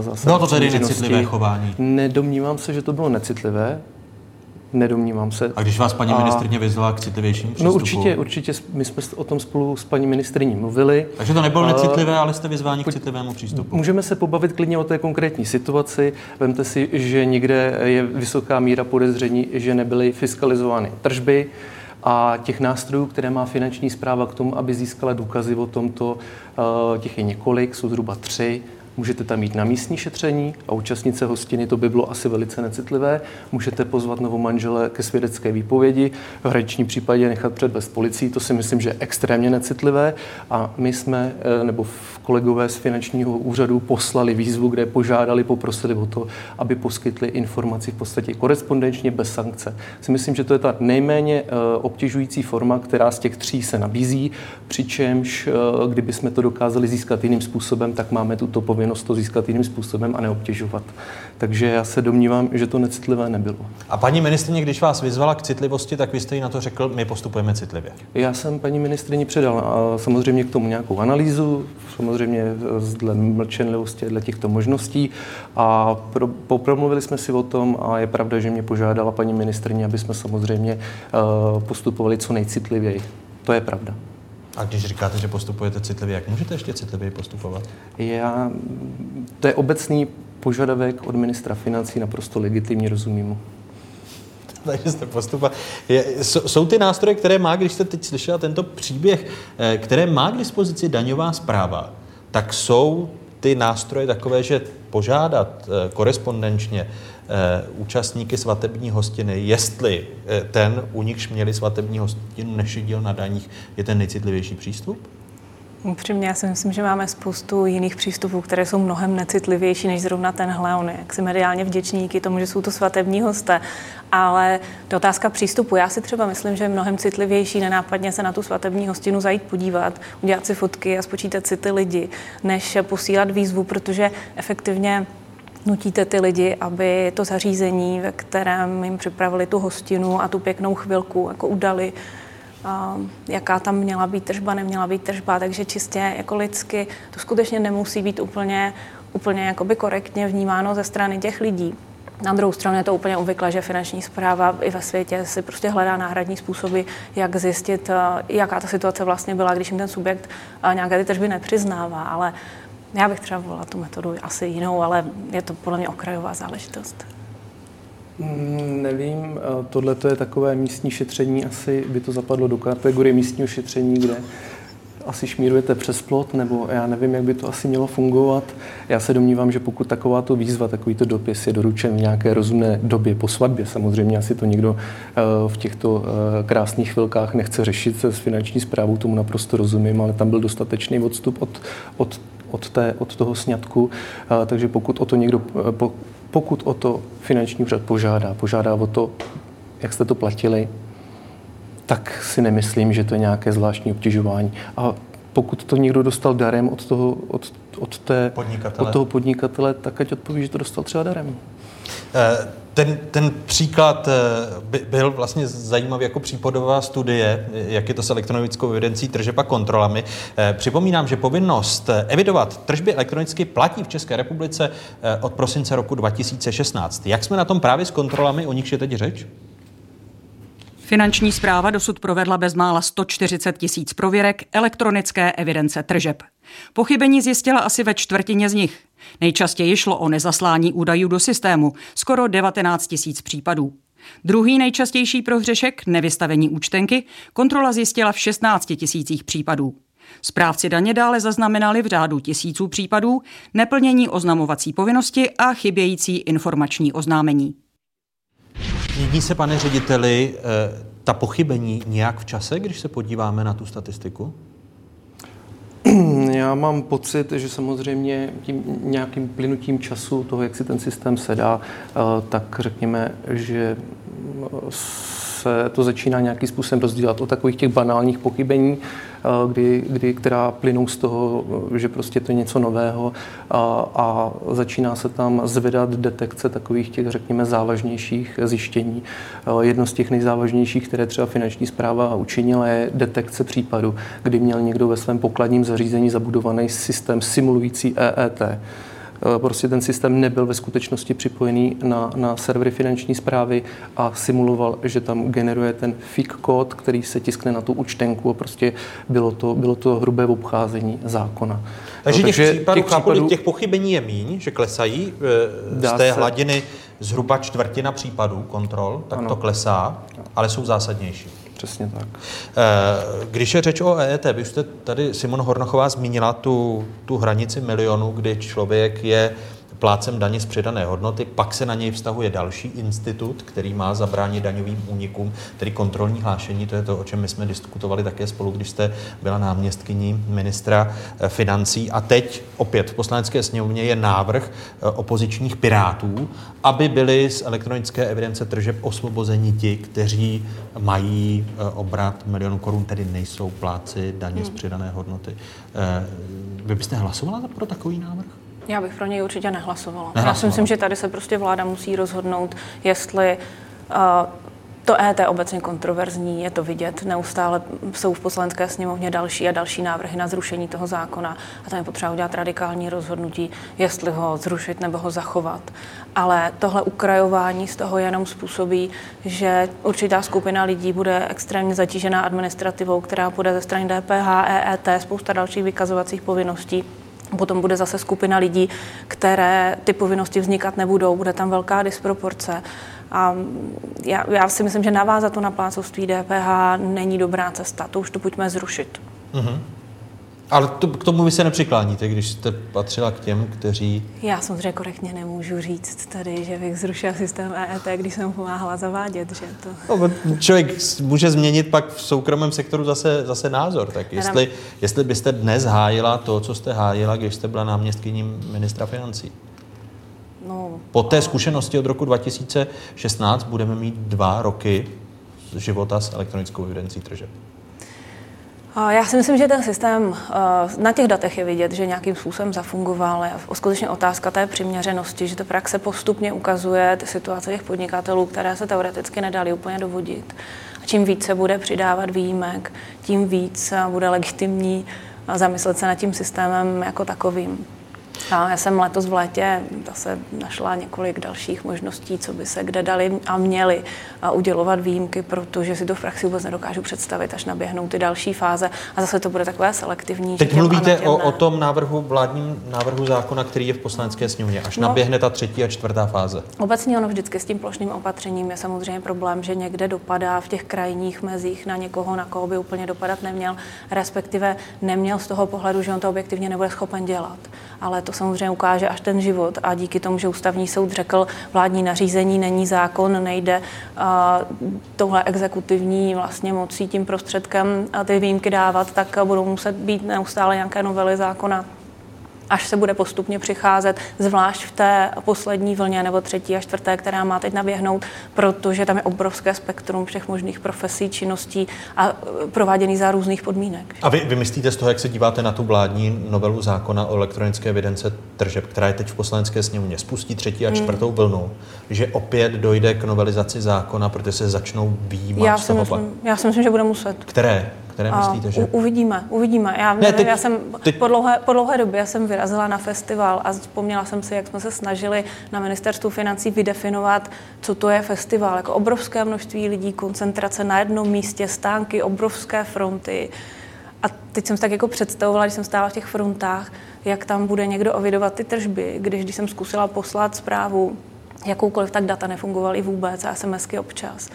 Zase bylo to tedy necitlivé chování? Nedomnívám se, že to bylo necitlivé. Nedomnívám se. A když vás paní ministrně vyzvala k citlivějšímu no, přístupu? No určitě, určitě. My jsme o tom spolu s paní ministriní mluvili. Takže to nebylo necitlivé, ale jste vyzváni k citlivému přístupu. Můžeme se pobavit klidně o té konkrétní situaci. Vemte si, že někde je vysoká míra podezření, že nebyly fiskalizovány tržby a těch nástrojů, které má finanční zpráva k tomu, aby získala důkazy o tomto, eh, těch je několik, jsou zhruba tři Můžete tam mít na místní šetření a účastnice hostiny, to by bylo asi velice necitlivé. Můžete pozvat novomanžele ke svědecké výpovědi, v hraničním případě nechat předvést policii, to si myslím, že je extrémně necitlivé. A my jsme, eh, nebo kolegové z finančního úřadu poslali výzvu, kde požádali, poprosili o to, aby poskytli informaci v podstatě korespondenčně bez sankce. Si myslím, že to je ta nejméně eh, obtěžující forma, která z těch tří se nabízí, přičemž eh, kdyby jsme to dokázali získat jiným způsobem, tak máme tuto povinnost povinnost to získat jiným způsobem a neobtěžovat. Takže já se domnívám, že to necitlivé nebylo. A paní ministrině, když vás vyzvala k citlivosti, tak vy jste jí na to řekl, my postupujeme citlivě. Já jsem paní ministrině předal a samozřejmě k tomu nějakou analýzu, samozřejmě dle mlčenlivosti, dle těchto možností a pro, popromluvili jsme si o tom a je pravda, že mě požádala paní ministrině, aby jsme samozřejmě uh, postupovali co nejcitlivěji. To je pravda. A když říkáte, že postupujete citlivě, jak můžete ještě citlivěji postupovat? Já, to je obecný požadavek od ministra financí, naprosto legitimní, rozumím mu. Takže jste postupovat. jsou ty nástroje, které má, když jste teď slyšela tento příběh, eh, které má k dispozici daňová zpráva, tak jsou ty nástroje takové, že požádat eh, korespondenčně účastníky svatební hostiny, jestli eh, ten, u nichž měli svatební hostinu, nešidil na daních, je ten nejcitlivější přístup? Upřímně, já si myslím, že máme spoustu jiných přístupů, které jsou mnohem necitlivější než zrovna tenhle. On je jaksi mediálně vděčný díky tomu, že jsou to svatební hosté. Ale to otázka přístupu. Já si třeba myslím, že je mnohem citlivější nenápadně se na tu svatební hostinu zajít podívat, udělat si fotky a spočítat si ty lidi, než posílat výzvu, protože efektivně nutíte ty lidi, aby to zařízení, ve kterém jim připravili tu hostinu a tu pěknou chvilku, jako udali, jaká tam měla být tržba, neměla být tržba, takže čistě jako lidsky to skutečně nemusí být úplně, úplně jakoby korektně vnímáno ze strany těch lidí. Na druhou stranu je to úplně obvykle, že finanční zpráva i ve světě si prostě hledá náhradní způsoby, jak zjistit, jaká ta situace vlastně byla, když jim ten subjekt nějaké ty tržby nepřiznává. Ale já bych třeba volila tu metodu asi jinou, ale je to podle mě okrajová záležitost. Mm, nevím, tohle je takové místní šetření, asi by to zapadlo do kategorie místního šetření, kde asi šmírujete přes plot, nebo já nevím, jak by to asi mělo fungovat. Já se domnívám, že pokud takováto výzva, takovýto dopis je doručen v nějaké rozumné době po svatbě, samozřejmě asi to někdo eh, v těchto eh, krásných chvilkách nechce řešit se s finanční zprávou, tomu naprosto rozumím, ale tam byl dostatečný odstup od, od, od, té, od toho sňatku, takže pokud o to někdo, pokud o to finanční úřad požádá, požádá o to, jak jste to platili, tak si nemyslím, že to je nějaké zvláštní obtěžování. A pokud to někdo dostal darem od toho, od, od, té, podnikatele. od toho podnikatele, tak ať odpoví, že to dostal třeba darem. Eh, ten, ten příklad eh, by, byl vlastně zajímavý jako případová studie, jak je to s elektronickou evidencí tržeb a kontrolami. Eh, připomínám, že povinnost evidovat tržby elektronicky platí v České republice od prosince roku 2016. Jak jsme na tom právě s kontrolami, o nich je teď řeč? Finanční zpráva dosud provedla bezmála 140 tisíc prověrek elektronické evidence tržeb. Pochybení zjistila asi ve čtvrtině z nich. Nejčastěji šlo o nezaslání údajů do systému, skoro 19 tisíc případů. Druhý nejčastější prohřešek, nevystavení účtenky, kontrola zjistila v 16 tisících případů. Správci daně dále zaznamenali v řádu tisíců případů neplnění oznamovací povinnosti a chybějící informační oznámení. Mění se, pane řediteli, eh, ta pochybení nějak v čase, když se podíváme na tu statistiku? Já mám pocit, že samozřejmě tím nějakým plynutím času toho, jak si ten systém sedá, eh, tak řekněme, že se to začíná nějakým způsobem rozdílat od takových těch banálních pochybení, eh, kdy, kdy, která plynou z toho, eh, že prostě to je něco nového a, a začíná se tam zvedat detekce takových těch, řekněme, závažnějších zjištění. Eh, jedno z těch nejzávažnějších, které třeba finanční zpráva učinila, je detekce případu, kdy měl někdo ve svém pokladním zařízení zabudovaný systém simulující EET. Eh, prostě ten systém nebyl ve skutečnosti připojený na, na servery finanční zprávy a simuloval, že tam generuje ten FIK kód, který se tiskne na tu účtenku a prostě bylo to, bylo to hrubé obcházení zákona. Takže, no, těch, takže případů, těch, případů, těch pochybení je míň, že klesají e, z té se... hladiny zhruba čtvrtina případů kontrol, tak ano. to klesá, ale jsou zásadnější. Přesně tak. Eh, když je řeč o EET, vy jste tady Simon Hornochová zmínila tu, tu hranici milionu, kdy člověk je plácem daně z přidané hodnoty, pak se na něj vztahuje další institut, který má zabránit daňovým únikům, tedy kontrolní hlášení, to je to, o čem my jsme diskutovali také spolu, když jste byla náměstkyní ministra eh, financí. A teď opět v poslanecké sněmovně je návrh eh, opozičních pirátů, aby byli z elektronické evidence tržeb osvobozeni ti, kteří mají eh, obrat milionu korun, tedy nejsou pláci daně z hmm. přidané hodnoty. Vy byste hlasovala pro takový návrh? Já bych pro něj určitě nehlasovala. nehlasovala. Já si myslím, že tady se prostě vláda musí rozhodnout, jestli uh, to ET je obecně kontroverzní, je to vidět. Neustále jsou v poslanecké sněmovně další a další návrhy na zrušení toho zákona a tam je potřeba udělat radikální rozhodnutí, jestli ho zrušit nebo ho zachovat. Ale tohle ukrajování z toho jenom způsobí, že určitá skupina lidí bude extrémně zatížená administrativou, která bude ze strany DPH, EET, spousta dalších vykazovacích povinností Potom bude zase skupina lidí, které ty povinnosti vznikat nebudou, bude tam velká disproporce. A já, já si myslím, že navázat to na plácovství DPH není dobrá cesta. To už to pojďme zrušit. Mm-hmm. Ale to, k tomu vy se nepřikláníte, když jste patřila k těm, kteří... Já samozřejmě korektně nemůžu říct tady, že bych zrušila systém EET, když jsem pomáhala zavádět, že to... No, člověk může změnit pak v soukromém sektoru zase, zase názor. Tak jestli, jestli byste dnes hájila to, co jste hájila, když jste byla náměstkyním ministra financí? No, po té zkušenosti od roku 2016 budeme mít dva roky života s elektronickou evidencí tržeb. Já si myslím, že ten systém na těch datech je vidět, že nějakým způsobem zafungoval. Je skutečně otázka té přiměřenosti, že to praxe postupně ukazuje ty situace těch podnikatelů, které se teoreticky nedali úplně dovodit. A čím více bude přidávat výjimek, tím víc bude legitimní zamyslet se nad tím systémem jako takovým. A já jsem letos v létě zase našla několik dalších možností, co by se kde dali a měli a udělovat výjimky, protože si to v praxi vůbec nedokážu představit, až naběhnou ty další fáze. A zase to bude takové selektivní. Teď mluvíte o, o tom návrhu, vládním návrhu zákona, který je v poslanecké sněmovně, až no, naběhne ta třetí a čtvrtá fáze. Obecně ono vždycky s tím plošným opatřením je samozřejmě problém, že někde dopadá v těch krajních mezích na někoho, na koho by úplně dopadat neměl, respektive neměl z toho pohledu, že on to objektivně nebude schopen dělat. Ale to samozřejmě ukáže až ten život. A díky tomu, že ústavní soud řekl, vládní nařízení není zákon, nejde a, tohle exekutivní vlastně mocí tím prostředkem a ty výjimky dávat, tak budou muset být neustále nějaké novely zákona až se bude postupně přicházet, zvlášť v té poslední vlně nebo třetí a čtvrté, která má teď naběhnout, protože tam je obrovské spektrum všech možných profesí, činností a e, prováděný za různých podmínek. A vy, vy myslíte z toho, jak se díváte na tu vládní novelu zákona o elektronické evidence tržeb, která je teď v poslanecké sněmovně, spustí třetí a hmm. čtvrtou hmm. vlnu, že opět dojde k novelizaci zákona, protože se začnou výjímat já si, myslím, já si myslím, že bude muset. Které? Které myslíte, že... uvidíme, uvidíme. Já, ne, nevím, teď, já jsem teď... po, dlouhé, po dlouhé době jsem vyrazila na festival a vzpomněla jsem si, jak jsme se snažili na ministerstvu financí vydefinovat, co to je festival. Jako obrovské množství lidí, koncentrace na jednom místě, stánky, obrovské fronty. A teď jsem si tak jako představovala, když jsem stála v těch frontách, jak tam bude někdo ovidovat ty tržby, když, když jsem zkusila poslat zprávu, jakoukoliv, tak data nefungovaly vůbec a SMSky občas.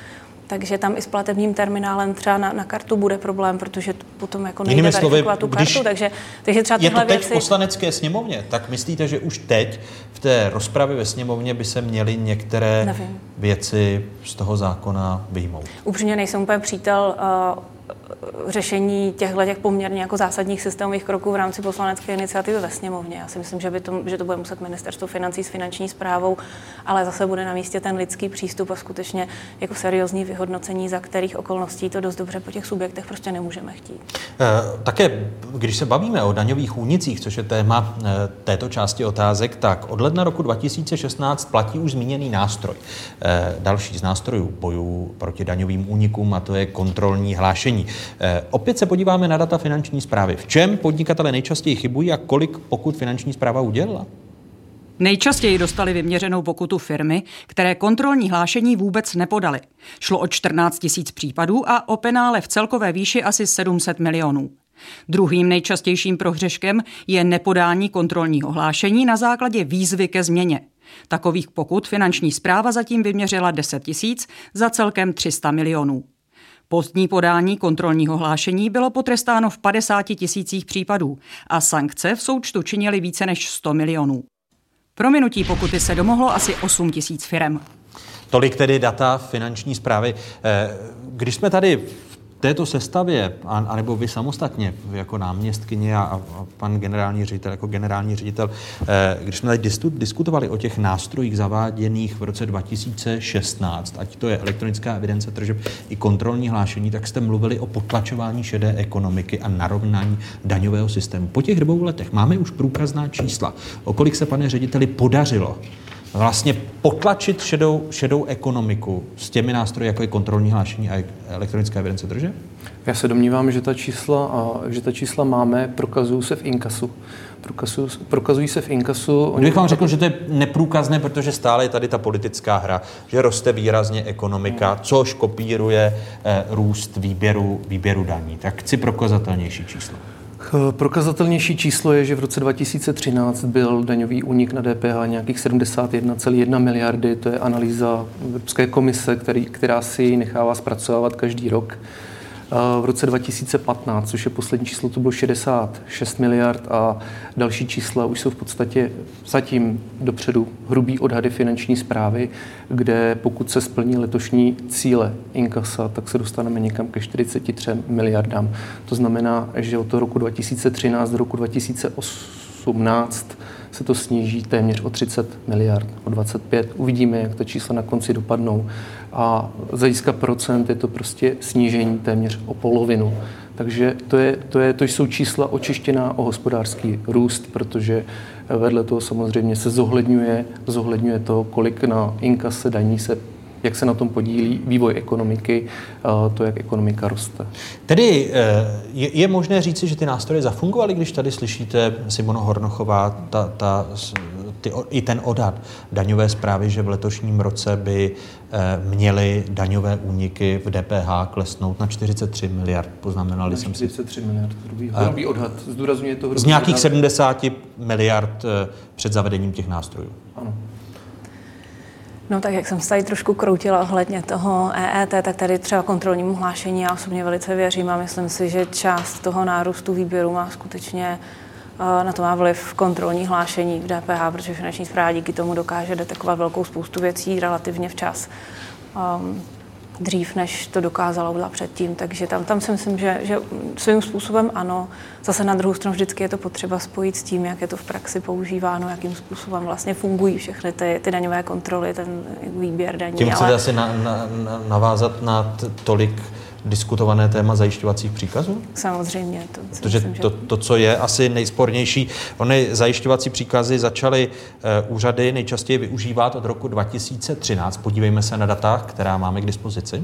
Takže tam i s platebním terminálem třeba na, na kartu bude problém, protože potom jako nejde Jinými verifikovat tu kartu, takže, takže třeba je to teď věci... v poslanecké sněmovně, tak myslíte, že už teď v té rozpravě ve sněmovně by se měly některé Nevím. věci z toho zákona vyjmout? Upřímně nejsem úplně přítel uh, řešení těchto těch poměrně jako zásadních systémových kroků v rámci poslanecké iniciativy ve sněmovně. Já si myslím, že, by to, že to bude muset ministerstvo financí s finanční zprávou, ale zase bude na místě ten lidský přístup a skutečně jako seriózní vyhodnocení, za kterých okolností to dost dobře po těch subjektech prostě nemůžeme chtít. E, také, když se bavíme o daňových únicích, což je téma e, této části otázek, tak od ledna roku 2016 platí už zmíněný nástroj. E, další z nástrojů bojů proti daňovým únikům a to je kontrolní hlášení. Eh, opět se podíváme na data finanční zprávy. V čem podnikatele nejčastěji chybují a kolik pokud finanční zpráva udělala? Nejčastěji dostali vyměřenou pokutu firmy, které kontrolní hlášení vůbec nepodali. Šlo o 14 tisíc případů a o penále v celkové výši asi 700 milionů. Druhým nejčastějším prohřeškem je nepodání kontrolního hlášení na základě výzvy ke změně. Takových pokut finanční zpráva zatím vyměřila 10 tisíc za celkem 300 milionů. Pozdní podání kontrolního hlášení bylo potrestáno v 50 tisících případů a sankce v součtu činily více než 100 milionů. Prominutí pokuty se domohlo asi 8 tisíc firem. Tolik tedy data finanční zprávy. Eh, když jsme tady této sestavě, anebo vy samostatně jako náměstkyně a, a pan generální ředitel jako generální ředitel, eh, když jsme tady diskutovali o těch nástrojích zaváděných v roce 2016, ať to je elektronická evidence tržeb i kontrolní hlášení, tak jste mluvili o potlačování šedé ekonomiky a narovnání daňového systému. Po těch dvou letech máme už průkazná čísla. O kolik se, pane řediteli, podařilo vlastně potlačit šedou, šedou ekonomiku s těmi nástroji, jako je kontrolní hlášení a elektronická evidence tržeb? Já se domnívám, že ta čísla, že ta čísla máme, prokazují se v inkasu. Prokazují, prokazují se v inkasu. Kdybych vám řekl, že to je neprůkazné, protože stále je tady ta politická hra, že roste výrazně ekonomika, což kopíruje eh, růst výběru, výběru daní. Tak chci prokazatelnější číslo. Prokazatelnější číslo je, že v roce 2013 byl daňový únik na DPH nějakých 71,1 miliardy. To je analýza Evropské komise, který, která si ji nechává zpracovávat každý rok. V roce 2015, což je poslední číslo, to bylo 66 miliard a další čísla už jsou v podstatě zatím dopředu hrubý odhady finanční zprávy, kde pokud se splní letošní cíle inkasa, tak se dostaneme někam ke 43 miliardám. To znamená, že od toho roku 2013 do roku 2018 se to sníží téměř o 30 miliard, o 25. Uvidíme, jak ta čísla na konci dopadnou. A z hlediska procent je to prostě snížení téměř o polovinu. Takže to, je, to, je, to jsou čísla očištěná o hospodářský růst, protože vedle toho samozřejmě se zohledňuje, zohledňuje to, kolik na inkase daní se jak se na tom podílí vývoj ekonomiky, to, jak ekonomika roste. Tedy je, je možné říci, že ty nástroje zafungovaly, když tady slyšíte Simona Hornochová, ta, ta, ty, i ten odhad daňové zprávy, že v letošním roce by měly daňové úniky v DPH klesnout na 43 miliard. Poznamenali na jsem 43 si. miliard, hrubý, hrubý odhad. Zdůrazňuje to hrubý Z nějakých odhad. 70 miliard před zavedením těch nástrojů. Ano. No tak jak jsem se tady trošku kroutila ohledně toho EET, tak tady třeba kontrolnímu hlášení já osobně velice věřím a myslím si, že část toho nárůstu výběru má skutečně na to má vliv kontrolní hlášení v DPH, protože finanční zpráva díky tomu dokáže detekovat velkou spoustu věcí relativně včas. Um, dřív, než to dokázalo udělat předtím. Takže tam, tam si myslím, že, že svým způsobem ano. Zase na druhou stranu vždycky je to potřeba spojit s tím, jak je to v praxi používáno, jakým způsobem vlastně fungují všechny ty, ty daňové kontroly, ten výběr daní. Tím chcete ale... asi na, na, na, navázat na t- tolik diskutované téma zajišťovacích příkazů? Samozřejmě. To, Protože myslím, to, to, co je asi nejspornější, ony zajišťovací příkazy začaly uh, úřady nejčastěji využívat od roku 2013. Podívejme se na data, která máme k dispozici.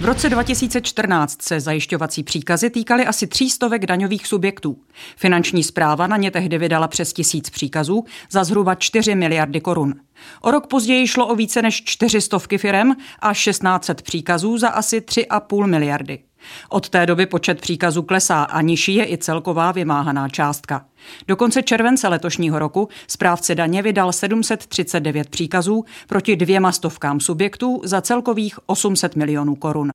V roce 2014 se zajišťovací příkazy týkaly asi třístovek daňových subjektů. Finanční zpráva na ně tehdy vydala přes tisíc příkazů za zhruba 4 miliardy korun. O rok později šlo o více než 400 firem a 1600 příkazů za asi 3,5 miliardy. Od té doby počet příkazů klesá a nižší je i celková vymáhaná částka. Do konce července letošního roku správce daně vydal 739 příkazů proti dvěma stovkám subjektů za celkových 800 milionů korun.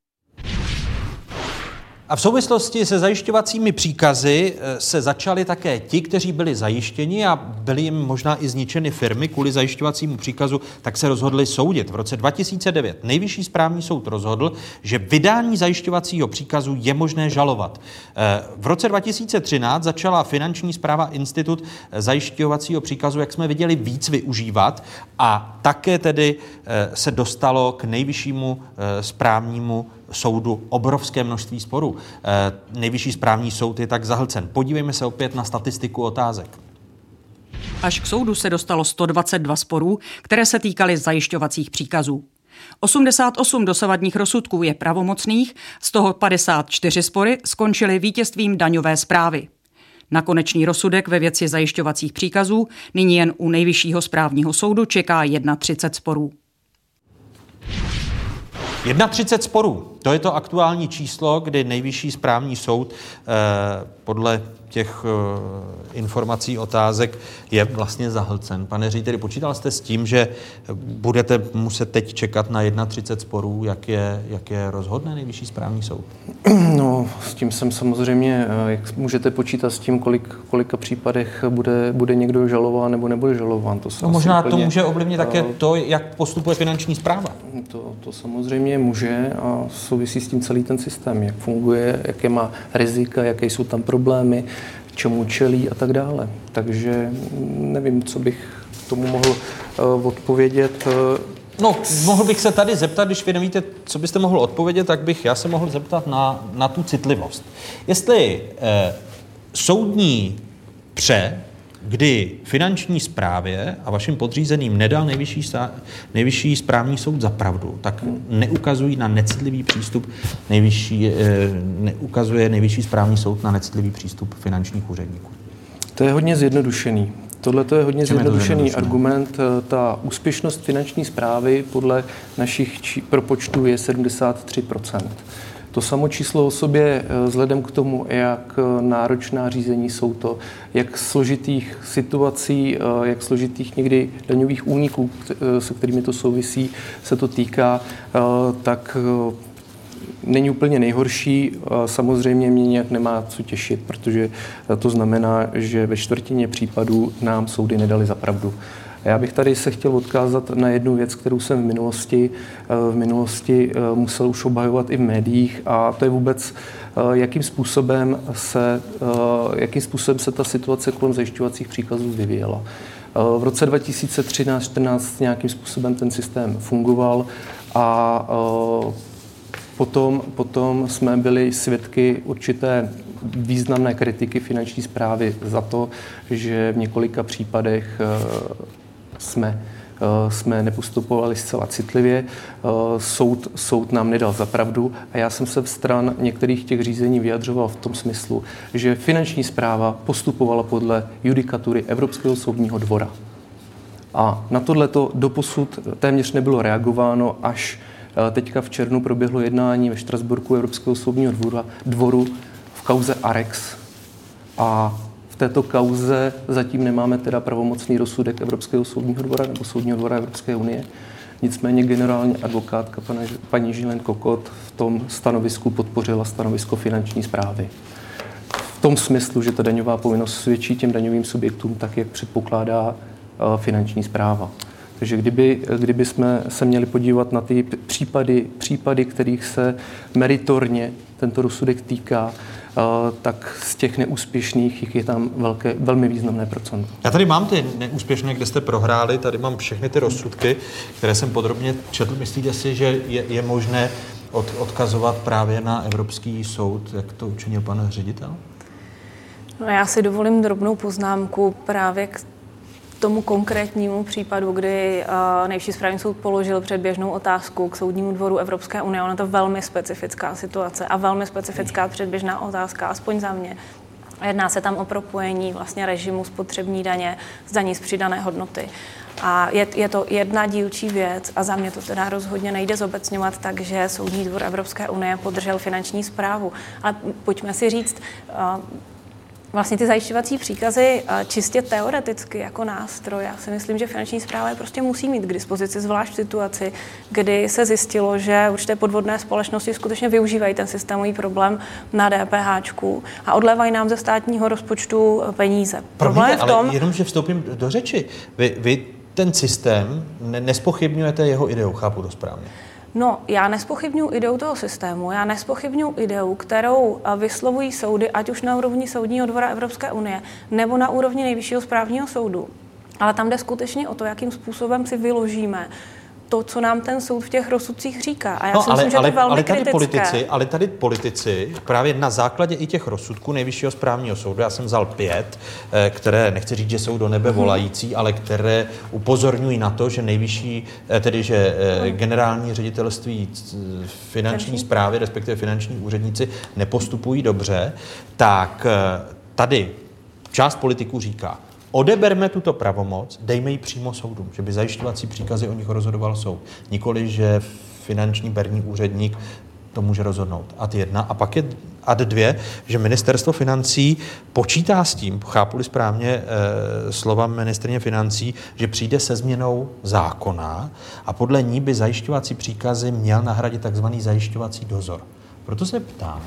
A v souvislosti se zajišťovacími příkazy eh, se začali také ti, kteří byli zajištěni a byly jim možná i zničeny firmy kvůli zajišťovacímu příkazu, tak se rozhodli soudit. V roce 2009 nejvyšší správní soud rozhodl, že vydání zajišťovacího příkazu je možné žalovat. Eh, v roce 2013 začala finanční zpráva institut zajišťovacího příkazu, jak jsme viděli, víc využívat a také tedy eh, se dostalo k nejvyššímu správnímu soudu obrovské množství sporů. E, nejvyšší správní soud je tak zahlcen. Podívejme se opět na statistiku otázek. Až k soudu se dostalo 122 sporů, které se týkaly zajišťovacích příkazů. 88 dosavadních rozsudků je pravomocných, z toho 54 spory skončily vítězstvím daňové zprávy. Na konečný rozsudek ve věci zajišťovacích příkazů nyní jen u nejvyššího správního soudu čeká 31 sporů. 31 sporů. To je to aktuální číslo, kdy nejvyšší správní soud eh, podle těch uh, informací, otázek je vlastně zahlcen. Pane řediteli, počítal jste s tím, že budete muset teď čekat na 31 sporů, jak je, jak je rozhodne nejvyšší správní soud? No, s tím jsem samozřejmě, eh, jak můžete počítat s tím, kolik, kolika případech bude, bude někdo žalován nebo nebude žalován. To no, možná úplně, to může ovlivnit také to, jak postupuje finanční zpráva. To, to samozřejmě může a souvisí s tím celý ten systém, jak funguje, jaké má rizika, jaké jsou tam problémy, čemu čelí a tak dále. Takže nevím, co bych tomu mohl uh, odpovědět. No, mohl bych se tady zeptat, když vy nevíte, co byste mohl odpovědět, tak bych já se mohl zeptat na, na tu citlivost. Jestli eh, soudní pře kdy finanční správě a vašim podřízeným nedal nejvyšší, nejvyšší správní soud za pravdu, tak neukazují na necitlivý přístup nejvyšší, eh, neukazuje nejvyšší správní soud na necitlivý přístup finančních úředníků. To je hodně zjednodušený. Tohle je hodně Čem zjednodušený je argument. Eh, ta úspěšnost finanční zprávy podle našich či, propočtů je 73 to samo číslo o sobě, eh, vzhledem k tomu, jak eh, náročná řízení jsou to, jak složitých situací, eh, jak složitých někdy daňových úniků, se kterými to souvisí, se to týká, tak není úplně nejhorší. Samozřejmě mě nějak nemá co těšit, protože to znamená, že ve čtvrtině případů nám soudy nedali za pravdu. Já bych tady se chtěl odkázat na jednu věc, kterou jsem v minulosti, eh, v minulosti eh, musel už obhajovat i v médiích a to je vůbec, eh, jakým způsobem se, jakým způsobem se ta situace kolem zajišťovacích příkazů vyvíjela. V roce 2013-14 nějakým způsobem ten systém fungoval a potom, potom jsme byli svědky určité významné kritiky finanční zprávy za to, že v několika případech jsme jsme nepostupovali zcela citlivě. Soud, soud nám nedal za pravdu a já jsem se v stran některých těch řízení vyjadřoval v tom smyslu, že finanční zpráva postupovala podle judikatury Evropského soudního dvora. A na tohleto doposud téměř nebylo reagováno, až teďka v červnu proběhlo jednání ve Štrasburku Evropského soudního dvora, dvoru v kauze Arex. A této kauze zatím nemáme teda pravomocný rozsudek Evropského soudního dvora nebo Soudního dvora Evropské unie. Nicméně generální advokátka paní Žilen Kokot v tom stanovisku podpořila stanovisko finanční zprávy. V tom smyslu, že ta daňová povinnost svědčí těm daňovým subjektům tak, jak předpokládá finanční zpráva. Takže kdyby, kdyby jsme se měli podívat na ty případy, případy, kterých se meritorně tento rozsudek týká, tak z těch neúspěšných je tam velké, velmi významné procento. Já tady mám ty neúspěšné, kde jste prohráli, tady mám všechny ty rozsudky, které jsem podrobně četl. Myslíte si, že je, je možné od, odkazovat právě na Evropský soud, jak to učinil pan ředitel? No já si dovolím drobnou poznámku právě k tomu konkrétnímu případu, kdy uh, Nejvyšší správní soud položil předběžnou otázku k Soudnímu dvoru Evropské unie. Ona to velmi specifická situace a velmi specifická předběžná otázka, aspoň za mě. Jedná se tam o propojení vlastně režimu spotřební daně z daní z přidané hodnoty. A je, je to jedna dílčí věc a za mě to teda rozhodně nejde zobecňovat tak, že Soudní dvor Evropské unie podržel finanční zprávu. Ale pojďme si říct, uh, vlastně ty zajišťovací příkazy eh, čistě teoreticky jako nástroj. Já si myslím, že finanční zpráva je prostě musí mít k dispozici, zvlášť v situaci, kdy se zjistilo, že určité podvodné společnosti skutečně využívají ten systémový problém na DPH a odlévají nám ze státního rozpočtu peníze. Problém je v tom, ale jenom, že vstoupím do řeči. Vy, vy ten systém nespochybňujete jeho ideu, chápu to správně. No, já nespochybnuju ideu toho systému, já nespochybnuju ideu, kterou eh, vyslovují soudy, ať už na úrovni Soudního dvora Evropské unie, nebo na úrovni Nejvyššího správního soudu. Ale tam jde skutečně o to, jakým způsobem si vyložíme to, co nám ten soud v těch rozsudcích říká. A já no, si ale, myslím, že ale, to je velmi ale tady kritické. politici, ale tady politici právě na základě i těch rozsudků Nejvyššího správního soudu, já jsem vzal pět, eh, které, nechci říct, že jsou do nebe mhm. volající, ale které upozorňují na to, že nejvyšší, eh, tedy že eh, mhm. generální ředitelství finanční zprávy, respektive finanční úředníci nepostupují dobře, tak tady část politiků říká, odeberme tuto pravomoc, dejme ji přímo soudům, že by zajišťovací příkazy o nich rozhodoval soud. Nikoli, že finanční berní úředník to může rozhodnout. Ad jedna. A pak je ad dvě, že ministerstvo financí počítá s tím, chápu-li správně e, slova ministrně financí, že přijde se změnou zákona a podle ní by zajišťovací příkazy měl nahradit takzvaný zajišťovací dozor. Proto se ptám,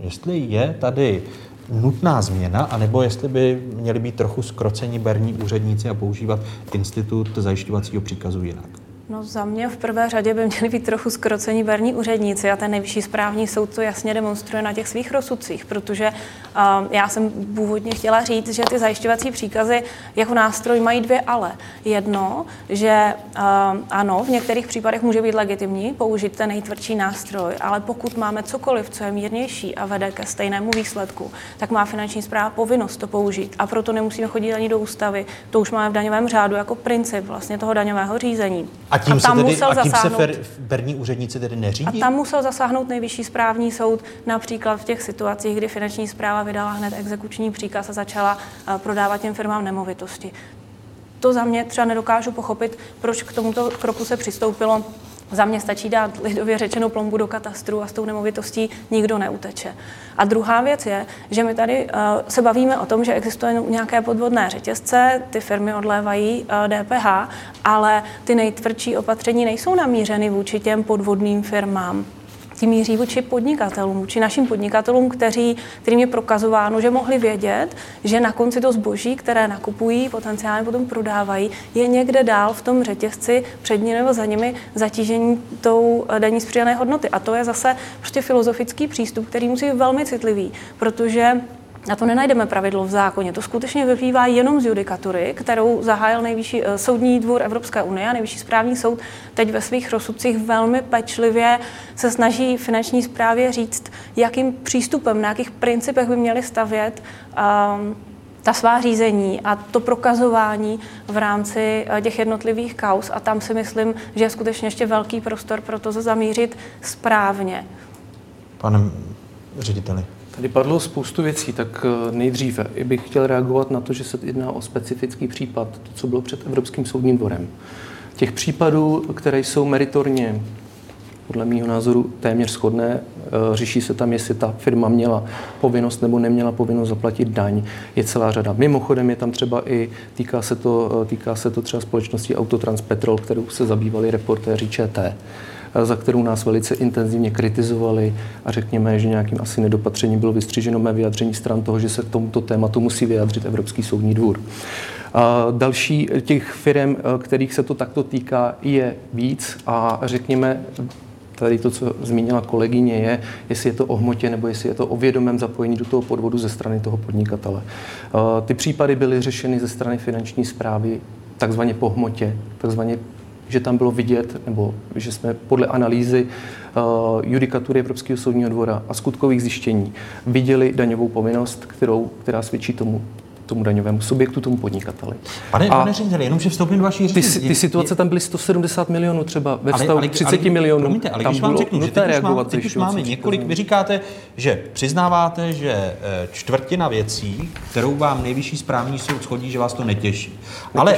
jestli je tady nutná změna, anebo jestli by měli být trochu skrocení berní úředníci a používat institut zajišťovacího příkazu jinak. No za mě v prvé řadě by měli být trochu skrocení berní úředníci a ten nejvyšší správní soud to jasně demonstruje na těch svých rozsudcích, protože uh, já jsem původně chtěla říct, že ty zajišťovací příkazy jako nástroj mají dvě ale. Jedno, že uh, ano, v některých případech může být legitimní použít ten nejtvrdší nástroj, ale pokud máme cokoliv, co je mírnější a vede ke stejnému výsledku, tak má finanční zpráva povinnost to použít a proto nemusíme chodit ani do ústavy. To už máme v daňovém řádu jako princip vlastně toho daňového řízení. A tím, a tam se, tedy, musel a tím se fer, berní úředníci tedy neřídí? A tam musel zasáhnout nejvyšší správní soud, například v těch situacích, kdy finanční zpráva vydala hned exekuční příkaz a začala eh, prodávat těm firmám nemovitosti. To za mě třeba nedokážu pochopit, proč k tomuto kroku se přistoupilo za mě stačí dát lidově řečenou plombu do katastru a s tou nemovitostí nikdo neuteče. A druhá věc je, že my tady uh, se bavíme o tom, že existuje nějaké podvodné řetězce, ty firmy odlévají uh, eh, DPH, ale ty nejtvrdší opatření nejsou namířeny vůči těm podvodným firmám tím míří vůči podnikatelům, vůči našim podnikatelům, kteří, kterým je prokazováno, že mohli vědět, že na konci to zboží, které nakupují, potenciálně potom prodávají, je někde dál v tom řetězci před nimi nebo za nimi zatížení tou eh, daní z přidané hodnoty. A to je zase prostě filozofický přístup, který musí být velmi citlivý, protože na to nenajdeme pravidlo v zákoně. To skutečně vyplývá jenom z judikatury, kterou zahájil nejvyšší eh, soudní dvůr Evropské unie a nejvyšší správní soud teď ve svých rozsudcích velmi pečlivě se snaží finanční správě říct, jakým přístupem, na jakých principech by měli stavět um, ta svá řízení a to prokazování v rámci eh, těch jednotlivých kaus a tam si myslím, že je skutečně ještě velký prostor pro to zamířit správně. Pane řediteli. Tady padlo spoustu věcí, tak eh, nejdříve bych chtěl reagovat na to, že se jedná o specifický případ, to, co bylo před Evropským soudním dvorem. Těch případů, které jsou meritorně podle mého názoru téměř shodné. Eh, řeší se tam, jestli ta firma měla povinnost nebo neměla povinnost zaplatit daň. Je celá řada. Mimochodem je tam třeba i, týká se to, eh, týká se to třeba společnosti Autotrans Petrol, kterou se zabývali reportéři ČT za kterou nás velice intenzivně kritizovali a řekněme, že nějakým asi nedopatřením bylo vystřiženo mé vyjádření stran toho, že se k tomuto tématu musí vyjádřit Evropský soudní dvůr. A další těch firm, kterých se to takto týká, je víc a řekněme, tady to, co zmínila kolegyně, je, jestli je to o hmotě nebo jestli je to o vědomém zapojení do toho podvodu ze strany toho podnikatele. Ty případy byly řešeny ze strany finanční zprávy takzvaně po hmotě, takzvaně že tam bylo vidět, nebo že jsme podle analýzy uh, judikatury Evropského soudního dvora a skutkových zjištění viděli daňovou povinnost, kterou, která svědčí tomu, tomu daňovému subjektu, tomu podnikateli. Pane, a pane řediteli, jenom že vstoupím do vaší ty, ty situace tam byly 170 milionů třeba ve vztahu k 30 ale, milionů. Promiňte, ale tam když vám řeknu, že teď už, máme, teď už máme několik, vy říkáte, že přiznáváte, že eh, čtvrtina věcí, kterou vám nejvyšší správní soud schodí, že vás to netěší. netěší. Ale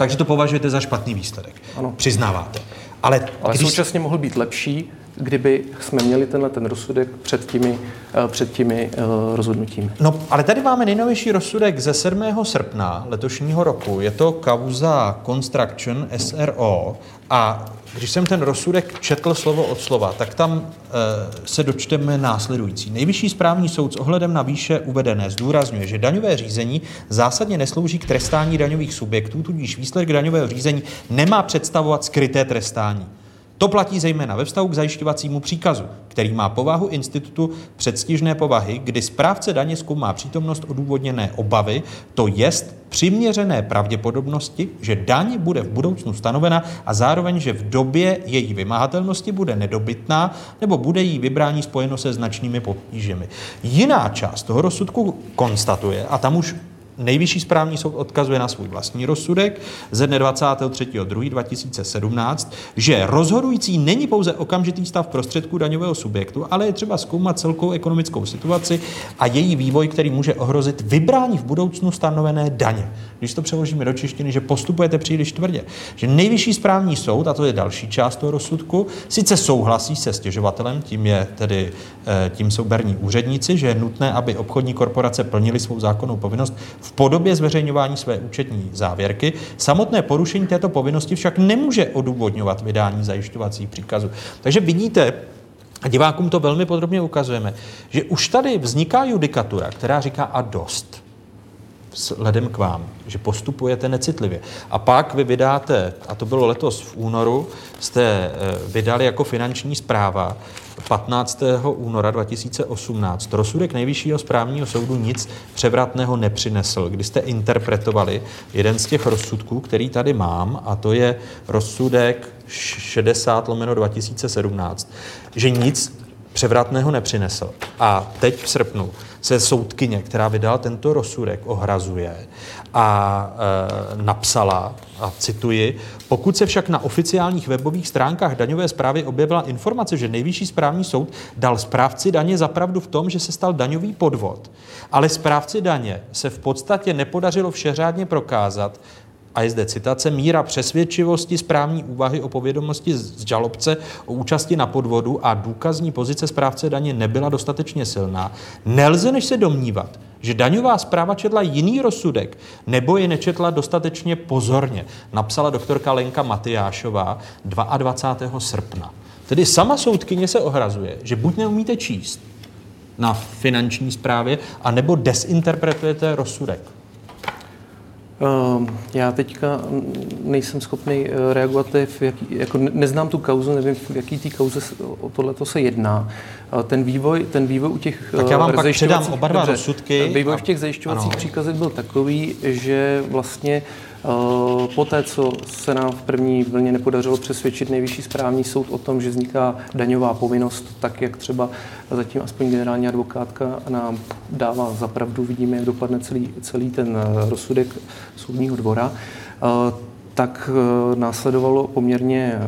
takže to považujete za špatný výsledek. Ano. Přiznáváte. Ale, Ale když... současně mohl být lepší, kdyby jsme měli tenhle ten rozsudek před těmi, eh, před těmi uh, rozhodnutími. No, ale tady máme nejnovější rozsudek ze 7. srpna letošního roku. Je to kauza Construction SRO a když jsem ten rozsudek četl slovo od slova, tak tam e, se dočteme následující. Nejvyšší správní soud s ohledem na výše uvedené zdůrazňuje, že daňové řízení zásadně neslouží k trestání daňových subjektů, tudíž výsledek daňového řízení nemá představovat skryté trestání. To platí zejména ve vztahu k zajišťovacímu příkazu, který má povahu institutu předstižné povahy, kdy správce daně zkoumá přítomnost odůvodněné obavy, to jest přiměřené pravděpodobnosti, že daň bude v budoucnu stanovena a zároveň, že v době její vymahatelnosti bude nedobytná nebo bude jí vybrání spojeno se značnými potížemi. Jiná část toho rozsudku konstatuje, a tam už Nejvyšší správní soud odkazuje na svůj vlastní rozsudek ze dne 23.2.2017, že rozhodující není pouze okamžitý stav prostředků daňového subjektu, ale je třeba zkoumat celkovou ekonomickou situaci a její vývoj, který může ohrozit vybrání v budoucnu stanovené daně. Když to přeložíme do češtiny, že postupujete příliš tvrdě. Že nejvyšší správní soud, a to je další část toho rozsudku, sice souhlasí se stěžovatelem, tím, je tedy, eh, tím jsou berní úředníci, že je nutné, aby obchodní korporace plnily svou zákonnou povinnost v v podobě zveřejňování své účetní závěrky. Samotné porušení této povinnosti však nemůže odůvodňovat vydání zajišťovacích příkazů. Takže vidíte, a divákům to velmi podrobně ukazujeme, že už tady vzniká judikatura, která říká a dost vzhledem k vám, že postupujete necitlivě. A pak vy vydáte, a to bylo letos v únoru, jste eh, vydali jako finanční zpráva 15. února 2018 rozsudek Nejvyššího správního soudu nic převratného nepřinesl, kdy jste interpretovali jeden z těch rozsudků, který tady mám, a to je rozsudek 60 lomeno 2017, že nic převratného nepřinesl. A teď v srpnu se soudkyně, která vydala tento rozsudek, ohrazuje a e, napsala, a cituji, pokud se však na oficiálních webových stránkách daňové zprávy objevila informace, že nejvyšší správní soud dal správci daně zapravdu v tom, že se stal daňový podvod, ale správci daně se v podstatě nepodařilo všeřádně prokázat, a je zde citace, míra přesvědčivosti správní úvahy o povědomosti z žalobce o účasti na podvodu a důkazní pozice správce daně nebyla dostatečně silná, nelze než se domnívat, že daňová zpráva četla jiný rozsudek nebo je nečetla dostatečně pozorně, napsala doktorka Lenka Matyášová 22. srpna. Tedy sama soudkyně se ohrazuje, že buď neumíte číst na finanční správě, anebo desinterpretujete rozsudek. Ehm, já teďka nejsem schopný eh, reagovat, v jaký, jako neznám tu kauzu, nevím, v jaký té kauze o tohle se jedná. Ten vývoj, ten vývoj u těch Tak já vám pak předám oba dva rozsudky. Vývoj v těch zajišťovacích příkazech byl takový, že vlastně Poté, co se nám v první vlně nepodařilo přesvědčit nejvyšší správní soud o tom, že vzniká daňová povinnost, tak jak třeba zatím aspoň generální advokátka nám dává zapravdu, vidíme, jak dopadne celý, celý ten rozsudek soudního dvora, tak následovalo poměrně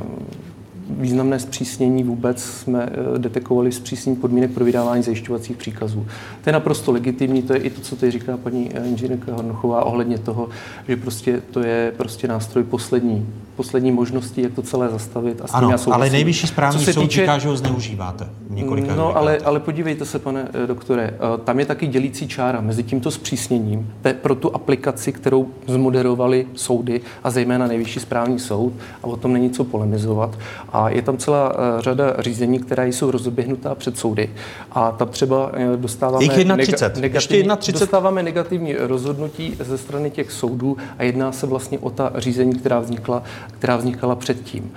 významné zpřísnění vůbec jsme eh, detekovali zpřísnění podmínek pro vydávání zajišťovacích příkazů. To je naprosto legitimní, to je i to, co teď říká paní eh, inženýrka Hornochová ohledně toho, že prostě to je prostě nástroj poslední, poslední možnosti, jak to celé zastavit. A s tím ano, já ale nejvyšší správní soud týče... říká, že ho zneužíváte. Několika no, ale, ale podívejte se, pane eh, doktore, tam je taky dělící čára mezi tímto zpřísněním pro tu aplikaci, kterou zmoderovali soudy a zejména nejvyšší správní soud a o tom není co polemizovat. A je tam celá eh, řada řízení, která jsou rozběhnutá před soudy. A tam třeba eh, dostáváme, nega, negativní, dostáváme negativní rozhodnutí ze strany těch soudů a jedná se vlastně o ta řízení, která vznikla, která vznikala předtím.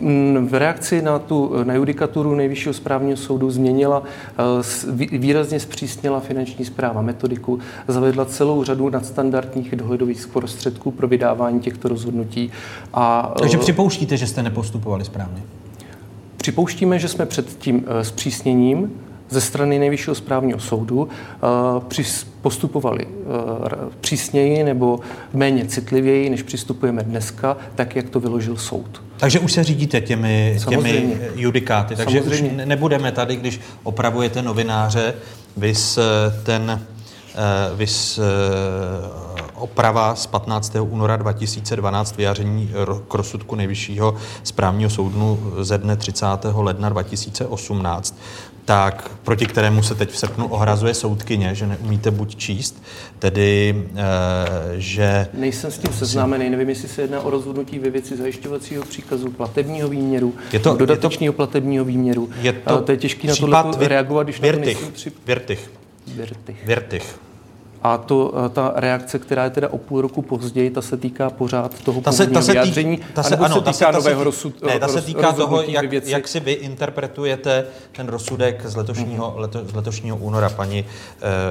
Eh, v reakci na tu na judikaturu Nejvyššího správního soudu změnila, výrazně zpřísnila finanční zpráva metodiku, zavedla celou řadu nadstandardních dohledových prostředků pro vydávání těchto rozhodnutí. A, Takže připouštíte, že jste nepostupovali správně? Připouštíme, že jsme před tím zpřísněním ze strany Nejvyššího správního soudu postupovali přísněji nebo méně citlivěji, než přistupujeme dneska, tak, jak to vyložil soud. Takže už se řídíte těmi, těmi judikáty, takže Samozřejmě. už nebudeme tady, když opravujete novináře, vys ten eh, vys eh, oprava z 15. února 2012 vyjaření k rozsudku nejvyššího správního soudu ze dne 30. ledna 2018 tak proti kterému se teď v srpnu ohrazuje soudkyně, že neumíte buď číst, tedy, e, že... Nejsem s tím seznámený, nevím, jestli se jedná o rozhodnutí ve věci zajišťovacího příkazu, platebního výměru, je to, dodatečního je to, platebního výměru. Je to, to je těžké na to reagovat, když na to nejsem... Virtych. Virtych. Virtych. A to, ta reakce, která je teda o půl roku později, ta se týká pořád toho ta se, ta se vyjádření, ta se, ano, se týká ta se, nového rozsud, ne, ta se týká toho, jak, jak si vy interpretujete ten rozsudek z letošního, mm-hmm. leto, z letošního února. Paní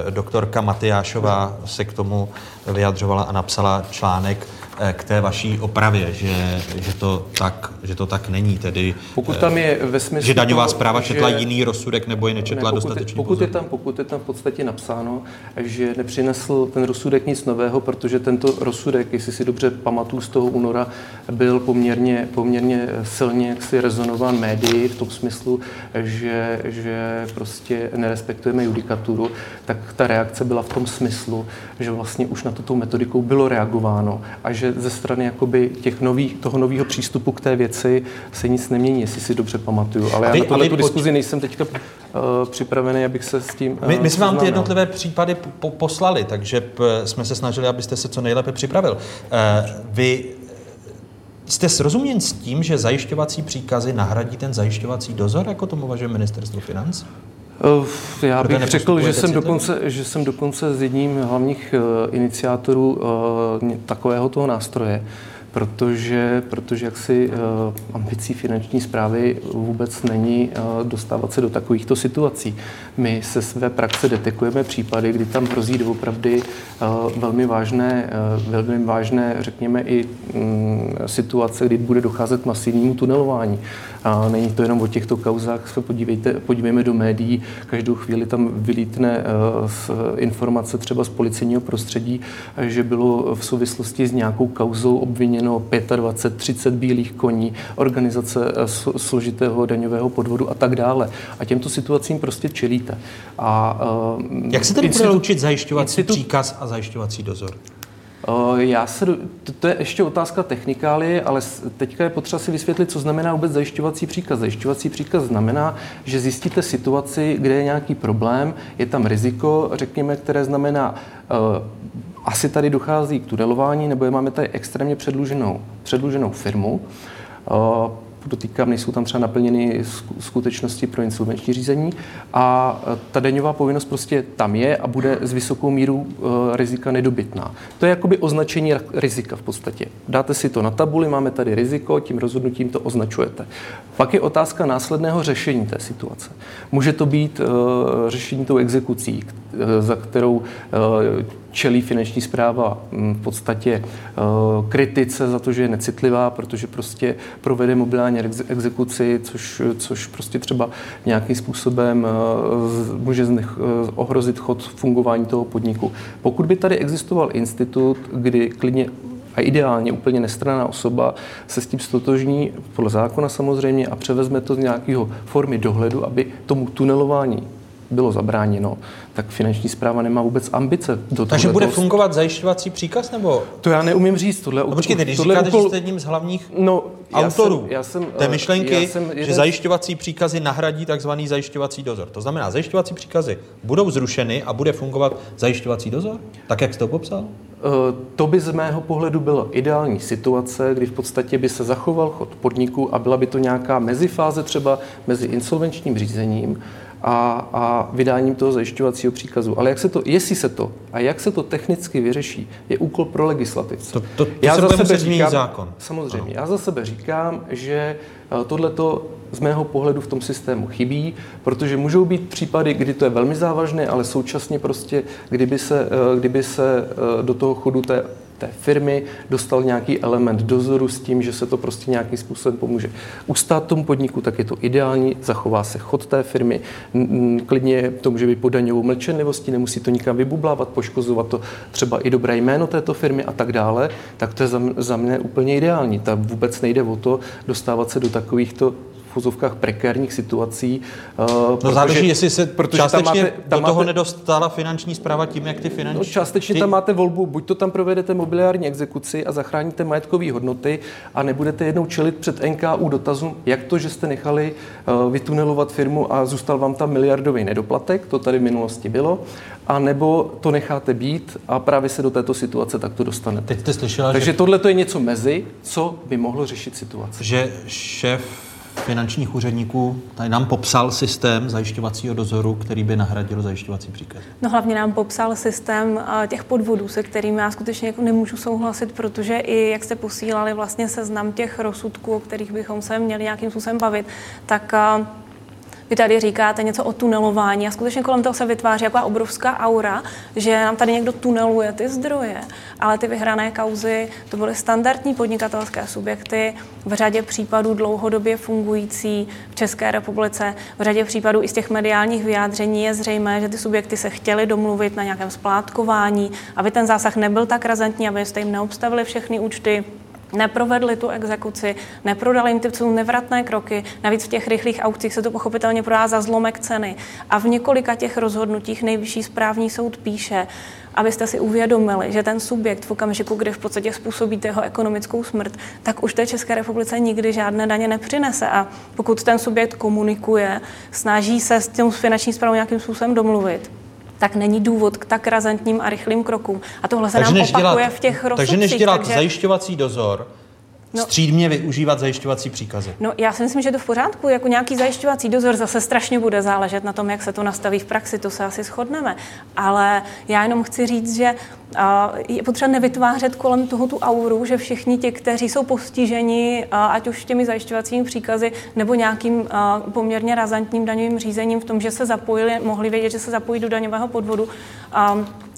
eh, doktorka Matyášová se k tomu vyjadřovala a napsala článek Eh, k té vaší opravě, že, že, to, tak, že to tak není. Tedy, pokud tam je ve smyslu že daňová zpráva že, četla jiný rozsudek nebo je nečetla ne, pokud, dostatečně pokud je, tam, pokud je tam v podstatě napsáno, že nepřinesl ten rozsudek nic nového, protože tento rozsudek, jestli si dobře pamatuju z toho února, byl poměrně, poměrně silně jaksi rezonován médií v tom smyslu, že, že prostě nerespektujeme judikaturu, tak ta reakce byla v tom smyslu, že vlastně už na tuto metodikou bylo reagováno a že že ze strany jakoby těch nových, toho nového přístupu k té věci se nic nemění, jestli si dobře pamatuju. Ale vy, já na tu diskuzi nejsem teďka uh, připravený, abych se s tím uh, My, my jsme vám ty jednotlivé případy po, poslali, takže p, jsme se snažili, abyste se co nejlépe připravil. Uh, vy Jste srozuměn s tím, že zajišťovací příkazy nahradí ten zajišťovací dozor, jako tomu uvažuje ministerstvo financí? Já bych řekl, že jsem, dokonce, že jsem dokonce s jedním hlavních iniciátorů uh, takového toho nástroje protože, protože jaksi ambicí finanční zprávy vůbec není dostávat se do takovýchto situací. My se své praxe detekujeme případy, kdy tam hrozí doopravdy velmi vážné, velmi vážné, řekněme, i um, situace, kdy bude docházet k masivnímu tunelování. A není to jenom o těchto kauzách, se podívejte, podívejme do médií, každou chvíli tam vylítne uh, informace třeba z policejního prostředí, že bylo v souvislosti s nějakou kauzou obviněno obviněno 25, 30 bílých koní, organizace eh, složitého daňového podvodu a tak dále. A těmto situacím prostě čelíte. A, Jak se tedy bude loučit zajišťovací institut, příkaz a zajišťovací dozor? Eh, já se, to je ještě otázka technikálie, ale teďka je potřeba si vysvětlit, co znamená vůbec zajišťovací příkaz. Zajišťovací příkaz znamená, že zjistíte situaci, kde je nějaký problém, je tam riziko, řekněme, které znamená asi tady dochází k tunelování, nebo je máme tady extrémně předluženou, předluženou firmu. Uh, dotýkám, nejsou tam třeba naplněny skutečnosti pro insolvenční řízení a ta daňová povinnost prostě tam je a bude s vysokou mírou uh, rizika nedobytná. To je jakoby označení rizika v podstatě. Dáte si to na tabuli, máme tady riziko, tím rozhodnutím to označujete. Pak je otázka následného řešení té situace. Může to být uh, řešení tou exekucí, za kterou čelí finanční zpráva mm, v podstatě kritice za to, že je necitlivá, protože prostě provede mobilální exekuci, což, což prostě třeba nějakým způsobem může ohrozit chod fungování toho podniku. Pokud by tady existoval institut, kdy klidně a ideálně úplně nestraná osoba se s tím stotožní, podle zákona samozřejmě, a převezme to z nějakého formy dohledu, aby tomu tunelování bylo zabráněno, tak finanční zpráva nemá vůbec ambice do Takže bude fungovat zajišťovací příkaz, nebo? To já neumím říct. Tohle, no, počkejte, když tohle říkáte, úkol... že jste jedním z hlavních no, autorů já jsem, já jsem, té myšlenky, já jsem jeden... že zajišťovací příkazy nahradí takzvaný zajišťovací dozor. To znamená, zajišťovací příkazy budou zrušeny a bude fungovat zajišťovací dozor? Tak, jak jste to popsal? Eh, to by z mého pohledu byla ideální situace, kdy v podstatě by se zachoval chod podniku a byla by to nějaká mezifáze třeba mezi insolvenčním řízením a, a vydáním toho zajišťovacího příkazu. Ale jak se to, jestli se to a jak se to technicky vyřeší, je úkol pro legislativce. To, to, to já za sebe říkám, zákon. Samozřejmě, ano. já za sebe říkám, že eh, tohleto z mého pohledu v tom systému chybí, protože můžou být případy, kdy to je velmi závažné, ale současně prostě, kdyby se, eh, kdyby se eh, do toho chodu té té firmy dostal nějaký element dozoru s tím, že se to prostě nějakým způsobem pomůže ustát tomu podniku, tak je to ideální, zachová se chod té firmy, klidně to může být podaňovou mlčenlivostí, nemusí to nikam vybublávat, poškozovat to třeba i dobré jméno této firmy a tak dále, tak to je za, mě úplně ideální. Ta vůbec nejde o to dostávat se do takovýchto uvozovkách prekérních situací. Uh, no protože, záleží, jestli se protože částečně tam máte, tam do toho máte, nedostala finanční zpráva tím, jak ty finanční... No, částečně ty... tam máte volbu, buď to tam provedete mobiliární exekuci a zachráníte majetkové hodnoty a nebudete jednou čelit před NKU dotazům, jak to, že jste nechali uh, vytunelovat firmu a zůstal vám tam miliardový nedoplatek, to tady v minulosti bylo, a nebo to necháte být a právě se do této situace takto dostanete. Teď jste slyšela, Takže že... tohle to je něco mezi, co by mohlo řešit situaci. Že šéf finančních úředníků tady nám popsal systém zajišťovacího dozoru, který by nahradil zajišťovací příkaz. No hlavně nám popsal systém eh, těch podvodů, se kterými já skutečně jako nemůžu souhlasit, protože i jak jste posílali vlastně seznam těch rozsudků, o kterých bychom se měli nějakým způsobem bavit, tak eh, vy tady říkáte něco o tunelování a skutečně kolem toho se vytváří jako obrovská aura, že nám tady někdo tuneluje ty zdroje, ale ty vyhrané kauzy, to byly standardní podnikatelské subjekty, v řadě případů dlouhodobě fungující v České republice, v řadě případů i z těch mediálních vyjádření je zřejmé, že ty subjekty se chtěly domluvit na nějakém splátkování, aby ten zásah nebyl tak razantní, aby jste jim neobstavili všechny účty, neprovedli tu exekuci, neprodali jim ty nevratné kroky. Navíc v těch rychlých aukcích se to pochopitelně prodá za zlomek ceny. A v několika těch rozhodnutích nejvyšší správní soud píše, abyste si uvědomili, že ten subjekt v okamžiku, kdy v podstatě způsobíte jeho ekonomickou smrt, tak už té České republice nikdy žádné daně nepřinese. A pokud ten subjekt komunikuje, snaží se s tím finanční správou nějakým způsobem domluvit, tak není důvod k tak razantním a rychlým krokům. A tohle se takže nám opakuje dělat, v těch rozsudcích. Takže než dělat takže... zajišťovací dozor, No, střídmě využívat zajišťovací příkazy. No, já si myslím, že to v pořádku. Jako nějaký zajišťovací dozor zase strašně bude záležet na tom, jak se to nastaví v praxi, to se asi shodneme. Ale já jenom chci říct, že je potřeba nevytvářet kolem toho tu auru, že všichni ti, kteří jsou postiženi, ať už těmi zajišťovacími příkazy nebo nějakým poměrně razantním daňovým řízením v tom, že se zapojili, mohli vědět, že se zapojí do daňového podvodu,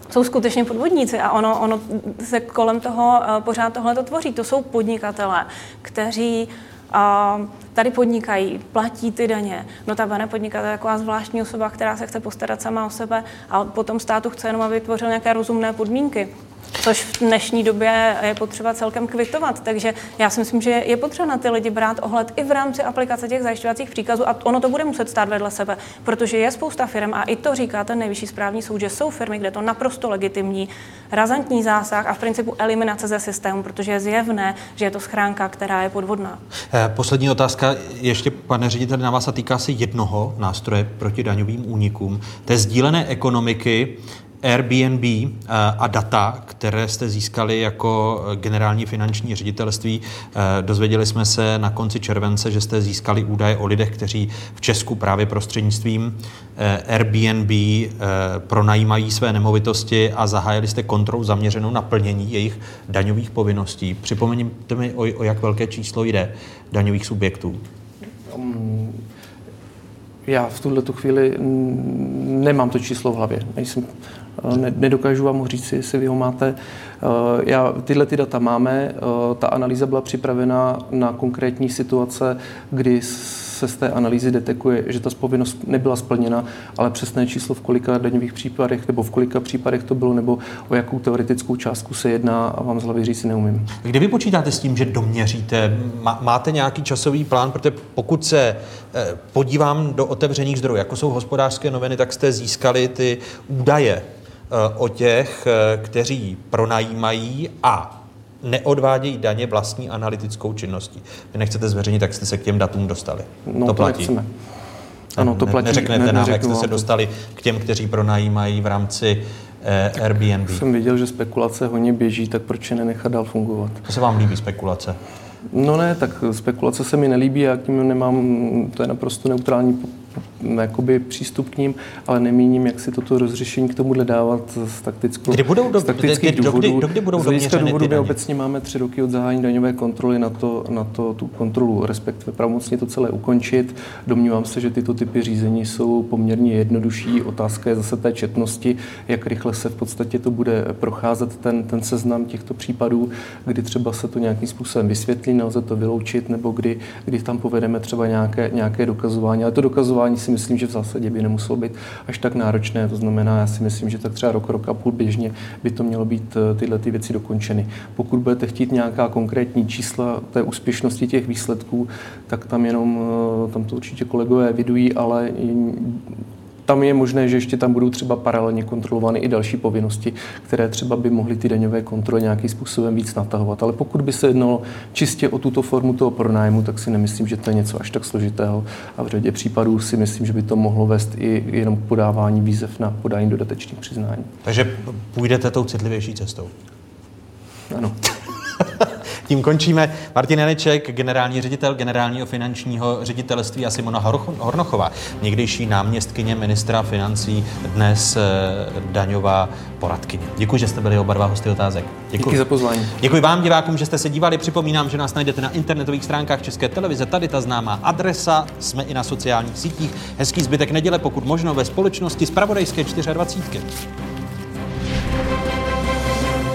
jsou skutečně podvodníci a ono, ono se kolem toho eh, pořád tohle to tvoří. To jsou podnikatelé, kteří a eh, tady podnikají, platí ty daně. No ta bene podnikatel je taková zvláštní osoba, která se chce postarat sama o sebe a potom státu chce jenom, aby vytvořil nějaké rozumné podmínky což v dnešní době je potřeba celkem kvitovat. Takže já si myslím, že je potřeba na ty lidi brát ohled i v rámci aplikace těch zajišťovacích příkazů a ono to bude muset stát vedle sebe, protože je spousta firm a i to říká ten nejvyšší správní soud, že jsou firmy, kde to naprosto legitimní, razantní zásah a v principu eliminace ze systému, protože je zjevné, že je to schránka, která je podvodná. Eh, poslední otázka ještě, pane ředitel, na vás a týká se jednoho nástroje proti daňovým únikům, té sdílené ekonomiky, Airbnb eh, a data, které jste získali jako eh, generální finanční ředitelství. Eh, dozvěděli jsme se na konci července, že jste získali údaje o lidech, kteří v Česku právě prostřednictvím Airbnb pronajímají své nemovitosti a zahájili jste kontrolu zaměřenou na plnění jejich daňových povinností. Připomeňte mi, o, jak velké číslo jde daňových subjektů. Um já v tuhle tu chvíli nemám to číslo v hlavě. Nejsem, ne, nedokážu vám ho říct, jestli vy ho máte. Já, tyhle ty data máme. Ta analýza byla připravena na konkrétní situace, kdy se z té analýzy detekuje, že ta povinnost nebyla splněna, ale přesné číslo v kolika daňových případech nebo v kolika případech to bylo, nebo o jakou teoretickou částku se jedná a vám z hlavy říct si neumím. Kdy vy počítáte s tím, že doměříte? Máte nějaký časový plán? Protože pokud se eh, podívám do otevřených zdrojů, jako jsou hospodářské noviny, tak jste získali ty údaje eh, o těch, eh, kteří pronajímají a neodvádějí daně vlastní analytickou činností. Vy nechcete zveřejnit, tak jste se k těm datům dostali. No, to, platí. Nechceme. Ano, to platí. Neřeknete ne, nám, jak jste se dostali k těm, kteří pronajímají v rámci eh, Airbnb. Jsem viděl, že spekulace hodně běží, tak proč je nenechat dál fungovat? To se vám líbí spekulace? No ne, tak spekulace se mi nelíbí, já k ním nemám, to je naprosto neutrální jakoby přístup k ním, ale nemíním, jak si toto rozřešení k tomu dávat z, taktickou, kdy budou do, z taktických kdy, důvodů. Kdy, kdy budou z hlediska důvodu my obecně máme tři roky od zahájení daňové kontroly na to, na to tu kontrolu, respektive pravomocně to celé ukončit. Domnívám se, že tyto typy řízení jsou poměrně jednodušší. Otázka je zase té četnosti, jak rychle se v podstatě to bude procházet ten, ten seznam těchto případů, kdy třeba se to nějakým způsobem vysvětlí, nelze to vyloučit, nebo kdy, kdy tam povedeme třeba nějaké, nějaké dokazování. Ale to dokazování si myslím, že v zásadě by nemuselo být až tak náročné. To znamená, já si myslím, že tak třeba rok, rok a půl běžně by to mělo být eh, tyhle ty věci dokončeny. Pokud budete chtít nějaká konkrétní čísla té úspěšnosti těch výsledků, tak tam jenom, eh, tam to určitě kolegové vidují, ale tam je možné, že ještě tam budou třeba paralelně kontrolovány i další povinnosti, které třeba by mohly ty daňové kontroly nějakým způsobem víc natahovat. Ale pokud by se jednalo čistě o tuto formu toho pronájmu, tak si nemyslím, že to je něco až tak složitého. A v řadě případů si myslím, že by to mohlo vést i jenom k podávání výzev na podání dodatečných přiznání. Takže půjdete tou citlivější cestou. Ano. Tím končíme. Martin Janeček, generální ředitel generálního finančního ředitelství a Simona Hornochová, někdejší náměstkyně ministra financí, dnes eh, daňová poradkyně. Děkuji, že jste byli oba dva hosty otázek. Děkuji. Díky za pozvání. Děkuji vám, divákům, že jste se dívali. Připomínám, že nás najdete na internetových stránkách České televize. Tady ta známá adresa. Jsme i na sociálních sítích. Hezký zbytek neděle, pokud možno ve společnosti z Pravodejské 24.